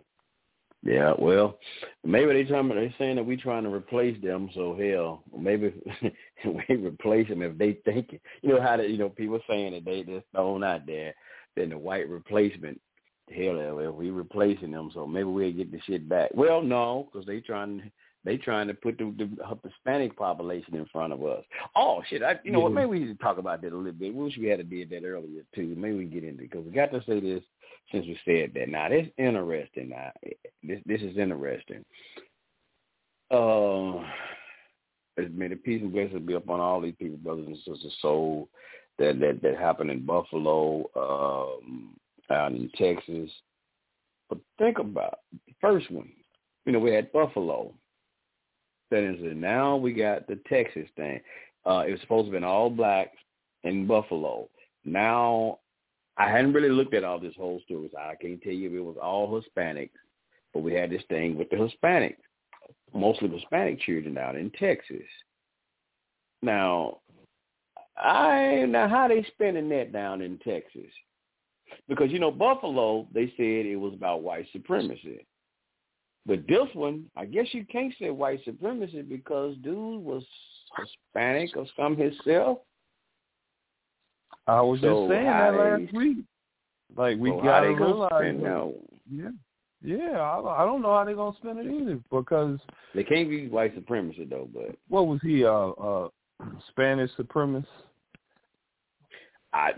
Yeah, well, maybe they talking they saying that we trying to replace them. So hell, maybe we replace them if they think you know how that you know people saying that they just thrown out there. Then the white replacement, hell, if we replacing them, so maybe we'll get the shit back. Well, no, because they trying they trying to put the, the Hispanic population in front of us. Oh shit! I, you know what? Maybe we need to talk about that a little bit. We wish we had did that earlier too. Maybe we get into it because we got to say this since we said that. Now this interesting. Now this this is interesting. Uh, may the peace and blessings be upon all these people, brothers and sisters. So that that that happened in Buffalo, um, out in Texas. But think about the first one. You know, we had Buffalo. Then is now we got the Texas thing. Uh, it was supposed to been all blacks in Buffalo. Now I hadn't really looked at all this whole story. So I can't tell you if it was all Hispanics, but we had this thing with the Hispanics, mostly Hispanic children out in Texas. Now, I now how they spending that down in Texas? Because you know Buffalo, they said it was about white supremacy. But this one, I guess you can't say white supremacy because dude was Hispanic or some himself. I was So just saying that they- last week. Like we so gotta realize. that-? Yeah, yeah. I, I don't know how they're gonna spend it either because They can't be white supremacy though, but what was he? Uh, uh, Spanish supremacist. I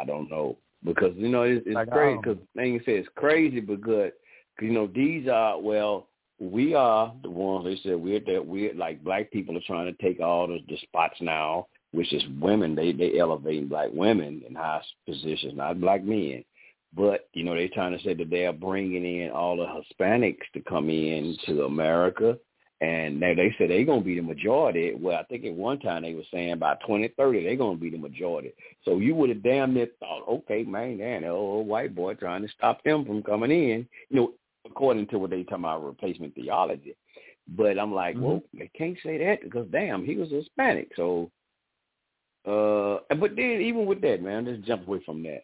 I don't know because you know it's, it's Like, crazy um, because say it's crazy but good 'cause, you know these are well we are the ones they said we're that we're like black people are trying to take all the, the spots now which is women they they elevating black women in high positions not black men but you know they're trying to say that they are bringing in all the Hispanics to come in to America and they they said they're going to be the majority. Well, I think at one time they were saying by 2030 they're going to be the majority. So you would have damn near thought, okay, man, that old white boy trying to stop them from coming in, you know, according to what they talking about replacement theology. But I'm like, mm-hmm. well, they can't say that because damn, he was Hispanic. So, uh, but then even with that, man, let's jump away from that.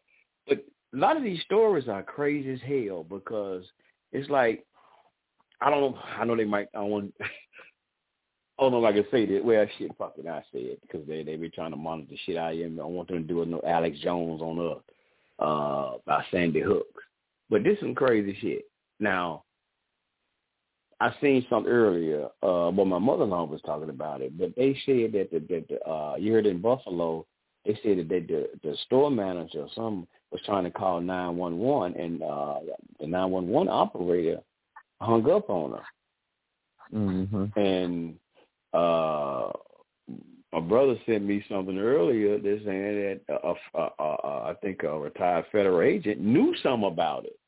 But a lot of these stories are crazy as hell because it's like I don't know. I know they might. I want. I don't know if I can say that. Well, shit, fuck it, I say it because they they be trying to monitor shit of him. I want them to do a no Alex Jones on us uh by Sandy Hooks. But this some crazy shit. Now, I seen something earlier. Uh, well, my mother-in-law was talking about it, but they said that the, that the uh, you heard in Buffalo, they said that they, the the store manager or some was trying to call nine one one, and uh, the nine one one operator hung up on her. Mm-hmm. And uh, my brother sent me something earlier that's saying that uh, uh, uh, uh, I think a retired federal agent knew some about it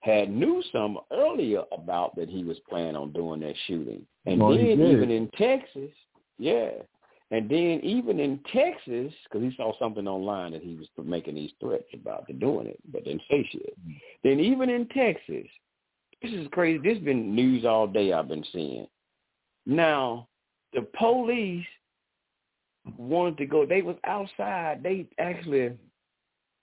had knew some earlier about that he was planning on doing that shooting. And Well, then even in Texas, yeah. And then even in Texas, because he saw something online that he was making these threats about to doing it, but didn't say shit. Mm-hmm. Then even in Texas, this is crazy. This has been news all day I've been seeing. Now, the police wanted to go. They was outside. They actually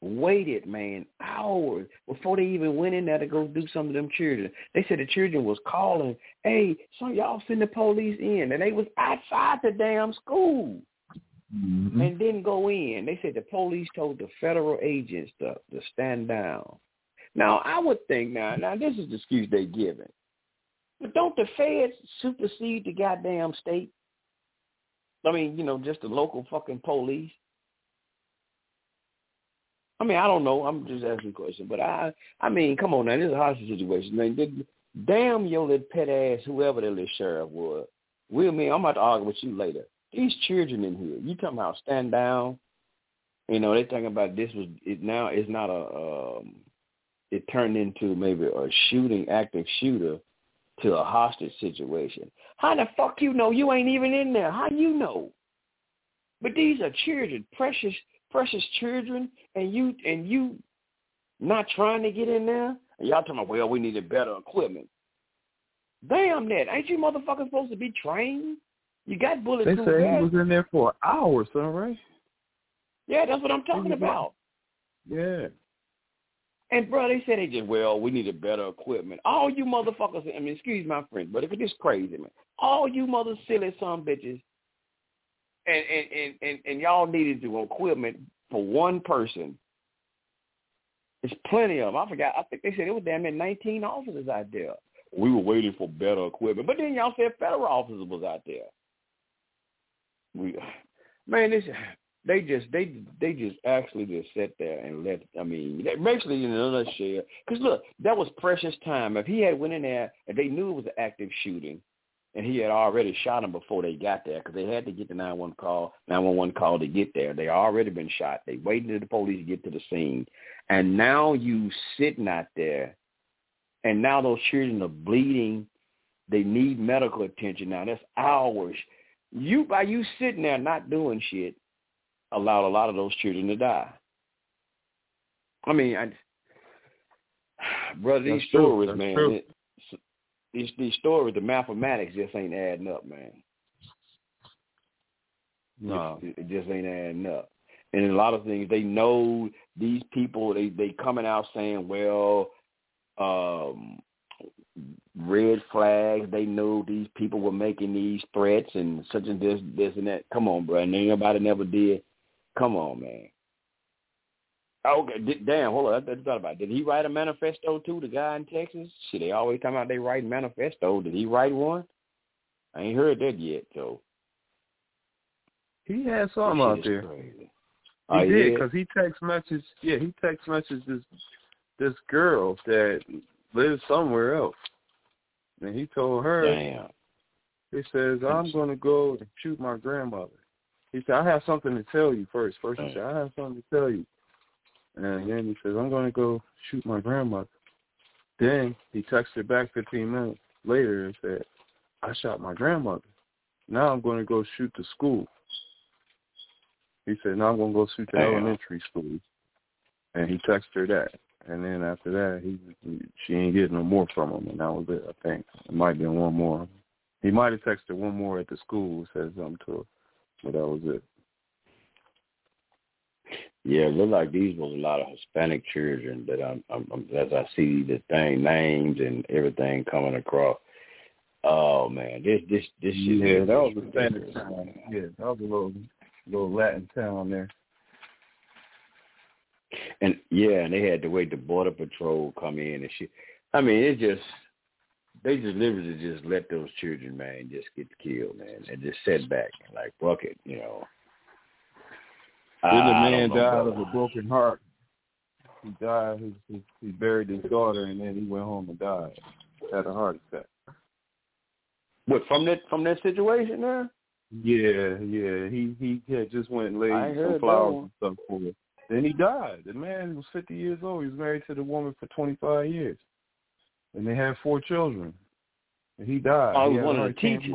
waited, man, hours before they even went in there to go do some of them children. They said the children was calling, hey, some y'all send the police in. And they was outside the damn school Mm-hmm. and didn't go in. They said the police told the federal agents to, to stand down. Now, I would think now, now this is the excuse they giving. But don't the feds supersede the goddamn state? I mean, you know, just the local fucking police. I mean, I don't know. I'm just asking a question, but I, I mean, come on now, this is a hostage situation. Man, Did- damn your little pet ass, whoever the little sheriff was. We'll, me, I'm about to argue with you later. These children in here, you talking about stand down? You know, they're talking about this was it now. It's not a. Um, it turned into maybe a shooting, active shooter, to a hostage situation. How the fuck you know you ain't even in there? How you know? But these are children, precious, precious children, and you and you not trying to get in there. And y'all talking about, well, we needed better equipment. Damn that! Ain't you motherfuckers supposed to be trained? You got bullets. They said he was in there for an hour, son, right? Yeah, that's what I'm talking about. Yeah. And bro, they said they just well, we needed better equipment. All you motherfuckers, I mean, excuse my friend, but if it is crazy, man. All you mother silly son bitches, and and and, and y'all needed the equipment for one person. There's plenty of them. I forgot. I think they said it was damn near 19 officers out there. We were waiting for better equipment, but then y'all said federal officers was out there. We, man, this they just they they just actually just sat there and let I mean basically in a nutshell. Because look, that was precious time. If he had went in there and they knew it was an active shooting, and he had already shot him before they got there, because they had to get the nine one call nine one one call to get there. They already been shot. They waited until the police to get to the scene, and now you sitting out there, and now those children are bleeding. They need medical attention now. That's hours. You by you sitting there not doing shit allowed a lot of those children to die. I mean, I, brother, these That's stories, man, true. it, these these stories, the mathematics just ain't adding up, man. No. It, it just ain't adding up. And a lot of things they know these people they they coming out saying, well, um red flags, they know these people were making these threats and such and this this and that. Come on, bro. And nobody never did. Come on, man. Oh, okay, di- damn, hold on. I I thought about it. Did he write a manifesto too, the guy in Texas? See, they always talking about they write manifesto. Did he write one? I ain't heard that yet, so. He had something shit out there. crazy. He Oh, did yeah? because he text message. Yeah, he text messaged this this girl that lives somewhere else, and he told her. Damn. He says, "I'm going to go and shoot my grandmother." He said, "I have something to tell you first. First, he said, "I have something to tell you," Uh, and then he says, "I'm going to go shoot my grandmother." Then he texted back 15 minutes later and said, "I shot my grandmother. Now I'm going to go shoot the school." He said, "Now I'm going to go shoot the Damn. elementary school," and he texted her that. And then after that, he, he she ain't getting no more from him, and that was it. I think it might have been one more. He might have texted one more at the school, said something to her, but that was it. Yeah, it looked like these was a lot of Hispanic children that I'm, I'm as I see the thing names and everything coming across. Oh man, this this this shit. Yeah, that was a Spanish town. Yeah, that was a little little Latin town there. And yeah, and they had to wait the border patrol come in and shit. I mean, it just they just literally just let those children, man, just get killed, man, and just sit back like fuck it, you know. Then the man died of a broken heart. He died. He, he, he buried his daughter, and then he went home and died. Had a heart attack. What from that from that situation there? Yeah, yeah. He he had just went and laid some flowers and stuff for her. Then he died. The man was fifty years old. He was married to the woman for twenty five years, and they had four children. And he died. Oh, he was one of the teachers.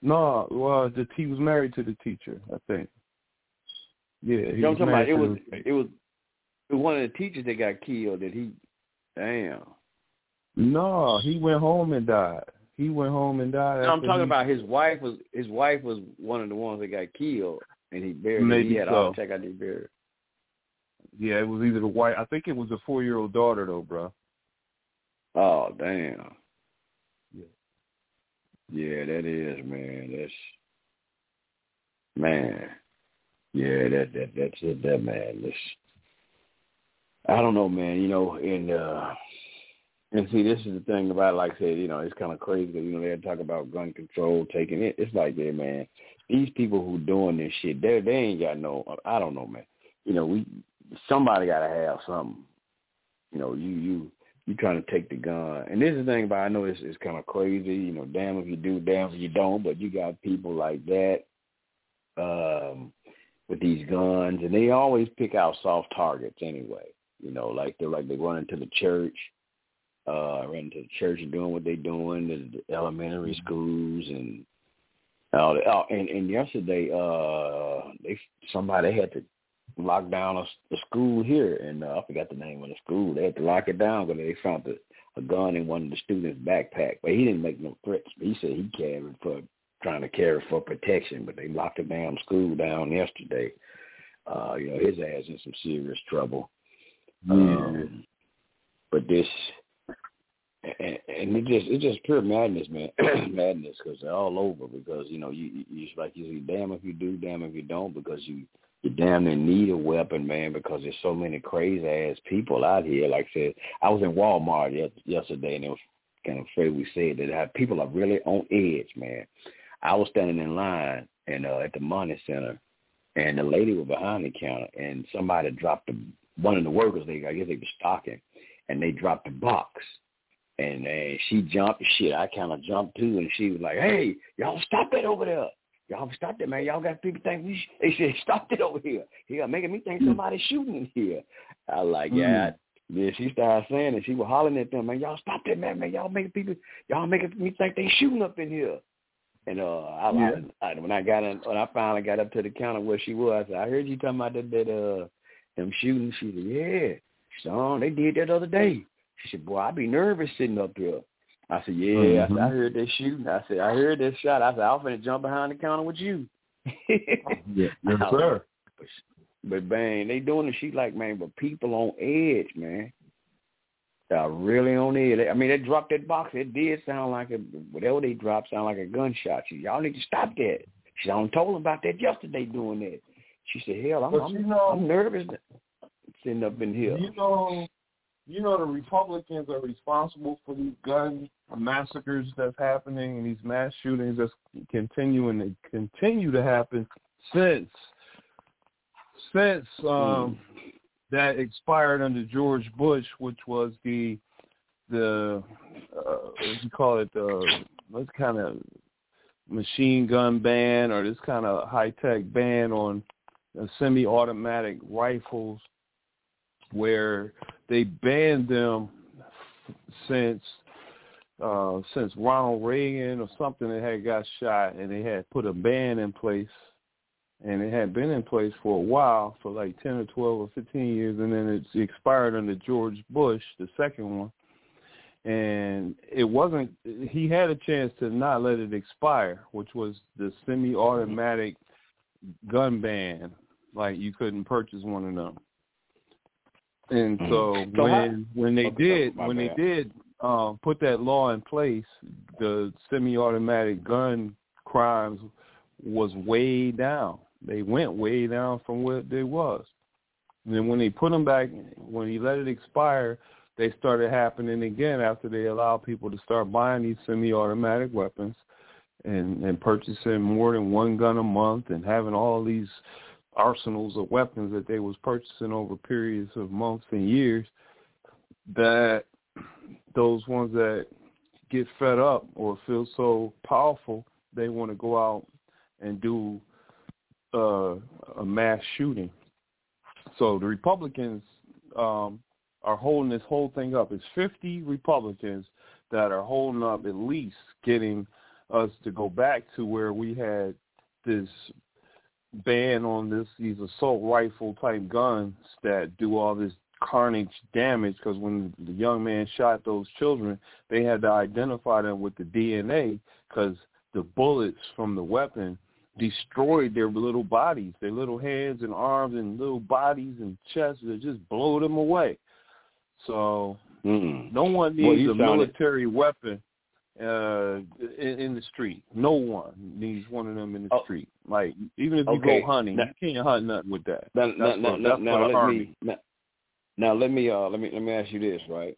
No, well, the he was married to the teacher, I think. Yeah, he you know was what I'm talking about? It was it was it was one of the teachers that got killed. That he, damn. No, he went home and died. He went home and died. No, I'm talking he- about his wife was his wife was one of the ones that got killed, and he buried. Maybe he had so. attack. I did bury. Yeah, it was either the white. I think it was a four year old daughter though, bro. Oh damn. Yeah. Yeah, that is man. That's man. Yeah, that that that's it. That man. I don't know, man. You know, and uh and see, this is the thing about, like I said, you know, it's kind of crazy you know they talk about gun control, taking it. It's like, yeah, man. These people who doing this shit, they they ain't got no. I don't know, man. You know, we somebody got to have something. You know, you you you trying to take the gun, and this is the thing about. I know it's it's kind of crazy. You know, damn if you do, damn if you don't. But you got people like that um, with these guns, and they always pick out soft targets anyway. You know, like they're like they run into the church, uh, run into the church and doing what they're doing, the, the elementary schools and all that. Oh, and and yesterday, uh, they somebody had to lock down a, a school here, and uh, I forgot the name of the school. They had to lock it down because they found a, a gun in one of the students' backpack. But he didn't make no threats. He said he carried for trying to carry for protection, but they locked the damn school down yesterday. Uh, you know, his ass in some serious trouble. Um, but this, and, and it just it's just pure madness, man, madness because they're all over. Because you know, you, you you- like you say, damn if you do, damn if you don't, because you you damn near need a weapon, man, because there's so many crazy ass people out here. Like I said, I was in Walmart yesterday, and it was kind of afraid we said that how people are really on edge, man. I was standing in line and uh, at the money center, and the lady was behind the counter, and somebody dropped the one of the workers. They I guess they were stocking, and they dropped the box, and uh, she jumped. Shit, I kind of jumped too, and she was like, "Hey, y'all stop that over there." Y'all stop that, man. Y'all got people think we. Sh-. They said, "Stop it over here." Here, making me think somebody's shooting in here. I like, yeah. Then she started saying it. She was hollering at them, man. Y'all stop that, man. Man, y'all making people. Y'all making me think they shooting up in here. And uh, I, Yeah. I, I when I got in, when I finally got up to the counter where she was, I said, I heard you talking about that that uh them shooting. She said, yeah, son, they did that the other day. She said, boy, I be nervous sitting up there. I said, yeah. I, said, I heard they shooting. I said, I heard that shot. I said, I'm finna jump behind the counter with you. Yeah, yes, sir. But, but man, they doing the shit like man, but people on edge, man. They're really on edge. I mean, they dropped that box. It did sound like a whatever they dropped sound like a gunshot. She, y'all need to stop that. She I told them about that yesterday doing that. She said, hell, I'm I'm, you know- I'm nervous sitting up in here. You know, you know the Republicans are responsible for these gun massacres that's happening and these mass shootings that's continuing to continue to happen since since um that expired under George Bush, which was the the uh, what do you call it the what kind of machine gun ban or this kind of high tech ban on uh, semi-automatic rifles where they banned them since uh since Ronald Reagan or something that had got shot and they had put a ban in place and it had been in place for a while for like 10 or 12 or 15 years and then it expired under George Bush the second one and it wasn't he had a chance to not let it expire which was the semi-automatic gun ban Like you couldn't purchase one of them. And Mhm. so, So when when they did when bad. they did um, put that law in place, the semi-automatic gun crimes was way down. They went way down from what they was. And then when they put them back, when he let it expire, they started happening again after they allowed people to start buying these semi-automatic weapons and and purchasing more than one gun a month and having all these arsenals of weapons that they was purchasing over periods of months and years that those ones that get fed up or feel so powerful they want to go out and do uh, a mass shooting. So the Republicans um, are holding this whole thing up. It's 50 Republicans that are holding up at least getting us to go back to where we had this ban on this these assault rifle type guns that do all this carnage damage because when the young man shot those children they had to identify them with the DNA because the bullets from the weapon destroyed their little bodies their little hands and arms and little bodies and chests they just blow them away so Mm. no one needs you a military weapon uh in, in the street. No one needs one of them in the Oh. street. Like even if you Okay. go hunting, Now- you can't hunt nothing with that. Now, That's now, for- now, that's now, for the let army. me now, now let me uh let me let me ask you this right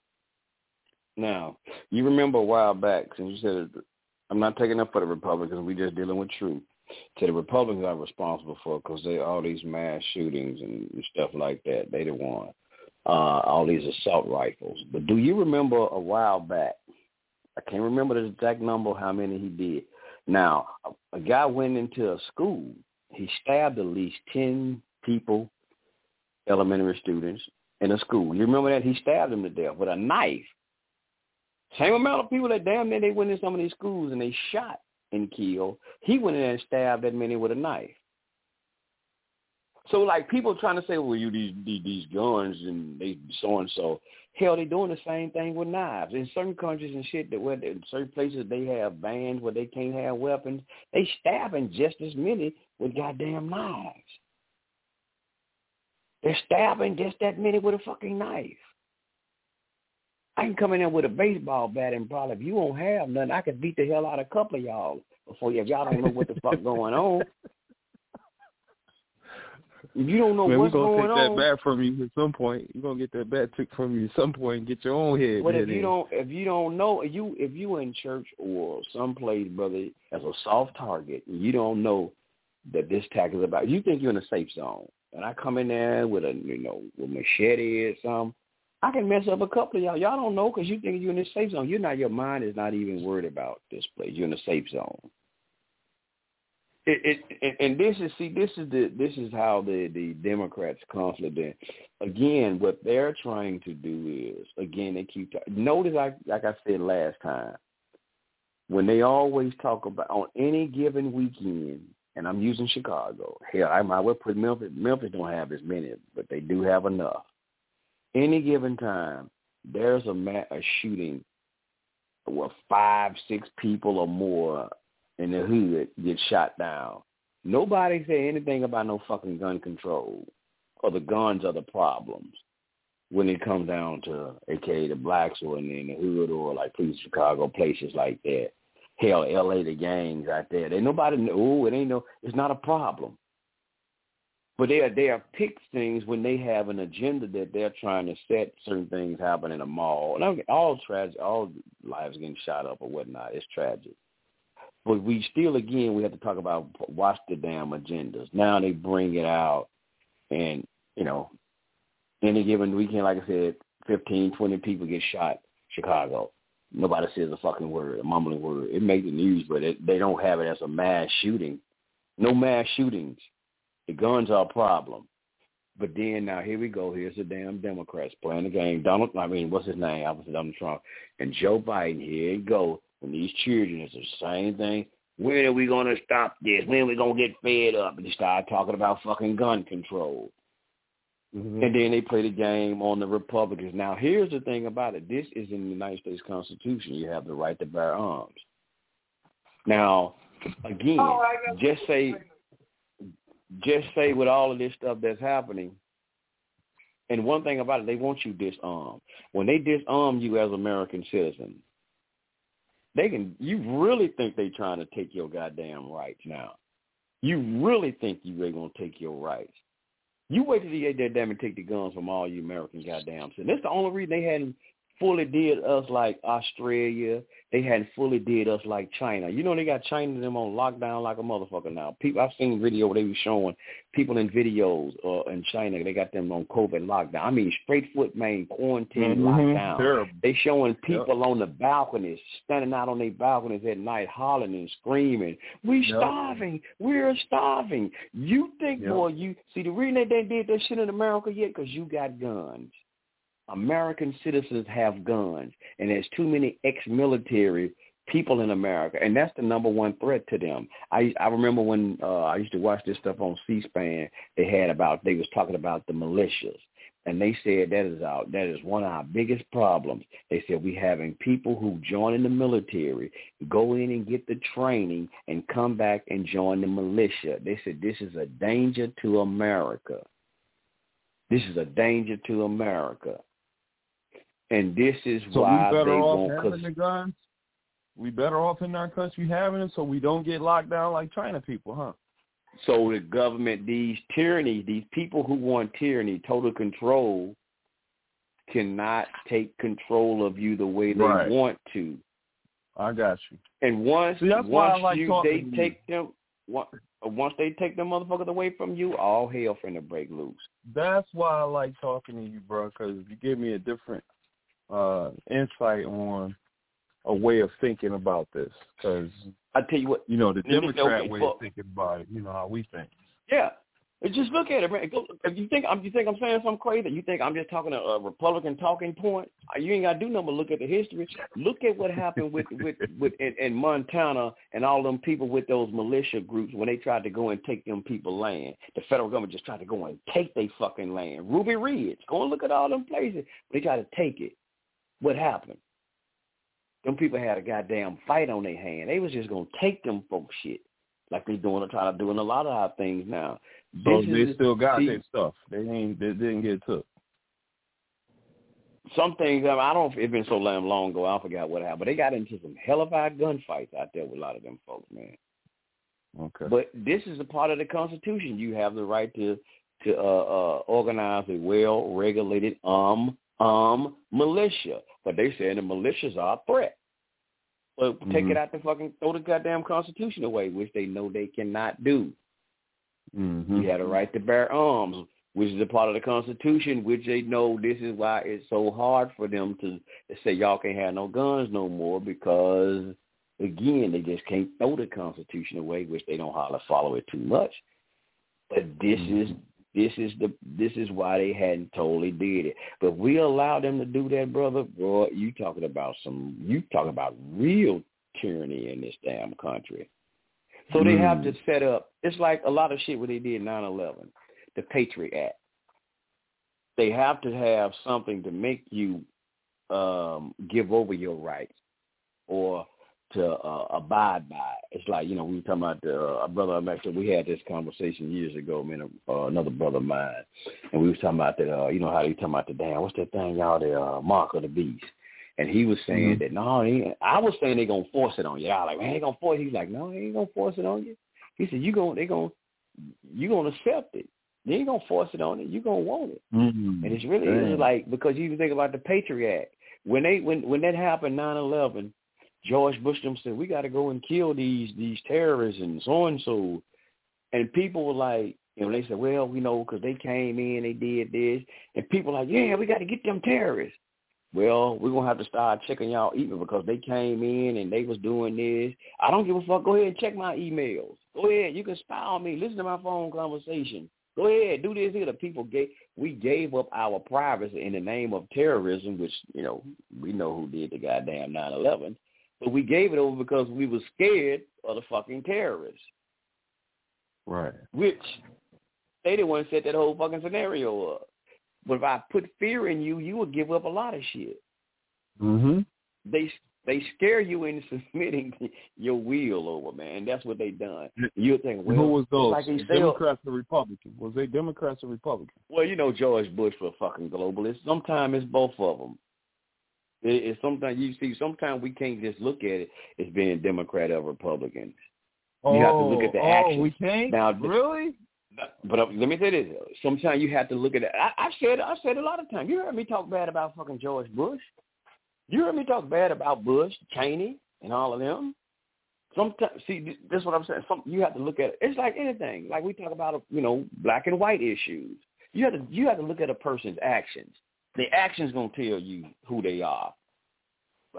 now you remember a while back since you said it, I'm not taking up for the Republicans we just dealing with truth so the Republicans are responsible for because they all these mass shootings and, stuff like that they the one uh all these assault rifles but do you remember a while back I can't remember the exact number how many he did now a, a guy went into a school he stabbed at least ten people elementary students in a school. You remember that? He stabbed them to death with a knife. Same amount of people that damn near they went in some of these schools and they shot and killed. He went in and stabbed that many with a knife. So like people trying to say, well, you these these, these guns and they so and so. Hell, they doing the same thing with knives. In certain countries and shit that where in certain places they have bans where they can't have weapons, they stabbing just as many with goddamn knives. They're stabbing just that many with a fucking knife. I can come in there with a baseball bat and probably if you won't have nothing, I could beat the hell out of a couple of y'all before you, if y'all don't know what the fuck going on. If you don't know Man, we're what's gonna take on, that bat from you at some point. You're gonna get that bat took from you at some point and get your own head. But if you in. don't, if you don't know, if you if you in church or someplace, brother, as a soft target, and you don't know that this attack is about, you think you're in a safe zone, and I come in there with a you know with machete or something, I can mess up a couple of y'all. Y'all don't know because you think you're in a safe zone. You're not. Your mind is not even worried about this place. You're in a safe zone. It, it, and- and this is see this is the this is how the the Democrats confident. Again, what they're trying to do is again they keep talking. notice I like I said last time when they always talk about on any given weekend, and I'm using Chicago. Hell, I might well put Memphis. Memphis don't have as many, but they do have enough. Any given time, there's a ma- a shooting where five, six people or more in the hood get shot down. Nobody say anything about no fucking gun control or the guns are the problems when it comes down to aka the blacks or in, the hood or like police Chicago places like that. Hell, LA the gangs out there. They nobody know it ain't no it's not a problem. But they are they are pick things when they have an agenda that they're trying to set certain things happen in a mall. And all tragic all lives getting shot up or whatnot. It's tragic. But we still, again, we have to talk about what's the damn agendas. Now they bring it out, and you know, any given weekend, like I said, fifteen, twenty people get shot. Chicago, nobody says a fucking word, a mumbling word. It makes the news, but it, they don't have it as a mass shooting. No mass shootings. The guns are a problem. But then now here we go. Here's the damn Democrats playing the game. Donald, I mean, what's his name? Obviously Donald Trump and Joe Biden. Here you go. And these children, it's the same thing. When are we gonna stop this? When are we gonna get fed up? And they start talking about fucking gun control. Mhm. And then they play the game on the Republicans. Now, here's the thing about it. This is in the United States Constitution. You have the right to bear arms. Now, again, just say just say with all of this stuff that's happening, and one thing about it, they want you disarmed. When they disarm you as American citizens, they can. You really think they're trying to take your goddamn rights now? You really think you really gonna take your rights? You wait till they damn it take the guns from all you American goddamn citizens. That's the only reason they hadn't fully did us like Australia. They hadn't fully did us like China. You know they got China them on lockdown like a motherfucker now. People I've seen video where they were showing people in videos uh, in China. They got them on COVID lockdown. I mean straight foot main quarantine Mhm. lockdown. Terrible. They showing people on the balconies, standing out on their balconies at night, hollering and screaming, "We Yep. starving! We're starving!" You think, Yep. boy? You see the reason they didn't did that shit in America yet? Because you got guns. American citizens have guns, and there's too many ex-military people in America, and that's the number one threat to them. I I remember when uh, I used to watch this stuff on C-SPAN. They had about they was talking about the militias, and they said that is our that is one of our biggest problems. They said we having people who join in the military, go in and get the training, and come back and join the militia. They said this is a danger to America. This is a danger to America. And this is So we why they better off won't. having the guns. We better off in our country having it, so we don't get locked down like China people, huh? so the government, these tyrannies, these people who want tyranny, total control, cannot take control of you the way they Right. want to. I got you. And once See, that's why I once like you they you. take them once, once they take them motherfuckers away from you, all hell finna break loose. That's why I like talking to you, bro, because you give me a different uh insight on a way of thinking about this. Because I tell you what, you know the Democrat okay, way well- of thinking about it. You know how we think. Yeah. Just look at it, man. Go, if you think I'm, you think I'm saying something crazy? You think I'm just talking a, a Republican talking point? Uh, You ain't got to do nothing but look at the history. Look at what happened with with with in, in Montana and all them people with those militia groups when they tried to go and take them people land. The federal government just tried to go and take their fucking land. Ruby Ridge. Go and look at all them places. They tried to take it. What happened? Them people had a goddamn fight on their hand. They was just gonna take them folks shit like they doing trying to do in a lot of our things now. So This they still got their stuff. They ain't. They didn't get took. some things I, mean, I don't. It's been so damn long ago. I forgot what happened. But they got into some hell of a gunfights out there with a lot of them folks, man. Okay. But this is a part of the Constitution. You have the right to to uh, uh, organize a well regulated um um militia. But they saying the militias are a threat. But take Mhm. it out the fucking throw the goddamn Constitution away, which they know they cannot do. mm-hmm. You had a right to bear arms, which is a part of the Constitution, which they know this is why it's so hard for them to, to say y'all can't have no guns no more because, again, they just can't throw the Constitution away, which they don't hardly follow it too much. But this is this is the this is why they hadn't totally did it. But we allow them to do that, brother. Boy, you talking about some you talking about real tyranny in this damn country. So they have to set up. It's like a lot of shit what they did 9/11, the Patriot Act. They have to have something to make you um, give over your rights or to uh, abide by. It's like you know we were talking about the uh, brother I met. We had this conversation years ago. Man, uh, another brother of mine, and we was talking about that. Uh, you know how they talking about the damn what's that thing y'all the uh, mark of the beast. And he was saying Mhm. that no, he. I was saying they gonna force it on you. I was like, man, they gonna force. He's like, no, they ain't gonna force it on you. He said, you gonna they gonna you gonna accept it. They ain't gonna force it on you. You gonna want it. Mm-hmm. And it's really it's like because you even think about the Patriot Act when they when when that happened nine eleven, George Bush them said we got to go and kill these these terrorists and so and so, and people were like. You know, they said, well, we know because they came in, they did this, and people like, yeah, we got to get them terrorists. Well, we're gonna have to start checking y'all email because they came in and they was doing this. I don't give a fuck. Go ahead and check my emails. Go ahead, you can spy on me. Listen to my phone conversation. Go ahead, do this here. The people gave we gave up our privacy in the name of terrorism, which you know we know who did the goddamn nine eleven, but we gave it over because we were scared of the fucking terrorists, Right. which they didn't want to set that whole fucking scenario up. But if I put fear in you, you would give up a lot of shit. Mm-hmm. They They scare you into submitting your will over, man. That's what they done. You think, well, Who was those? like Democrats or Republicans? Was they Democrats or Republicans? Well, you know George Bush was a fucking globalist. Sometimes it's both of them. It, it's sometimes you see. Sometimes we can't just look at it as being Democrat or Republican. You have to look at the oh, actions. we can't. Now, really? But uh, let me say this: sometimes you have to look at it. I, I said, I said a lot of times. You heard me talk bad about fucking George Bush. You heard me talk bad about Bush, Cheney, and all of them. Sometimes, see, this is what I'm saying. Some you have to look at it. It's like anything. Like we talk about, you know, black and white issues. You have to you have to look at a person's actions. The actions gonna tell you who they are,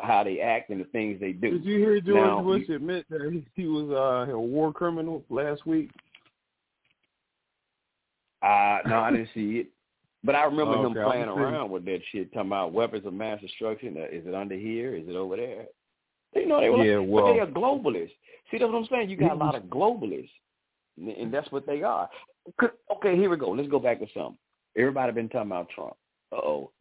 how they act, and the things they do. Did you hear George Now, Bush admit that he, he was uh, a war criminal last week? Uh, no, I didn't see it. But I remember him Okay, playing around with that shit, talking about weapons of mass destruction. Uh, Is it under here? Is it over there? You know, they were Yeah, like, well- but they are globalists. See, that's what I'm saying. You got a lot of globalists, and and that's what they are. Okay, here we go. Let's go back to something. Everybody been talking about Trump. Uh-oh.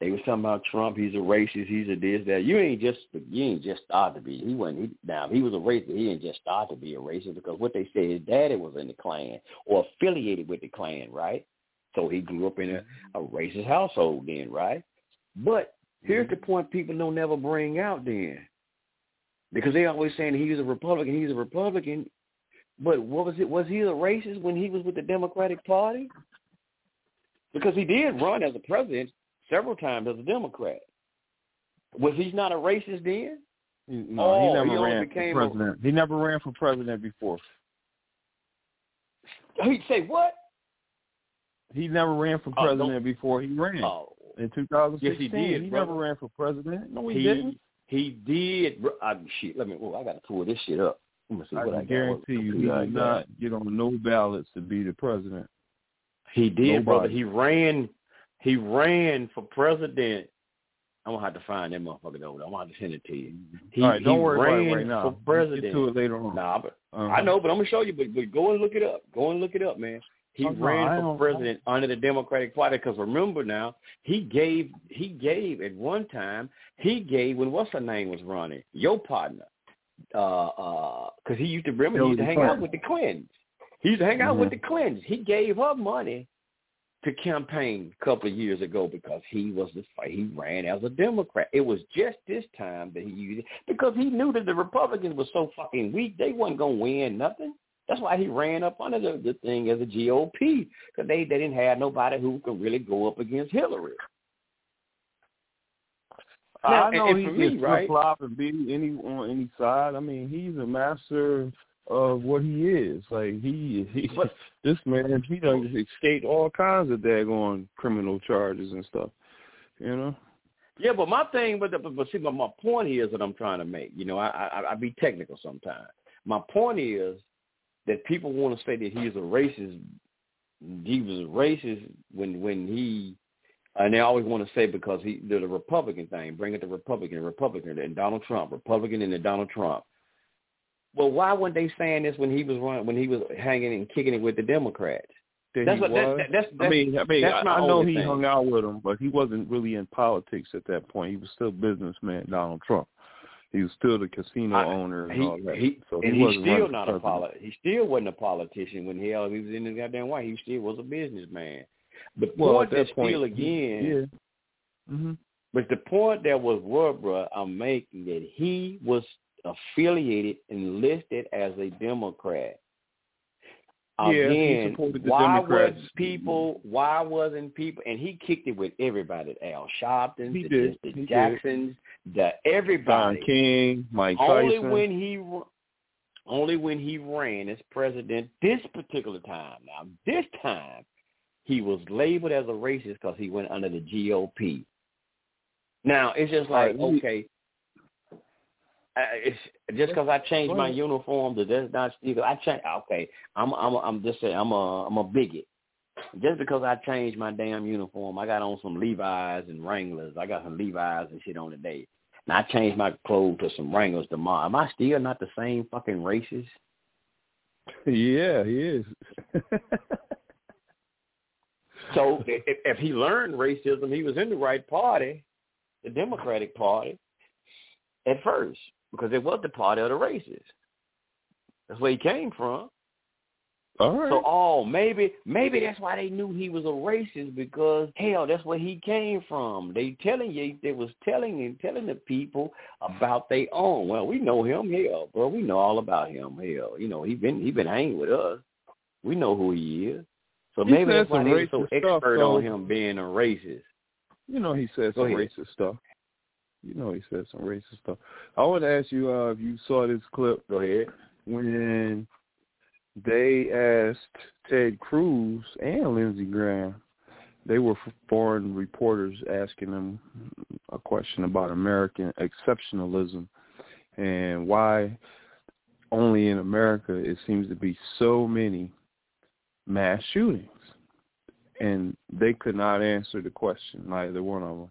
They was talking about Trump. He's a racist. He's a this, that. You ain't just you ain't just start to be. He wasn't. He, now, he was a racist, he ain't just start to be a racist because what they say his daddy was in the Klan or affiliated with the Klan, right? So he grew up in a, mm-hmm. a racist household then, right? But here's mm-hmm. the point people don't never bring out then. Because they always saying he's a Republican, he's a Republican. But what was it? Was he a racist when he was with the Democratic Party? Because he did run as a president several times as a Democrat. Was he not a racist then? He, no, Oh, he he never only ran for a- president. He never ran for president before. He'd say what? He never ran for Oh, president before he ran Oh, in 2016. Yes, he did, He brother. never ran for president. No, he, he didn't. he did. I, shit, let me. Oh, I got to pull this shit up. Let me see I what I guarantee you, he did not get on no ballots to be the president. He did, brother. He ran. He ran for president. I'm gonna have to find that motherfucker there. I'm gonna have to send it to you. He, All right, don't worry ran about it right now. for president. Get to it later on. Nah, but Uh-huh. I know, but I'm gonna show you. But, but go and look it up. Go and look it up, man. He Oh, ran don't- for president under the Democratic Party because remember now he gave he gave at one time he gave when what's her name was running your partner uh uh because he used to remember he used to hang out with the Clintons. He used to hang out with the. Clintons. He gave her money to campaign a couple of years ago because he was the he ran as a Democrat. It was just this time that he used it because he knew that the Republicans were so fucking weak they wasn't gonna win nothing. That's why he ran up under the, the thing as a GOP because they they didn't have nobody who could really go up against Hillary. Now, I know and- he and me, can right? flip flop and be any on any side. I mean, he's a master of what he is. Like he, he But- this man, he done escaped all kinds of daggone criminal charges and stuff. You know. Yeah, but my thing, but, but, but see, but my point is that I'm trying to make. You know, I I, I be technical sometimes. My point is that people want to say that he's a racist. He was racist when when he, and they always want to say because he did the Republican thing, bring it to Republican, Republican, and Donald Trump, Republican, and then Donald Trump. Well, why weren't they saying this when he was run, when he was hanging and kicking it with the Democrats? That That's what that, that, that's, I mean, I mean, that's I, I know he thing. hung out with him, but he wasn't really in politics at that point. He was still businessman Donald Trump. He was still the casino I- owner and he, all that. he, so and he's wasn't still not a president. poli- He still wasn't a politician when hell he was in the goddamn White. He still was a businessman. The Well, point at that that point, still he- again, yeah. hmm but the point that was what, bro, I'm making that he was affiliated and listed as a Democrat. Yeah, Again, why Democrats. was people? Why wasn't people? And he kicked it with everybody: Al Sharpton, He the, the did. Jacksons, the Don everybody. King, Mike Only Tyson. when he only when he ran as president this particular time. Now this time he was labeled as a racist because he went under the GOP. Now it's just like right, okay, it's just because I changed my uniform, that does not still. I change. Okay, I'm I'm I'm just saying I'm a I'm a bigot. Just because I changed my damn uniform, I got on some Levi's and Wranglers. I got some Levi's and shit on today. And I changed my clothes to some Wranglers tomorrow. Am I still not the same fucking racist? Yeah, he is. So if, if he learned racism, he was in the right party, the Democratic Party. at first because it was the party of the races. That's where he came from. All right. So, oh, maybe maybe that's why they knew he was a racist because hell, that's where he came from. They telling you, they was telling and telling the people about their own. Well, we know him, hell, bro. We know all about him, hell. You know, he been he been hanging with us. We know who he is. So He maybe that's why they were so racist stuff, expert on him being a racist. You know he Go some racist stuff. You know he said some racist stuff. I want to ask you uh, if you saw this clip Go ahead. when they asked Ted Cruz and Lindsey Graham. They were foreign reporters asking them a question about American exceptionalism and why only in America it seems to be so many mass shootings. And they could not answer the question, neither one of them.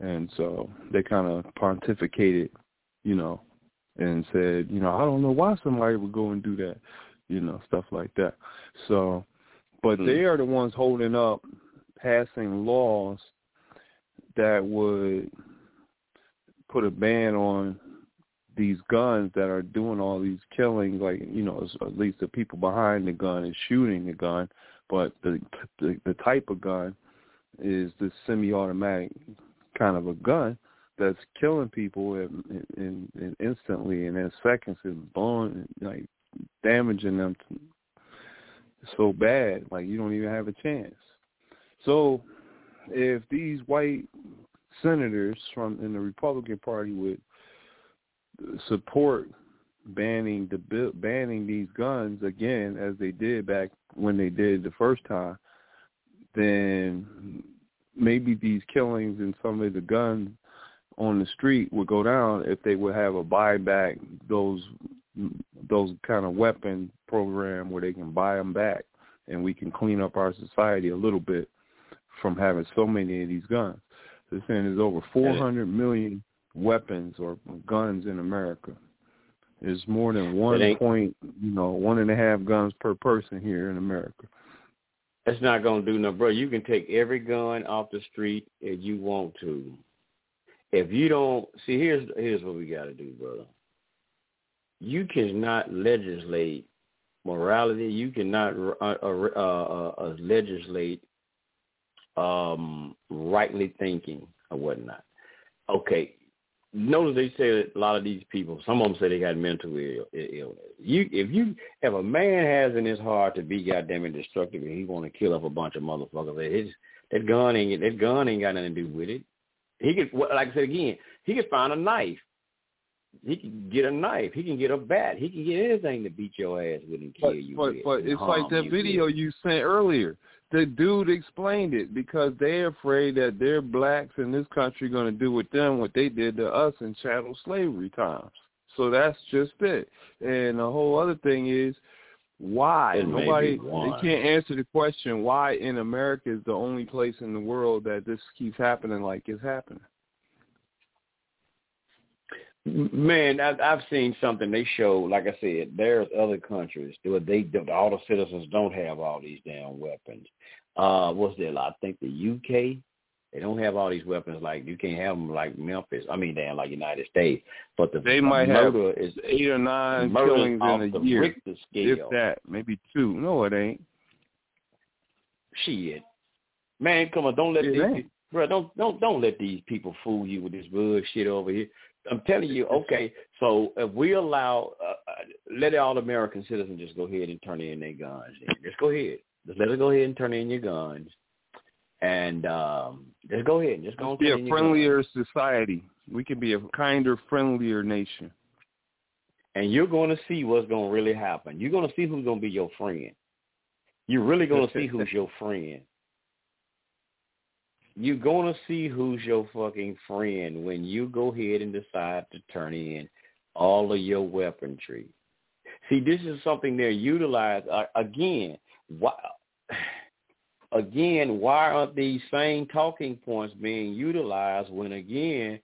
And so they kind of pontificated, you know, and said, you know, I don't know why somebody would go and do that, you know, stuff like that. So, but Hmm. they are the ones holding up, passing laws that would put a ban on these guns that are doing all these killings, like you know, at least the people behind the gun is shooting the gun, but the the, the type of gun is the semi-automatic kind of a gun that's killing people in, in, in instantly and in seconds and blowing like damaging them to, so bad like you don't even have a chance. So if these white senators from in the Republican Party would support banning the banning these guns again as they did back when they did the first time, then maybe these killings and some of the guns on the street would go down if they would have a buyback those those kind of weapon program where they can buy them back and we can clean up our society a little bit from having so many of these guns. They're saying there's over 400 million weapons or guns in America. There's more than one point, you know, one and a half guns per person here in America. That's not gonna do no, bro. You can take every gun off the street if you want to. If you don't see, here's here's what we got to do, brother. You cannot legislate morality. You cannot uh, uh, uh, uh, legislate um, rightly thinking or whatnot. Okay, notice they say that a lot of these people, some of them say they got mental illness. You, if you, if a man has in his heart to be goddamn destructive and he want to kill up a bunch of motherfuckers, that his that gun ain't that gun ain't got nothing to do with it. He could, like I said again, he could find a knife. He can get a knife. He can get a bat. He can get anything to beat your ass with and kill But you but with. but it's like that video you sent earlier. The dude explained it because they're afraid that their blacks in this country going to do with them what they did to us in chattel slavery times. So that's just it. And the whole other thing is why It nobody why. they can't answer the question why in America is the only place in the world that this keeps happening like it's happening. Man, I, I've seen something they show. Like I said, there's other countries where they all the citizens don't have all these damn weapons. Uh, what's that? I think the UK. They don't have all these weapons like you can't have them like Memphis. I mean, damn, like United States. But the They the might have murder is Eight or nine killings in a year. Richter If that, maybe two. No, it ain't. Shit, man, come on, don't let It these, ain't. bro, don't don't don't let these people fool you with this bullshit over here. I'm telling you, okay, so if we allow, uh, uh, let all American citizens just go ahead and turn in their guns. Then. Just go ahead, just let us go ahead and turn in your guns, and um, just go ahead and just go be a friendlier society. We can be a kinder, friendlier nation. and you're going to see what's going to really happen. You're going to see who's going to be your friend. You're really going to see who's your friend. You're to see who's your fucking friend when you go ahead and decide to turn in all of your weaponry. See, this is something they're utilized uh, again. Why, again, why aren't these same talking points being utilized when again,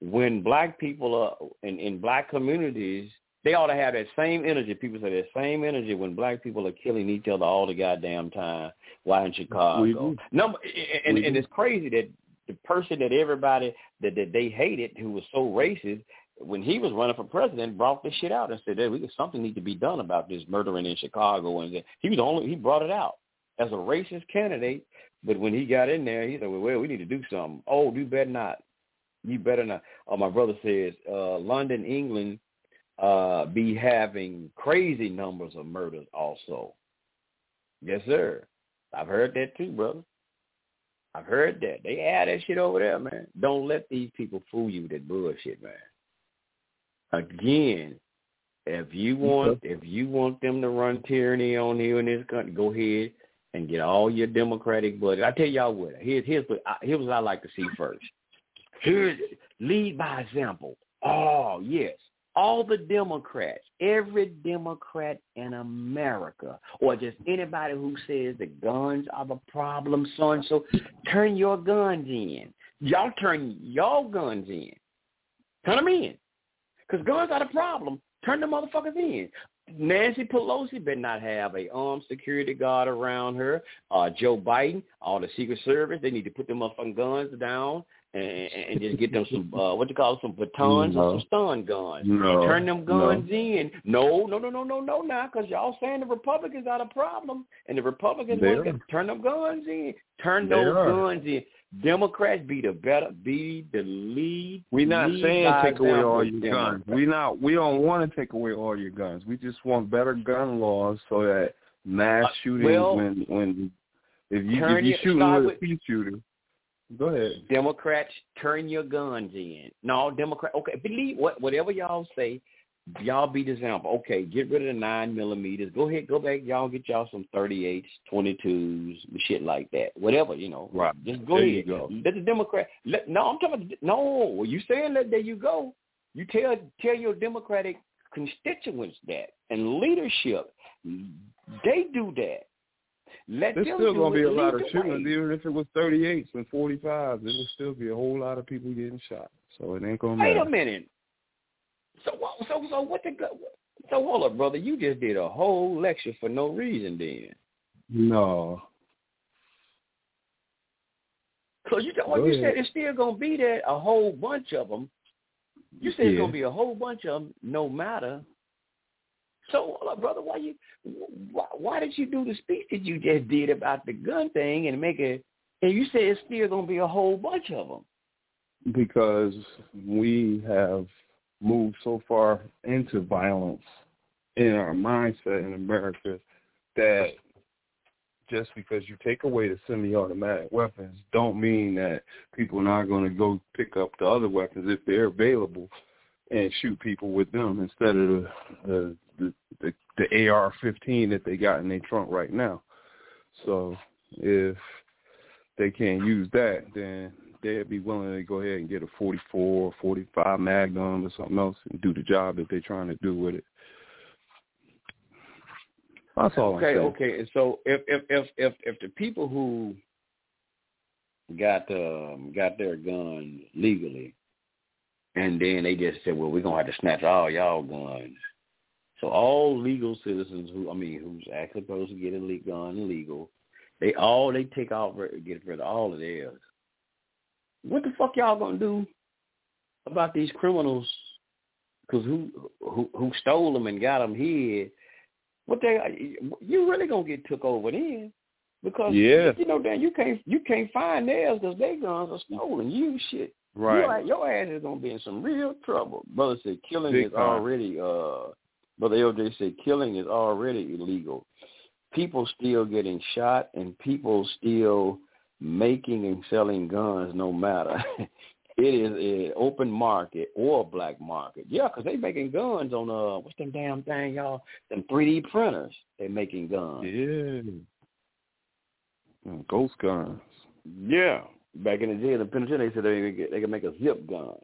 when black people are in, in black communities, they ought to have that same energy. People say that same energy when black people are killing each other all the goddamn time. Why in Chicago? Number and, We and it's crazy that the person that everybody that, that they hated who was so racist when he was running for president, brought this shit out and said, "Hey, we something need to be done about this murdering in Chicago." And he was the only he brought it out as a racist candidate. But when he got in there, he said, "Well, well we need to do something." Oh, you better not. You better not. Oh, my brother says, uh, London, England, uh, be having crazy numbers of murders also. Yes, sir. I've heard that too, brother. I've heard that. They add that shit over there, man. Don't let these people fool you with that bullshit, man. Again, if you want if you want them to run tyranny on you in this country, go ahead and get all your Democratic budget. I tell y'all what. Here's here's what I, here's what I like to see first. Here's lead by example. Oh yes, all the Democrats, every Democrat in America, or just anybody who says the guns are the problem, so and so, turn your guns in. Y'all turn y'all guns in. Turn them in. Because guns are the problem. Turn the motherfuckers in. Nancy Pelosi better not have a armed security guard around her. Uh, Joe Biden, all the Secret Service, they need to put them motherfucking guns down and, and just get them some uh, what you call it, some batons No. or some stun guns. No, Turn them guns no. in. No, no, no, no, no, no, now, because y'all saying the Republicans are the problem, and the Republicans They want to turn them guns in. Turn They those are. guns in. Democrats be the better, be the lead. We're not lead saying take away all your guns. Democrats. We not. We don't want to take away all your guns. We just want better gun laws so that mass Uh, shootings well, when when if you if you your- shooting with a with- pea shooter, go ahead. Democrats, turn your guns in. No, Democrat. Okay, believe what whatever y'all say. Y'all be the example. Okay, get rid of the nine millimeters. Go ahead, go back. Y'all get y'all some thirty eights, twenty twos, shit like that. Whatever you know. Right. Just go There ahead. you go. Let the Democrat. Let, no, I'm talking. About, no, you saying that? There you go. You tell tell your Democratic constituents that and leadership. They do that. Let There's still gonna be a lot of shootings, even if it was 38s and 45s. There would still be a whole lot of people getting shot. So it ain't gonna Wait matter. a minute. So what? So so what the? So hold up, brother. You just did a whole lecture for no reason, then. No. Cause you well, you said it's still gonna be there, a whole bunch of them. You said it's gonna be a whole bunch of them, no matter. So up, brother. Why you? Why, why did you do the speech that you just did about the gun thing and make it? And you said it's still gonna be a whole bunch of them. because we have moved so far into violence in our mindset in America that just because you take away the semi-automatic weapons don't mean that people are not going to go pick up the other weapons if they're available and shoot people with them instead of the the the, the, the AR-15 that they got in their trunk right now. So if they can't use that, then they'd be willing to go ahead and get a 44 or 45 Magnum or something else and do the job that they're trying to do with it. That's all Okay, I'm saying. okay. And so if if if if if the people who got um got their guns legally and then they just said, Well, we're gonna have to snatch all y'all guns. So all legal citizens who I mean who's actually supposed to get a le- gun legal, they all they take off get rid of all of theirs. What the fuck y'all gonna do about these criminals? Because who who who stole them and got them here? What they you really gonna get took over then? Because Yeah. you know Dan, you can't you can't find theirs because their guns are stolen. You shit. Right. Your, your ass is gonna be in some real trouble. Brother said killing Big is time. already uh Brother LJ said killing is already illegal. People still getting shot and people still making and selling guns no matter. it is an open market or a black market. Yeah, because they're making guns on uh what's them damn thing, y'all? Them 3D printers. they're making guns. Yeah. Mm, Ghost guns. Yeah. Back in the day, the penitentiary, they said they they could make a zip gun.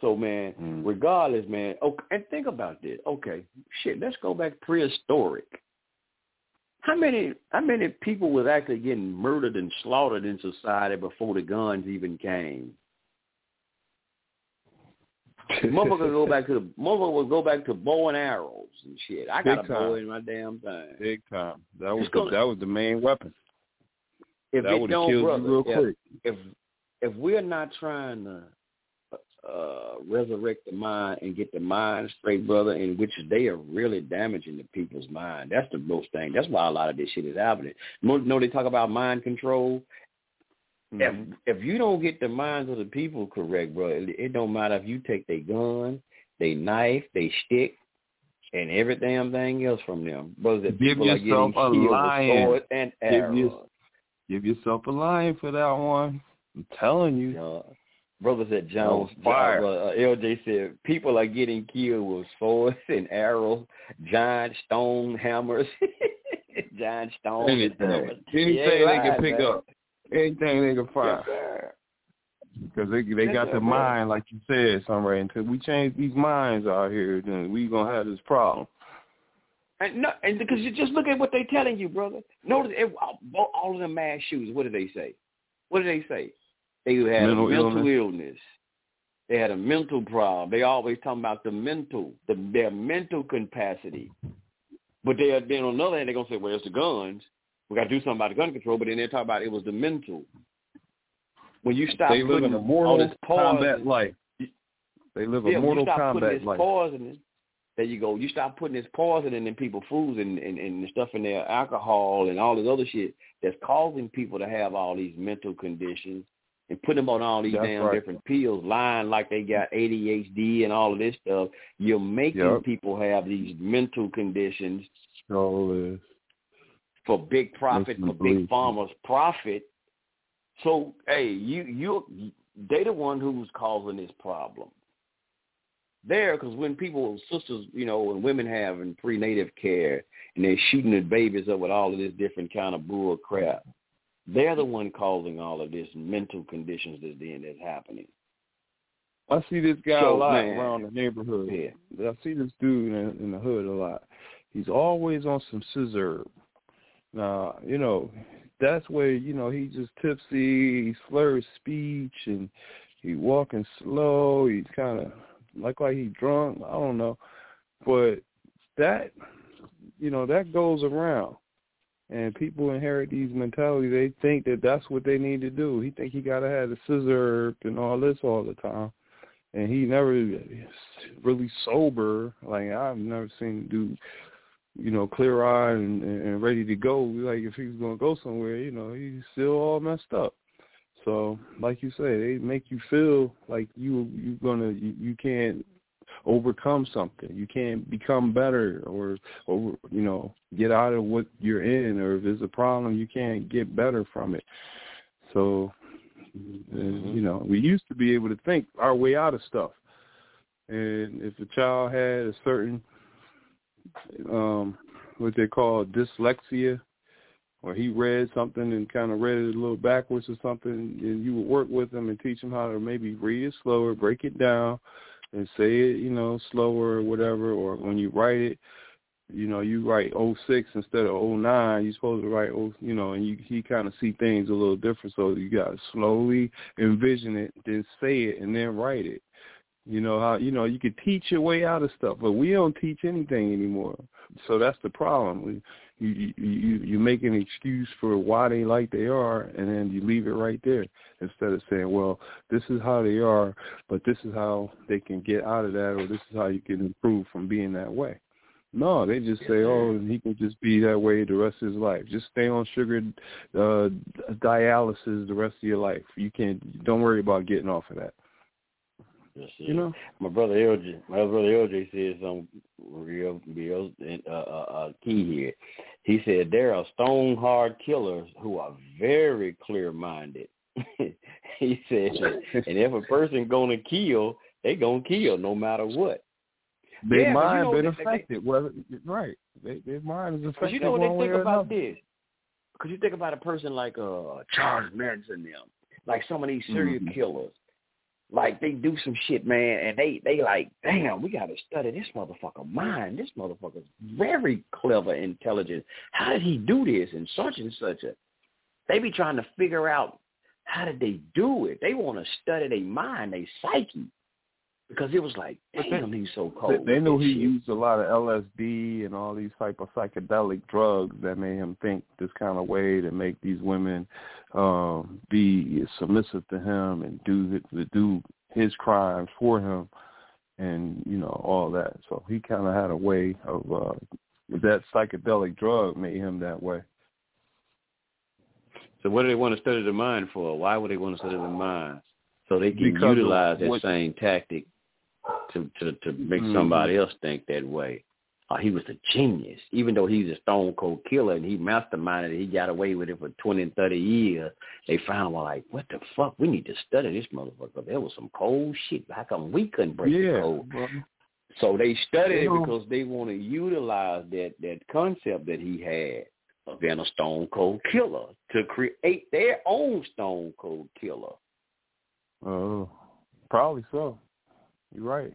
So, man, Mm. regardless, man, okay, and think about this. Okay, shit, let's go back prehistoric. How many how many people was actually getting murdered and slaughtered in society before the guns even came? Motherfucker go back to the motherfucker would go back to bow and arrows and shit. I got Big a bow time. in my damn thing. Big time. That was gonna- the, that was the main weapon. If that it would have killed brother, you real if- quick. if if we're not trying to uh, resurrect the mind and get the mind straight, brother, in which they are really damaging the people's mind. That's the most thing. That's why a lot of this shit is happening. You know they talk about mind control. Mhm. If if you don't get the minds of the people correct, bro, it, it don't matter if you take their gun, they knife, they stick, and every damn thing else from them. Brothers, that Give people are yourself getting a killed lion. and Give arrows. your- Give yourself a line for that one. I'm telling you. Uh, brothers at Jones, On fire. uh, LJ said people are getting killed with swords and arrows, giant stone hammers, giant stone Anything. Anything Yeah, they right, can pick man. up. Anything they can Yes, find. sir. Because they they Yes, got the mind, like you said, somewhere. Until we change these minds out here, then we gonna have this problem. And no, and because you just look at what they're telling you, brother. Notice it, all all of them mass shooters. What do they say? What do they say? They had Mental a mental illness. illness. They had a mental problem. They always talking about the mental, the, their mental capacity. But they are, then on the other hand, they're gonna say, "Well, it's the guns. We got to do something about the gun control." But then they talk about it was the mental. When you stop they live putting in a all mortal this combat life. They live yeah, a when mortal you stop putting combat this life. poison there you go. You stop putting this poison in, people's foods and, and, and the stuff in their alcohol and all this other shit that's causing people to have all these mental conditions and put them on all these That's damn right. different pills, lying like they got ADHD and all of this stuff. You're making Yep. people have these mental conditions So for big profit, for big pharma's profit. So, hey, you you they the one who's causing this problem. There, because when people, sisters, you know, and women having prenatal care and they're shooting the babies up with all of this different kind of bull crap, they're the one causing all of this mental conditions that's then that's happening. I see this guy So, a lot man, around the neighborhood. Yeah. I see this dude in, in the hood a lot. He's always on some scissor. Now, you know, that's where, you know, he just tipsy, he slurs speech and he walking slow, he's kinda like like he drunk, I don't know. But that you know, that goes around. And people inherit these mentalities. They think that that's what they need to do. He think he gotta have the scissor and all this all the time and he never really sober. Like I've never seen him do, you know, clear eye and, and ready to go. Like if he was gonna go somewhere, you know, he's still all messed up. So, like you say, they make you feel like you you gonna you, you can't overcome something. You can't become better or or you know get out of what you're in. Or if there's a problem, you can't get better from it. So and, you know, we used to be able to think our way out of stuff. And if a child had a certain um what they call dyslexia or he read something and kind of read it a little backwards or something and you would work with him and teach him how to maybe read it slower, break it down and say it, you know, slower or whatever or when you write it you know, you write oh six instead of oh nine. You're supposed to write oh, you know, and you he kind of see things a little different. So you got to slowly envision it, then say it, and then write it. You know how you know you could teach your way out of stuff, but we don't teach anything anymore. So that's the problem. We, you you you you make an excuse for why they like they are, and then you leave it right there instead of saying, well, this is how they are, but this is how they can get out of that, or this is how you can improve from being that way. No, they just say, "Oh, he can just be that way the rest of his life. Just stay on sugar uh, dialysis the rest of your life. You can't. Don't worry about getting off of that." Yes, You know, my brother LJ, my brother LJ said something real, real uh, uh, uh, key here. He said there are stone hard killers who are very clear minded. he said, and if a person gonna kill, they gonna kill no matter what. their Yeah, 'cause you know been they- they- affected. Well, right, they, their mind is Because affected you know what they think about another. this. Because you think about a person like uh Charles Manson, them, like some of these serial Mhm. killers. Like they do some shit, man, and they they like, damn, we got to study this motherfucker mind. This motherfucker's very clever, intelligent. How did he do this and such and such a? They be trying to figure out how did they do it. They want to study their mind, their psyche, because it was like, But they- damn, he's so cold. they with knew he shit. used a lot of LSD and all these type of psychedelic drugs that made him think this kind of way to make these women um, be submissive to him and do to do his crimes for him, and you know all that. So he kind of had a way of uh, that psychedelic drug made him that way. So what do they want to study the mind for? Why would they want to study the mind? So they can Because utilize that what- same tactic to to to make Mhm. somebody else think that way. Uh, he was a genius, even though he's a stone cold killer and he masterminded it. He got away with it for twenty and thirty years. They found well, like, what the fuck? We need to study this motherfucker. There was some cold shit. How come we couldn't break the code? So they studied it You know- because they want to utilize that that concept that he had of being a stone cold killer to create their own stone cold killer. Oh, probably so. You're right.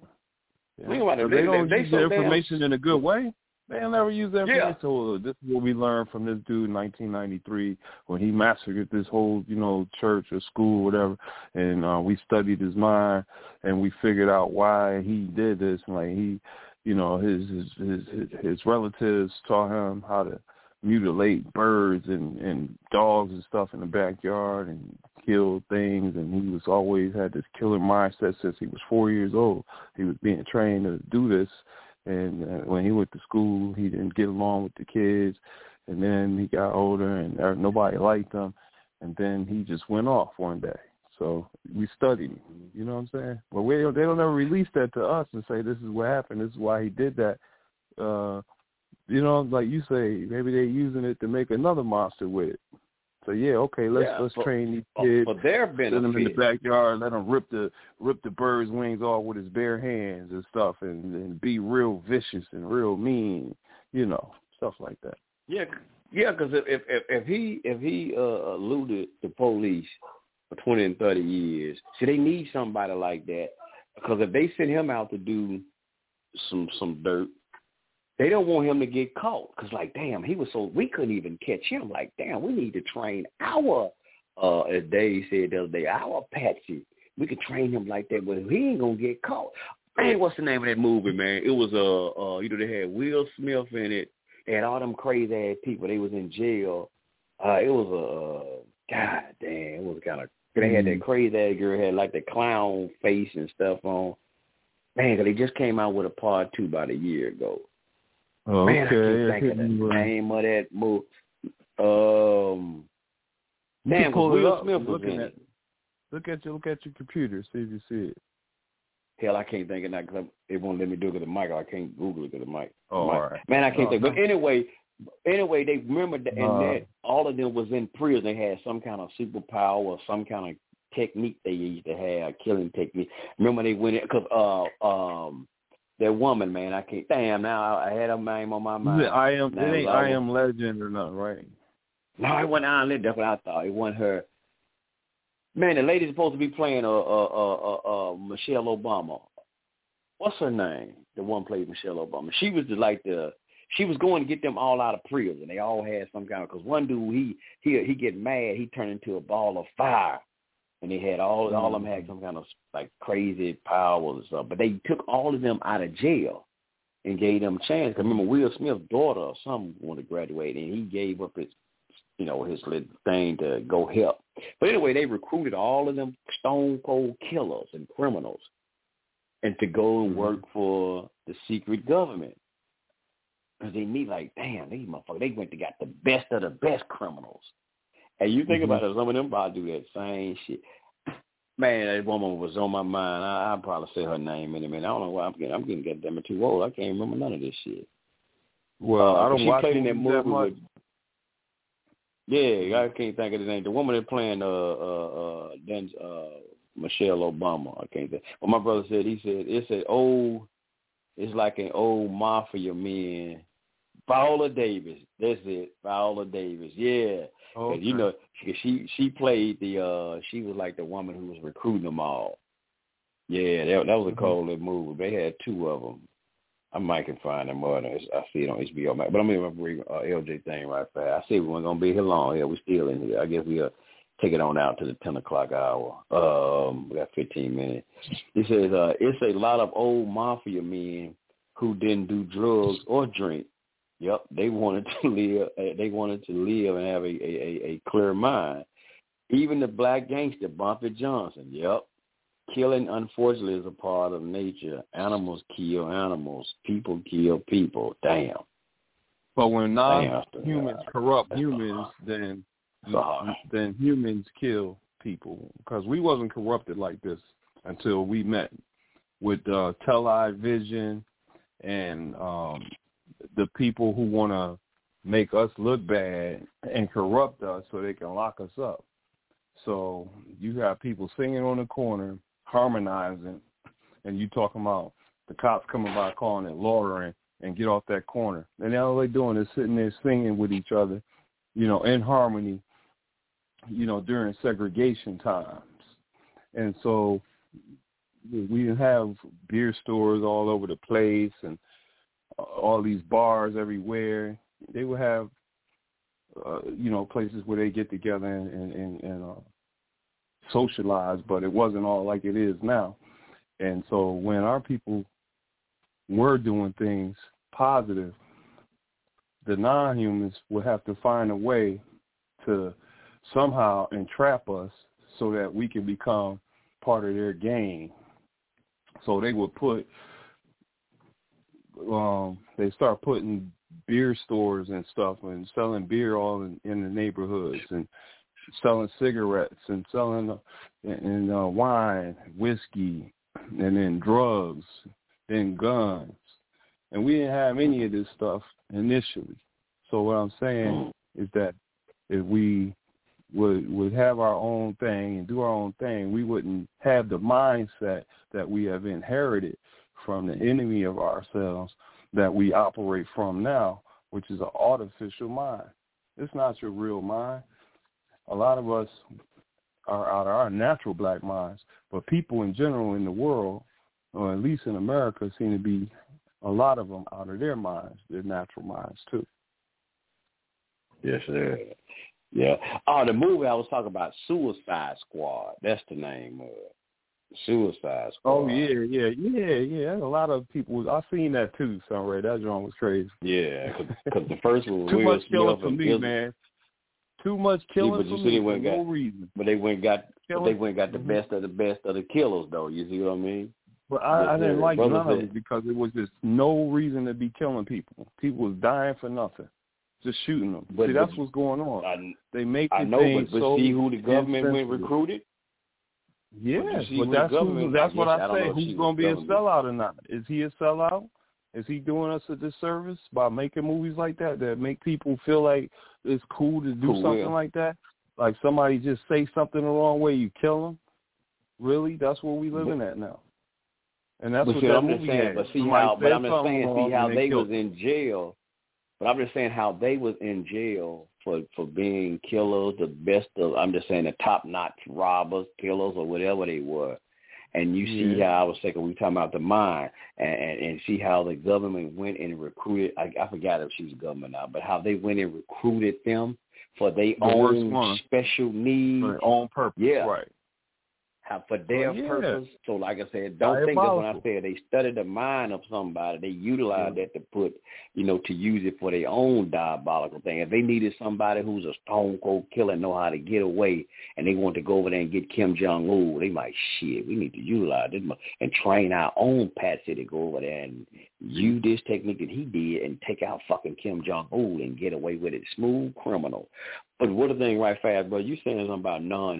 Yeah. Think about it. They- they, don't they- use so the damn- information in a good way. They'll never use that Yeah. information. So this is what we learned from this dude in 1993 when he massacred this whole, you know, church or school, or whatever. And uh, we studied his mind and we figured out why he did this. And like he, you know, his his his his, his relatives taught him how to mutilate birds and and dogs and stuff in the backyard and kill things and he was always had this killer mindset since he was four years old. He was being trained to do this and uh, when he went to school he didn't get along with the kids and then he got older and nobody liked him and then he just went off one day. So we studied him you know what i'm saying? Well we they don't ever release that to us and say this is what happened this is why he did that. Uh you know, like you say, maybe they're using it to make another monster with it. So yeah, okay, let's Yeah, let's for- train these kids, for their send them in the benefit. backyard, let him rip the rip the bird's wings off with his bare hands and stuff, and, and be real vicious and real mean, you know, stuff like that. Yeah, yeah. Because if, if if if he if he uh, eluded the police for twenty and thirty years, see, they need somebody like that. Because if they send him out to do some some dirt, they don't want him to get caught. Because like, damn, he was so we couldn't even catch him. Like, damn, we need to train our uh, as Dave said the other day, our Patsy. We could train him like that, but he ain't gonna get caught. Man, what's the name of that movie, man? It was uh, uh you know they had Will Smith in it. They had all them crazy ass people. They was in jail. Uh, it was a uh, god damn. It was kind of they had that crazy ass girl had like the clown face and stuff on. Man, 'cause they just came out with a part two about a year ago. Oh, Man, I okay, can't think of the with- name of that movie. Um, You damn, can pull 'cause it Will. Smith was Looking in at, it. look at your look at your computer, see if you see it. Hell, I can't think of that because it won't let me do it because the mic. I can't Google it because the mic. Oh, mic. all right. Man, I can't Oh, think. But anyway, anyway, they remember that, and Uh. that all of them was in prison. They had some kind of superpower or some kind of technique they used to have, killing technique. Remember they went in because uh um that woman, man, I can't. Damn, now I had her name on my mind. I am Now, it ain't I I am legend or nothing, right? No, it wasn't Iron Lady. That's what I thought. It wasn't her. Man, the lady's supposed to be playing uh uh uh uh, uh Michelle Obama. What's her name? The one played Michelle Obama. She was the, like the she was going to get them all out of prison. They all had some kind of because one dude he he he get mad he turned into a ball of fire, and they had all all of them had mm. some kind of like crazy powers and stuff. But they took all of them out of jail and gave them a chance. 'Cause remember Will Smith's daughter or some wanted to graduate, and he gave up his you know, his little thing to go help. But anyway, they recruited all of them stone cold killers and criminals and to go and work mm-hmm. for the secret government. Because they need like, damn, these motherfuckers, they went to got the best of the best criminals. You think Mhm. about it, some of them probably do that same shit. Man, that woman was on my mind. I, I'll probably say her name in a minute. I don't know why I'm getting, I'm getting goddamn it too old. I can't remember none of this shit. Well, Uh, I don't she watch played in that movies that movie much. with yeah, I can't think of the name. The woman that playing uh uh uh then uh Michelle Obama. I can't think. But my brother said he said it's an old it's like an old mafia man. Viola Davis. That's it. Viola Davis. Yeah. 'Cause You know, she she played the uh she was like the woman who was recruiting them all. Yeah, that that was a Mhm. cold little movie. They had two of them. I might can find them more. I see it on HBO Max. But I'm gonna bring uh, LJ thing right fast. I see we weren't gonna be here long. Yeah, we're still in here. I guess we'll take it on out to the ten o'clock hour. Um, we got fifteen minutes. It says uh, it's a lot of old mafia men who didn't do drugs or drink. Yep, they wanted to live. uh, They wanted to live and have a a, a, clear mind. Even the black gangster Bumpy Johnson. Yep, killing unfortunately is a part of nature. Animals kill animals. People kill people. Damn. But when non-humans corrupt That's humans, then then humans kill people because we wasn't corrupted like this until we met with uh, television and um, the people who want to make us look bad and corrupt us so they can lock us up. So you have people singing on the corner, harmonizing, and you talking about the cops coming by calling it loitering and get off that corner. And all they're doing is sitting there singing with each other, you know, in harmony, you know, during segregation times. And so we have beer stores all over the place and all these bars everywhere. They would have, uh, you know, places where they get together and, and, and, uh, socialize, but it wasn't all like it is now. And so when our people were doing things positive, the non-humans would have to find a way to somehow entrap us so that we can become part of their game. So they would put, um, they start putting beer stores and stuff and selling beer all in, in the neighborhoods and selling cigarettes and selling uh, and uh, wine, whiskey, and then drugs, then guns, and we didn't have any of this stuff initially. So what I'm saying is that if we would would have our own thing and do our own thing, we wouldn't have the mindset that we have inherited from the enemy of ourselves that we operate from now, which is an artificial mind. It's not your real mind. A lot of us are out of our natural black minds, but people in general in the world, or at least in America, seem to be a lot of them out of their minds, their natural minds too. Yes, sir. Yeah. Oh, the movie I was talking about, Suicide Squad. That's the name of it. Suicide Squad. Oh yeah, yeah, yeah, yeah. A lot of people. I seen that too, Sunray. That joint was crazy. Yeah, because the first one was Too Will much killing for me, man. Too much Yeah, killing but you for see, they me for went no reason. But they went got Killing- they went got the Mhm. best of the best of the killers though. You see what I mean? But I, I didn't like none of it because it was just no reason to be killing people. People was dying for nothing, just shooting them. But- see, that's but- what's going on. I, They make I the know, things but, but so see who the government went recruited? Yeah, But you see but who the that's who, that's what I I say. know if she Who's going to be a government. sellout or not? Is he a sellout? Is he doing us a disservice by making movies like that that make people feel like it's cool to do Who something will? like that? Like somebody just say something the wrong way, you kill them. Really, that's what we living at now. And that's but what see, that I'm just movie saying, had. but see Somebody how, but I'm just saying, see how they killed was in jail. But I'm just saying how they was in jail for for being killers, the best of. I'm just saying the top notch robbers, killers, or whatever they were. And you see how I was thinking we were talking about the mind, and, and and see how the government went and recruited. I, I forgot if she was government now, but how they went and recruited them for their The own special needs. for on purpose. Yeah. Right. How for oh, their Well, yeah. purpose. So like I said, don't think that when I said they studied the mind of somebody, they utilize that to put, you know, to use it for their own diabolical thing. If they needed somebody who's a stone cold killer and know how to get away and they want to go over there and get Kim Jong Un, they might shit, we need to utilize this and train our own patsy to go over there and use this technique that he did and take out fucking Kim Jong Un and get away with it. Smooth criminal. But what the thing right fast, bro, you saying something about non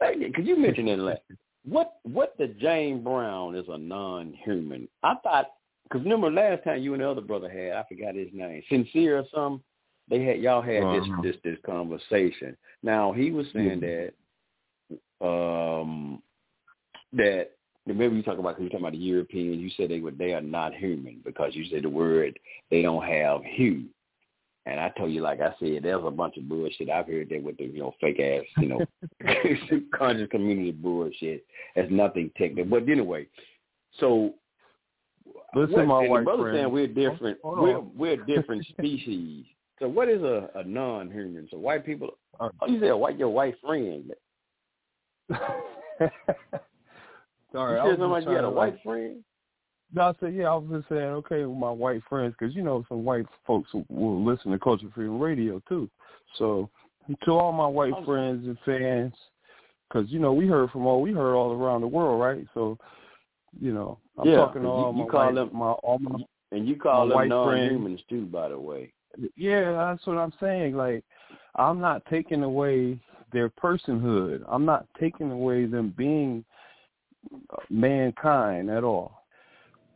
Could you mention that? last? What what the Jane Brown is a non-human? I thought because remember last time you and the other brother had I forgot his name, sincere or something. They had y'all had Uh-huh. this this this conversation. Now he was saying that um that remember you talking about you talking about the Europeans. You said they were they are not human because you said the word they don't have hue. And I told you, like I said, there's a bunch of bullshit. I've heard that with the, you know, fake ass, you know, conscious community bullshit. That's nothing technical. But anyway, so Listen, what, my and white the brother friend. saying we're different. Hold we're we're different species. So what is a, a non-human? So white people. Uh, Oh, you said white your white friend. Sorry, you I said was something you had trying a white like, friend. No, I said, yeah, I was just saying, okay, with my white friends, because, you know, some white folks will- listen to Culture Freedom Radio, too. So to all my white Oh. friends and fans, because you know we heard from all we heard all around the world, right? So, you know, I'm yeah, talking to all you, you my call white, them my all my and you call them white non-humans too, by the way. yeah, that's what I'm saying. Like, I'm not taking away their personhood. I'm not taking away them being uh, mankind at all.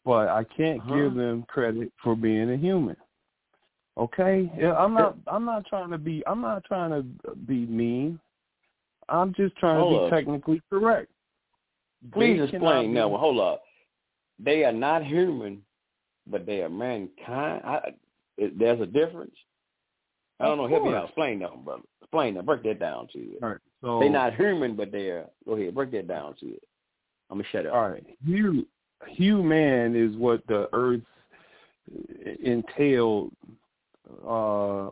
But I can't Uh-huh. give them credit for being a human. Okay? Yeah, I'm not I'm not trying to be I'm not trying to be mean. I'm just trying Hold to be up. technically correct. Please They explain. be- Now, hold up. They are not human, but they are mankind. I, there's a difference. I don't know. Help me out. Explain that, brother. Explain that. Break that down to you. All right. So They're not human, but they're. Go ahead. Break that down to you. I'm gonna shut up. All right. Hu human is what the earth entailed uh,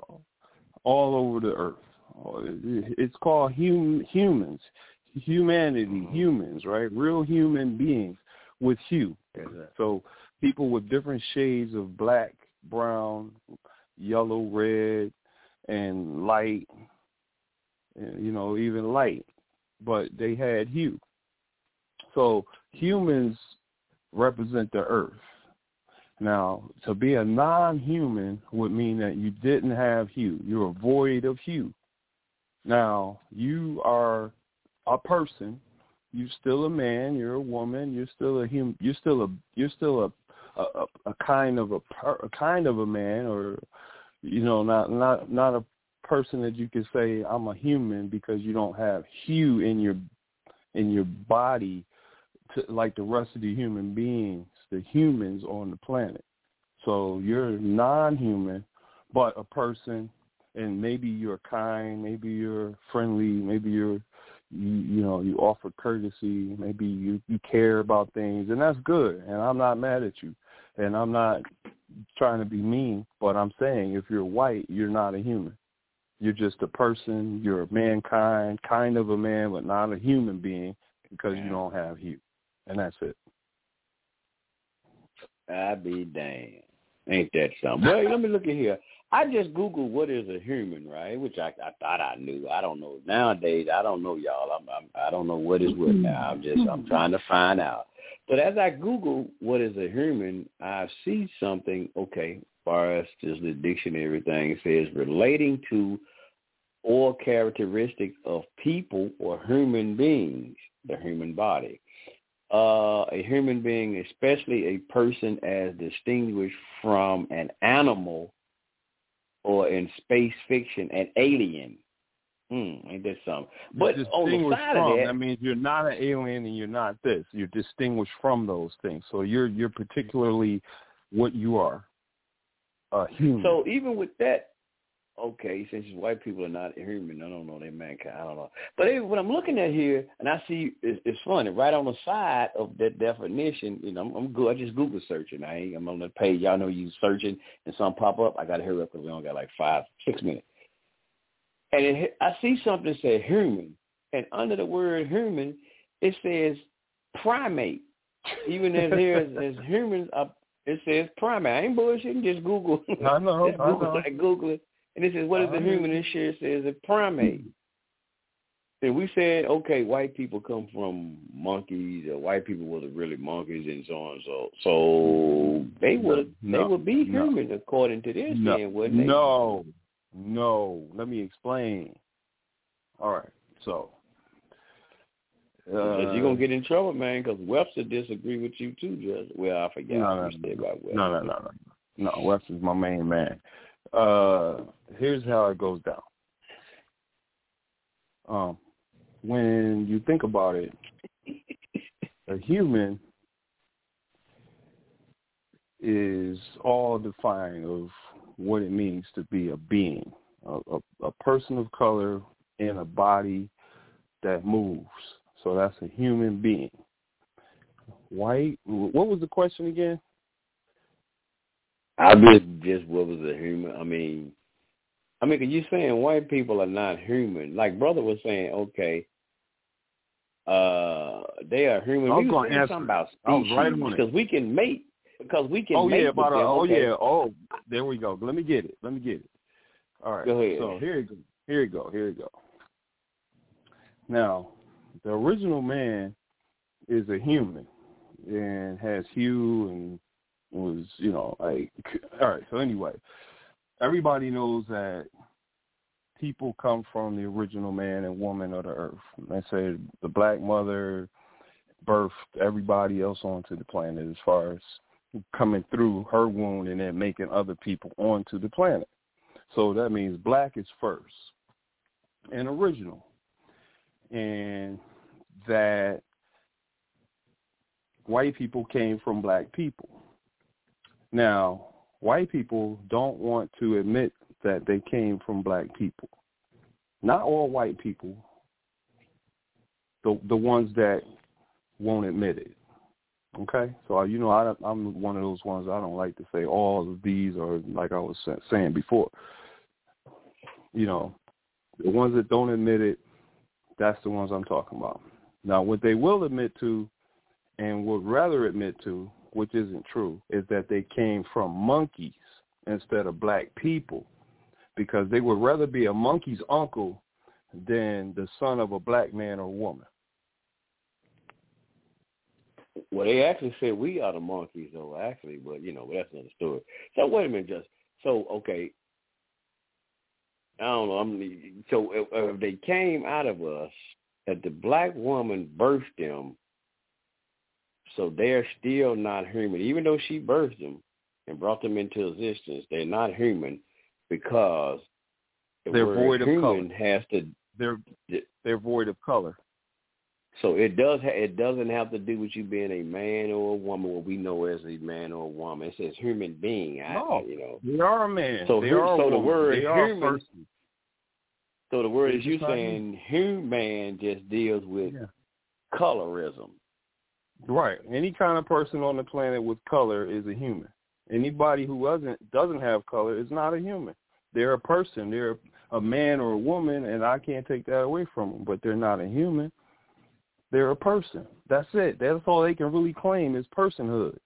all over the earth. It's called hum, humans, humanity, humans, right? Real human beings with hue. Sir. So people with different shades of black, brown, yellow, red, and light, and, you know, even light, but they had hue. So humans represent the earth. Now, to be a non-human would mean that you didn't have hue. You're void of hue. Now, you are a person. You're still a man. You're a woman. You're still a human. You're still a. You're still a, a, a kind of a, per, a kind of a man, or you know, not not not a person that you could say I'm a human because you don't have hue in your in your body to, like the rest of the human beings, the humans on the planet. So you're non-human, but a person, and maybe you're kind, maybe you're friendly, maybe you're, you, you know, you offer courtesy, maybe you you care about things, and that's good. And I'm not mad at you, and I'm not trying to be mean, but I'm saying if you're white, you're not a human. You're just a person. You're a mankind, kind of a man, but not a human being because you don't have hue, and that's it. I be damned. Ain't that something? Well, let me look at here. I just googled what is a human, right? Which I I thought I knew. I don't know nowadays. I don't know, y'all. I'm, I'm I don't know what is what now. I'm just I'm trying to find out. But as I Google what is a human, I see something. Okay, far as just the dictionary thing says relating to or characteristic of people or human beings, the human body uh, a human being, especially a person as distinguished from an animal or in space fiction, an alien. Hmm, ain't that something? But on the side from, of that that, means you're not an alien and you're not this. You're distinguished from those things. So you're you're particularly what you are, a human. so even with that, okay, since white people are not human, I don't know, they're mankind, I don't know. But anyway, what I'm looking at here, and I see, it's, it's funny, right on the side of that definition, you know, I'm, I'm good. I just Google searching. I ain't, I'm on the page. Y'all know you searching and some pop up. I got to hurry up because we only got like five, six minutes. And it, I see something that says human, and under the word human, it says primate. Even as here as, as humans, uh, it says primate. I ain't bullshitting. Just Google. I know, just I know. like Google it, and it says what is a human? This shit says a primate. And we said, okay, white people come from monkeys, or white people were really monkeys, and so on. So, so they would No, they would be no. human according to this, no, then, wouldn't they? no, no. Let me explain. All right. So. Uh, you're gonna get in trouble, man. Because Webster disagree with you too, Judge. Well, I forgot No, no, you said about Webster. No, no, no, no. No, Webster's my main man. Uh, here's how it goes down. Um, when you think about it, a human is all defined of what it means to be a being, a, a, a person of color in a body that moves. So that's a human being. White. What was the question again? I just just what was a human? I mean, I mean, 'cause you saying white people are not human. Like brother was saying, okay, uh, they are human. I was We gonna saying answer something about species right because we can mate. Because we can Oh yeah, about a, oh okay. yeah, oh there we go. Let me get it. Let me get it. All right. Go ahead. So here you go. Here you go. Here you go. Now, the original man is a human and has hue and was, you know, like all right, so anyway, everybody knows that people come from the original man and woman of the earth. They say the black mother birthed everybody else onto the planet as far as coming through her wound and then making other people onto the planet. So that means black is first and original. And that white people came from black people. Now, white people don't want to admit that they came from black people. Not all white people, the the ones that won't admit it. Okay, so you know I, I'm one of those ones. I don't like to say all of these, or like I was saying before. You know, the ones that don't admit it, that's the ones I'm talking about. Now, what they will admit to, and would rather admit to, which isn't true, is that they came from monkeys instead of black people because they would rather be a monkey's uncle than the son of a black man or woman. Well, they actually said we are the monkeys, though. Actually, but you know, that's another story. So wait a minute, just so okay. I don't know. I'm so if, if they came out of us, if the black woman birthed them, so they're still not human, even though she birthed them and brought them into existence. They're not human because the they're void of color. has to. They're they're void of color. So it does. Ha- it doesn't have to do with you being a man or a woman, what we know as a man or a woman. It says human being. I, No. you know. They are a man. So they here- are so the word they are a human-. So the word is you saying human just deals with Yeah. colorism. Right. Any kind of person on the planet with color is a human. Anybody who doesn't doesn't have color is not a human. They're a person. They're a man or a woman, and I can't take that away from them. But they're not a human. They're a person. That's it. That's all they can really claim is personhood.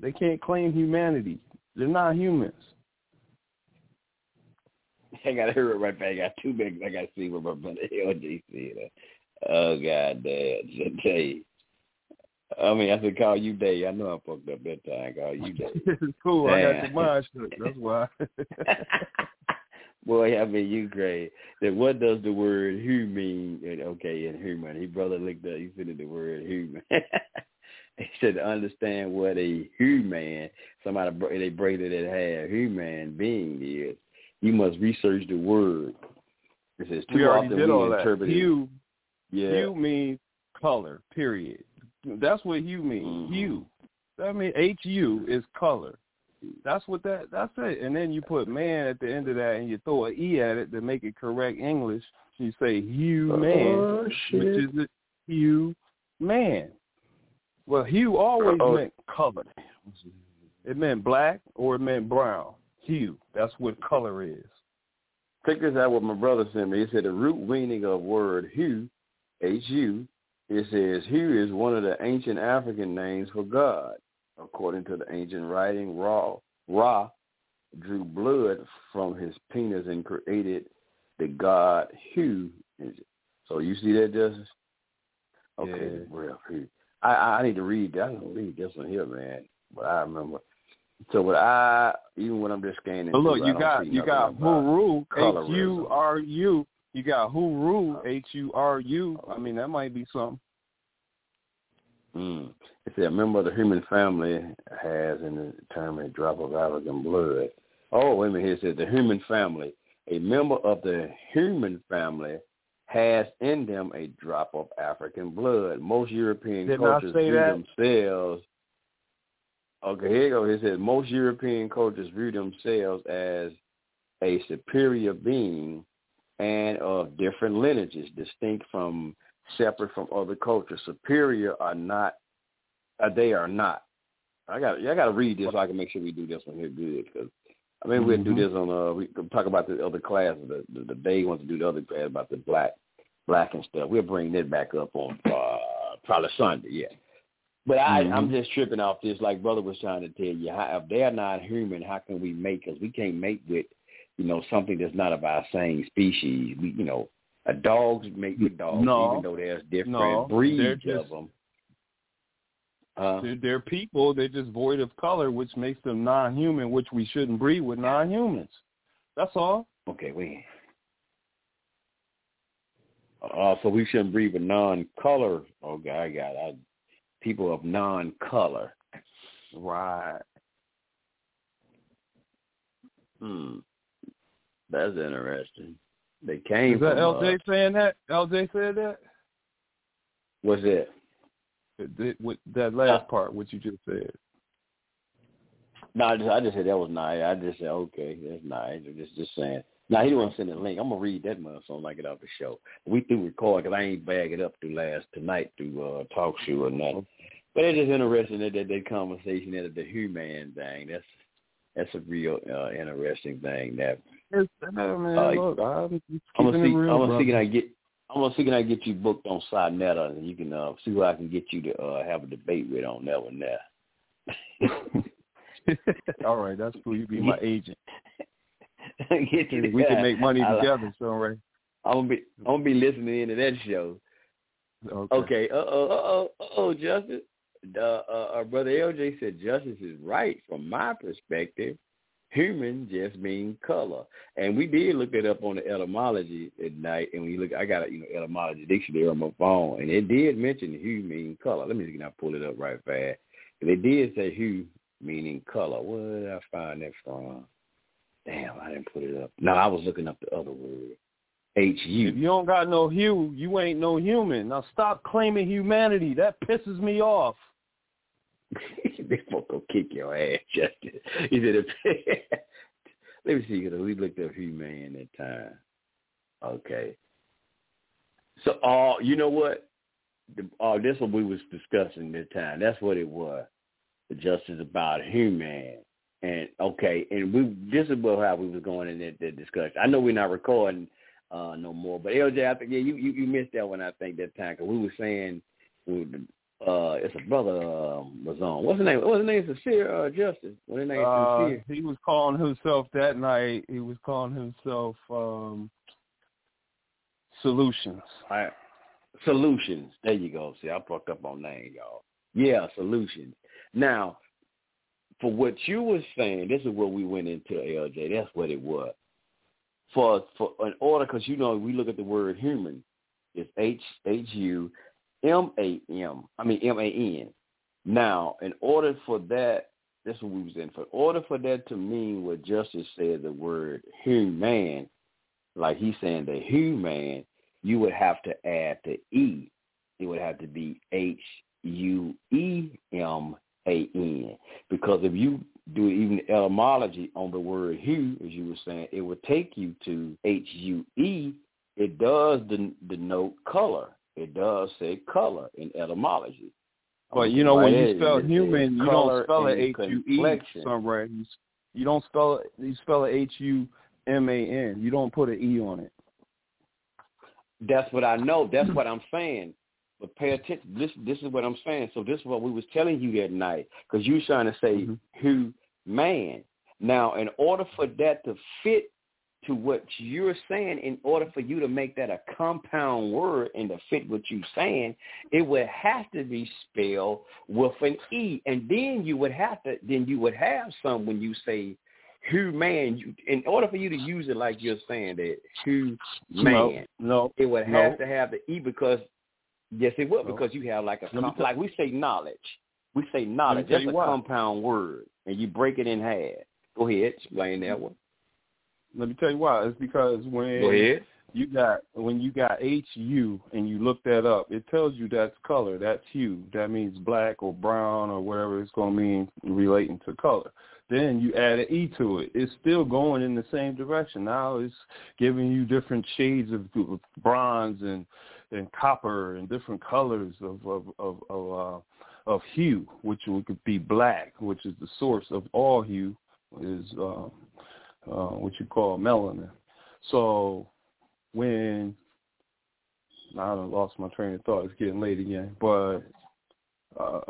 They can't claim humanity. They're not humans. I gotta hear it right back. I got two big. I gotta see what my LJ said. Oh god damn, Jay. I mean, I said call you Day. I know I fucked up that time. Call you Day. it's cool. I got your mind shut. That's why. Boy, I mean, you great. Then what does the word who mean? And, okay, in human. He brother looked up. He said the word human. he said to understand what a human, somebody they braided it half, human being is. You must research the word. It says too we often we all that. Hue, Yeah. hue means color. Period. That's what hue means. Mhm. Hue. That means H U is color. That's what that. That's it. And then you put man at the end of that, and you throw an e at it to make it correct English. You say hue man, Oh, which is it hue man. Well, hue always Uh-oh. meant color. It meant black or it meant brown. Hue. That's what color is. Check this out what my brother sent me. He said the root meaning of word Hu, H-U, it says here is one of the ancient African names for God. According to the ancient writing, Ra, Ra drew blood from his penis and created the god Hu. So you see that, Justice? Okay, Yeah. well, I, I need to read that. I don't read this one here, man. But I remember. So, but I, even when I'm just scanning, But look, through, you got you got nothing about- Huru H. U R U. You got Huru H U R U. I mean, that might be something. Mm. It said a member of the human family has in the term a drop of African blood. Oh, wait a minute. Here it says the human family. A member of the human family has in them a drop of African blood. Most European Did cultures view that. themselves. Okay, here you go. It says most European cultures view themselves as a superior being and of different lineages, distinct from separate from other cultures. Superior are not, uh, they are not. I got, I got to read this so I can make sure we do this one here good. Because I mean, we can do Mhm. this on. Uh, we can talk about the other class, The, the, the day wants to do the other class about the black, black and stuff. We'll bring that back up on uh, probably Sunday. Yeah. But I, Mhm. I'm just tripping off this, like brother was trying to tell you. How, if they're not human, how can we make? Because we can't make with, you know, something that's not of our same species. We, you know, A dogs make with dogs, No. even though there's different No, breeds they're of them. Uh, They're, they're people. They're just void of color, which makes them non-human, which we shouldn't breed with non-humans. That's all. okay, wait. Uh, so we shouldn't breed with non-color. Okay, I got. I, people of non-color. Right. Hmm. That's interesting. They came Is that from, LJ uh, saying that? LJ said that? what's it? That- that- With that last part, what you just said. No, I just, I just said that was nice. I just said, okay, that's nice. I'm just, just saying. Now, he didn't want to send a link. I'm going to read that mother so I get off the show. We through recording because I ain't bag it up through last tonight through uh, talk show or nothing. But it's just interesting that that, that conversation that the human thing. That's that's a real uh, interesting thing. That Yes, no, man, Uh, look, I'm I'm gonna see. real, I'm gonna see can brother. I get. I'm gonna see can I get you booked on Sinetta and you can uh, see who I can get you to uh, have a debate with on that one there. All right, that's cool. You be my agent. get you We can make money I like- together, so right. I'm gonna be. I'm gonna be listening into that show. Okay. Okay. Uh oh. Uh oh. Uh oh. Justice. Uh, uh, our brother LJ said justice is right from my perspective. Human just mean color, and we did look it up on the etymology at night. And when you look, I got a you know etymology dictionary on my phone, and it did mention hue mean color. Let me see, can I pull it up right fast? And it did say hue meaning color. Where did I find that from? Damn, I didn't put it up. No, I was looking up the other word. H U. If you don't got no hue, you ain't no human. Now stop claiming humanity. That pisses me off. they gonna kick your ass, Justin. He said, "Let me see. 'cause we looked up human that time." Okay. So, uh, you know what? The, uh, this what we was discussing that time. That's what it was. The justice about human. And okay, and we this is what how we was going in that, that discussion. I know we're not recording uh no more, but LJ, I think yeah, you you, you missed that one. I think that time because we were saying uh, it's a brother um, was on. What's his name? What's his name? Sincere uh, Justice. What's his name? Uh, Sincere. he was calling himself that night. He was calling himself um, Solutions. All right. Solutions. There you go. See, I fucked up on name, y'all. Yeah, solutions. Now, for what you were saying, this is what we went into, LJ. That's what it was. For for an order, because you know we look at the word human, it's H H U M A M. I mean M A N. Now, in order for that, this is what we was in. For In order for that to mean what Justice said, the word human, like he's saying the human, you would have to add the E. It would have to be H U E M A N. Because if you do even etymology on the word hue, as you were saying, it would take you to H U E. It does den- denote color. It does say color in etymology. But you know when you spell human, you don't spell it H U E somewhere. You, you don't spell it. You spell it H U M A N. You don't put an E on it. That's what I know. That's what I'm saying. But pay attention. This this is what I'm saying. So this is what we was telling you that night because you trying to say Mhm. who man. Now, in order for that to fit to what you're saying, in order for you to make that a compound word and to fit what you're saying, it would have to be spelled with an E, and then you would have to then you would have some when you say who man. You, in order for you to use it like you're saying that who man No, no. it would No. have to have the E because yes, it would No. because you have like a com- like we say knowledge. We say knowledge. That's a why. compound word, and you break it in half. Go ahead, explain that one. Let me tell you why. It's because when you got when you got H U and you look that up, it tells you that's color, that's hue. That means black or brown or whatever it's going to mean relating to color. Then you add an E to it. It's still going in the same direction. Now it's giving you different shades of bronze and and copper and different colors of of of of, uh, of hue, which would could be black, which is the source of all hue, is uh, uh, what you call melanin. So when I lost my train of thought, it's getting late again. But uh,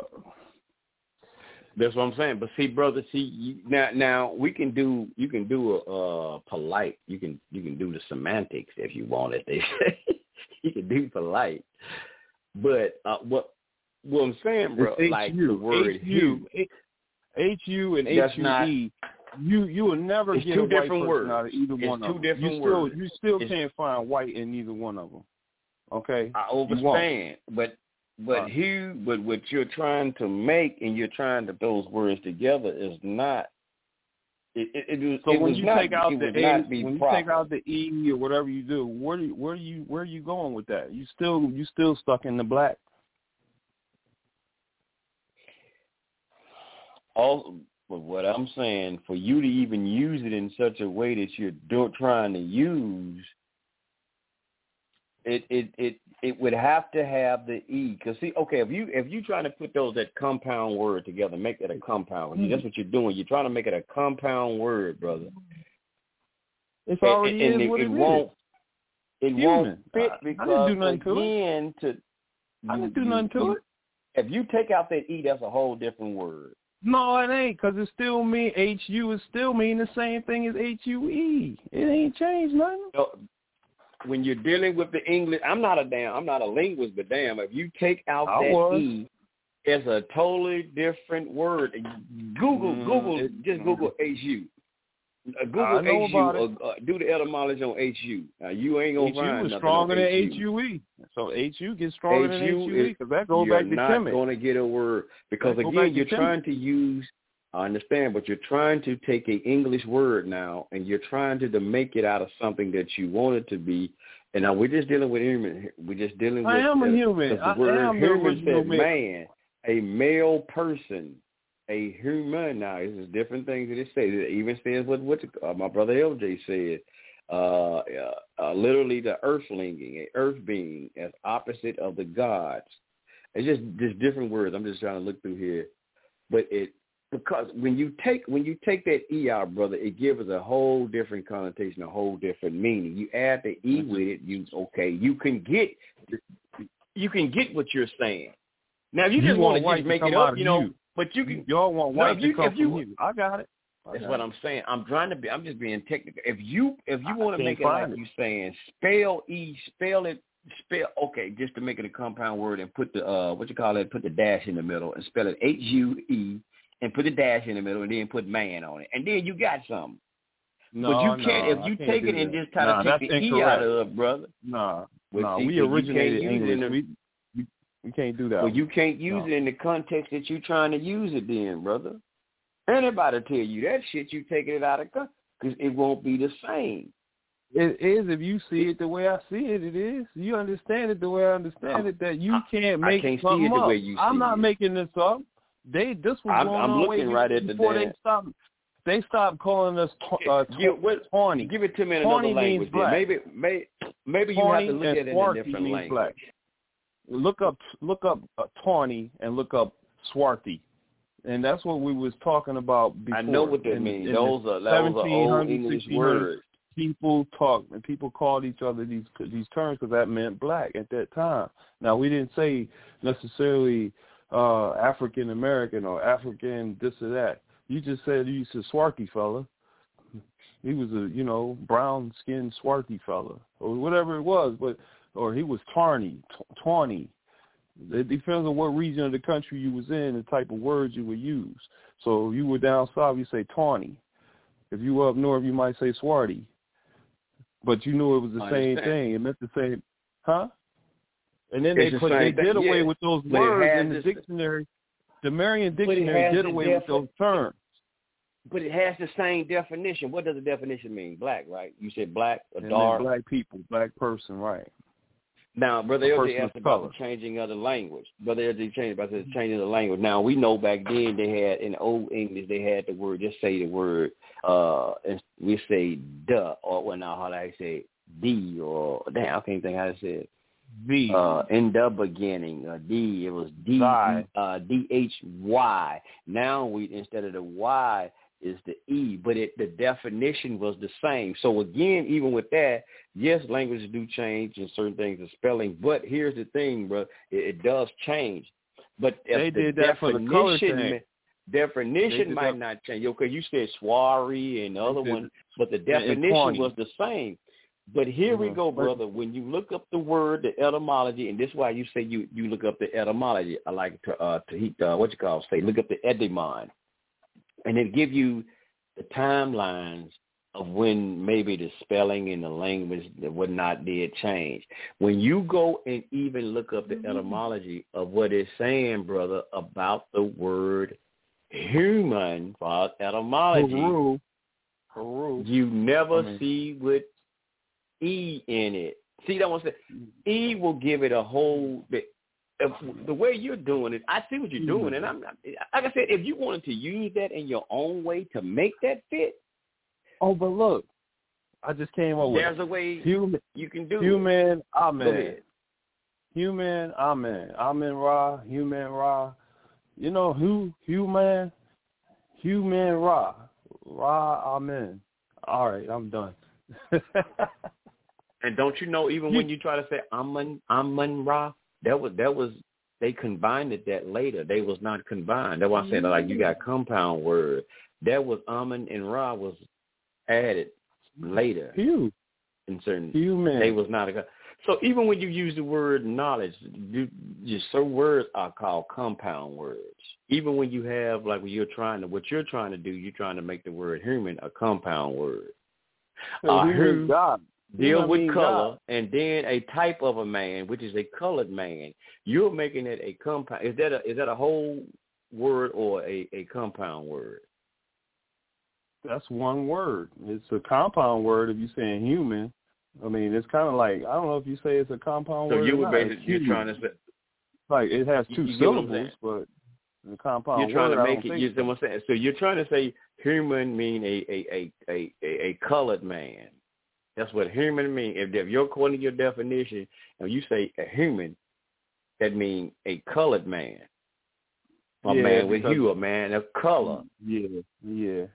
That's what I'm saying. But see, brother, see you, now now we can do you can do a uh, polite. You can you can do the semantics if you want it. They say you can do polite. But uh, what what I'm saying, bro, It's like HU, the word HU, H U and That's not- E. You you will never It's get two a different person words. out of either It's one two of them. different you still words. you still It's- can't find white in either one of them. Okay. I understand, but but Uh. Hugh, but what you're trying to make and you're trying to put those words together is not. It it, it, So it when you not, take out the A, when you take out the E or whatever you do, where do you, where do you where are you going with that? You still you still stuck in the black. all but what I'm saying for you to even use it in such a way that you're do, trying to use it it it it would have to have the e because see okay if you if you trying to put those that compound word together make it a compound Mm-hmm. that's what you're doing you're trying to make it a compound word brother It's And- already and is it, what it it won't it Human. won't fit I- I didn't because do nothing to it. to I didn't do nothing to it. if you take out that e that's a whole different word No, it ain't, because it still mean H U is still mean the same thing as H U E. It ain't changed nothing. when you're dealing with the English, I'm not a damn, I'm not a linguist, but damn, if you take out I that was. e, it's a totally different word. Google, Mm, Google, it- just Google hu. Uh, Google hu. Uh, uh, do the etymology on hu. Now you ain't gonna H U find is nothing stronger than H U E. So H U gets stronger than HU U E is- because that goes you're not going to get a word because That again, you're Kemet. trying to use. I understand, but you're trying to take a English word now, and you're trying to, to make it out of something that you want it to be. And now we're just dealing with human. We're just dealing with. I am a uh, human. 'cause I word am the human original said man. man, a male person, a human. Now this is different things that it says. It even says what what uh, my brother LJ said. Uh, uh, uh, literally the earthlinging, a earth being, as opposite of the gods. It's just just different words. I'm just trying to look through here, but it because when you take when you take that e out, brother, it gives us a whole different connotation, a whole different meaning. You add the e Mm-hmm. with it, you okay, you can get you can get what you're saying. Now if you, You just want want to just make it up, you know, you. But you can. Y'all want No, white if you- to come you- you. I got it. I That's got what it. I'm saying. I'm trying to be. I'm just being technical. If you if you want to make it like it. you saying, spell e, spell it, spell okay, just to make it a compound word and put the uh what you call it, put the dash in the middle and spell it H U E and put the dash in the middle and then put man on it and then you got something. No, but you can't no, if you can't take it and that. just try Nah, to take the e incorrect. out of it, brother. Nah, see, we originated can't use it English. we, we can't do that. Well, you can't use No. it in the context that you're trying to use it then, brother. Anybody tell you that shit, you taking it out of context because it won't be the same. It is if you see it the way I see it. It is. You understand it the way I understand it. That you can't make I can't see something it the up. way you see it. I'm not it. making this up. They this was I'm- going I'm on looking right at the before damn- they stopped. They stopped calling us t- uh, t- Give, what, tawny. give it to me in another language. Maybe, may, maybe you have to look at it in a different language. black. Look up look up uh, tawny and look up swarthy, and that's what we was talking about before. I know what that means. Those are those are old English 1600s. words. people talk and people called each other these these terms because that meant black at that time. Now we didn't say necessarily uh African American or African this or that. You just said you a swarthy fella. He was a you know brown skinned swarthy fella or whatever it was, but or he was tarny, t- tawny. It depends on what region of the country you was in, the type of words you would use. So if you were down south, you say tawny. If you were up north, you might say swarty but you knew it was the I same understand. thing. It meant the same, huh? And then It's they the they thing, did away yeah. with those But words in the dictionary. The Merriam Dictionary did away with those terms. But it has the same definition. What does the definition mean? Black, right? You said black And dark. black people, black person, right? Now, Brother LJ person asked about color. the changing of the language. Brother LJ changed about the changing of the language. Now we know back then they had in old English they had the word just say the word uh and we say duh or well now how do I say D or damn I can't think how to say it. V. Uh in the beginning, uh D it was D uh D H Y. Now we instead of the Y is the E, but it the definition was the same. So again, even with that, yes, languages do change and certain things are spelling, but here's the thing, bro, it, it does change. But They the did that for the color definition thing. ma- definition might not change. Okay, you said soiree and the other one, but the definition was the same. But here mm-hmm. we go, brother. When you look up the word, the etymology, and this is why you say you you look up the etymology. I like to uh to uh, what you call say look up the etymon, and it give you the timelines of when maybe the spelling and the language and whatnot did change. When you go and even look up the mm-hmm. etymology of what it's saying, brother, about the word human for etymology, Peru. Peru. you never see with E in it. See that one? E will give it a whole. If, the way you're doing it, I see what you're doing, and mm-hmm. I'm like I said, if you wanted to use that in your own way to make that fit, Oh, but look, I just came over. There's a way human, you can do human. It. Amen. Human. Amen. Amen. Ra. Human. Ra. You know who? Human. Human. Ra. Ra. Amen. All right, I'm done. and don't you know? Even when you try to say Amen, Amen Ra, that was that was they combined it that later. They was not combined. That's why I said like you got compound word. That was Amen and Ra was added later. Huge. In certain, Human. they was not a. So even when you use the word knowledge, you, just certain words are called compound words. Even when you have like when you're trying to what you're trying to do, you're trying to make the word human a compound word. Uh, who God. Deal with color God. and then a type of a man, which is a colored man. You're making it a compound. Is that a is that a whole word or a, a compound word? that's one word. It's a compound word if you're saying human. I mean, it's kind of like I don't know if you say it's a compound so word. So you were basically you're trying to say like it has two you, syllables, but the compound you're trying word, to make it. You so. know saying? So you're trying to say human mean a a a a a, a colored man. That's what human mean. If, if you're according to your definition, and you say a human, that means a colored man. A yeah, man with hue, a man of color. Yeah, yeah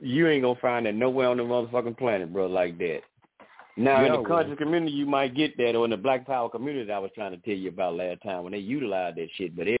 you ain't gonna find that nowhere on the motherfucking planet, bro, like that. Now yeah, in the conscious community, you might get that, or in the Black Power community, I was trying to tell you about last time when they utilize that shit. But it,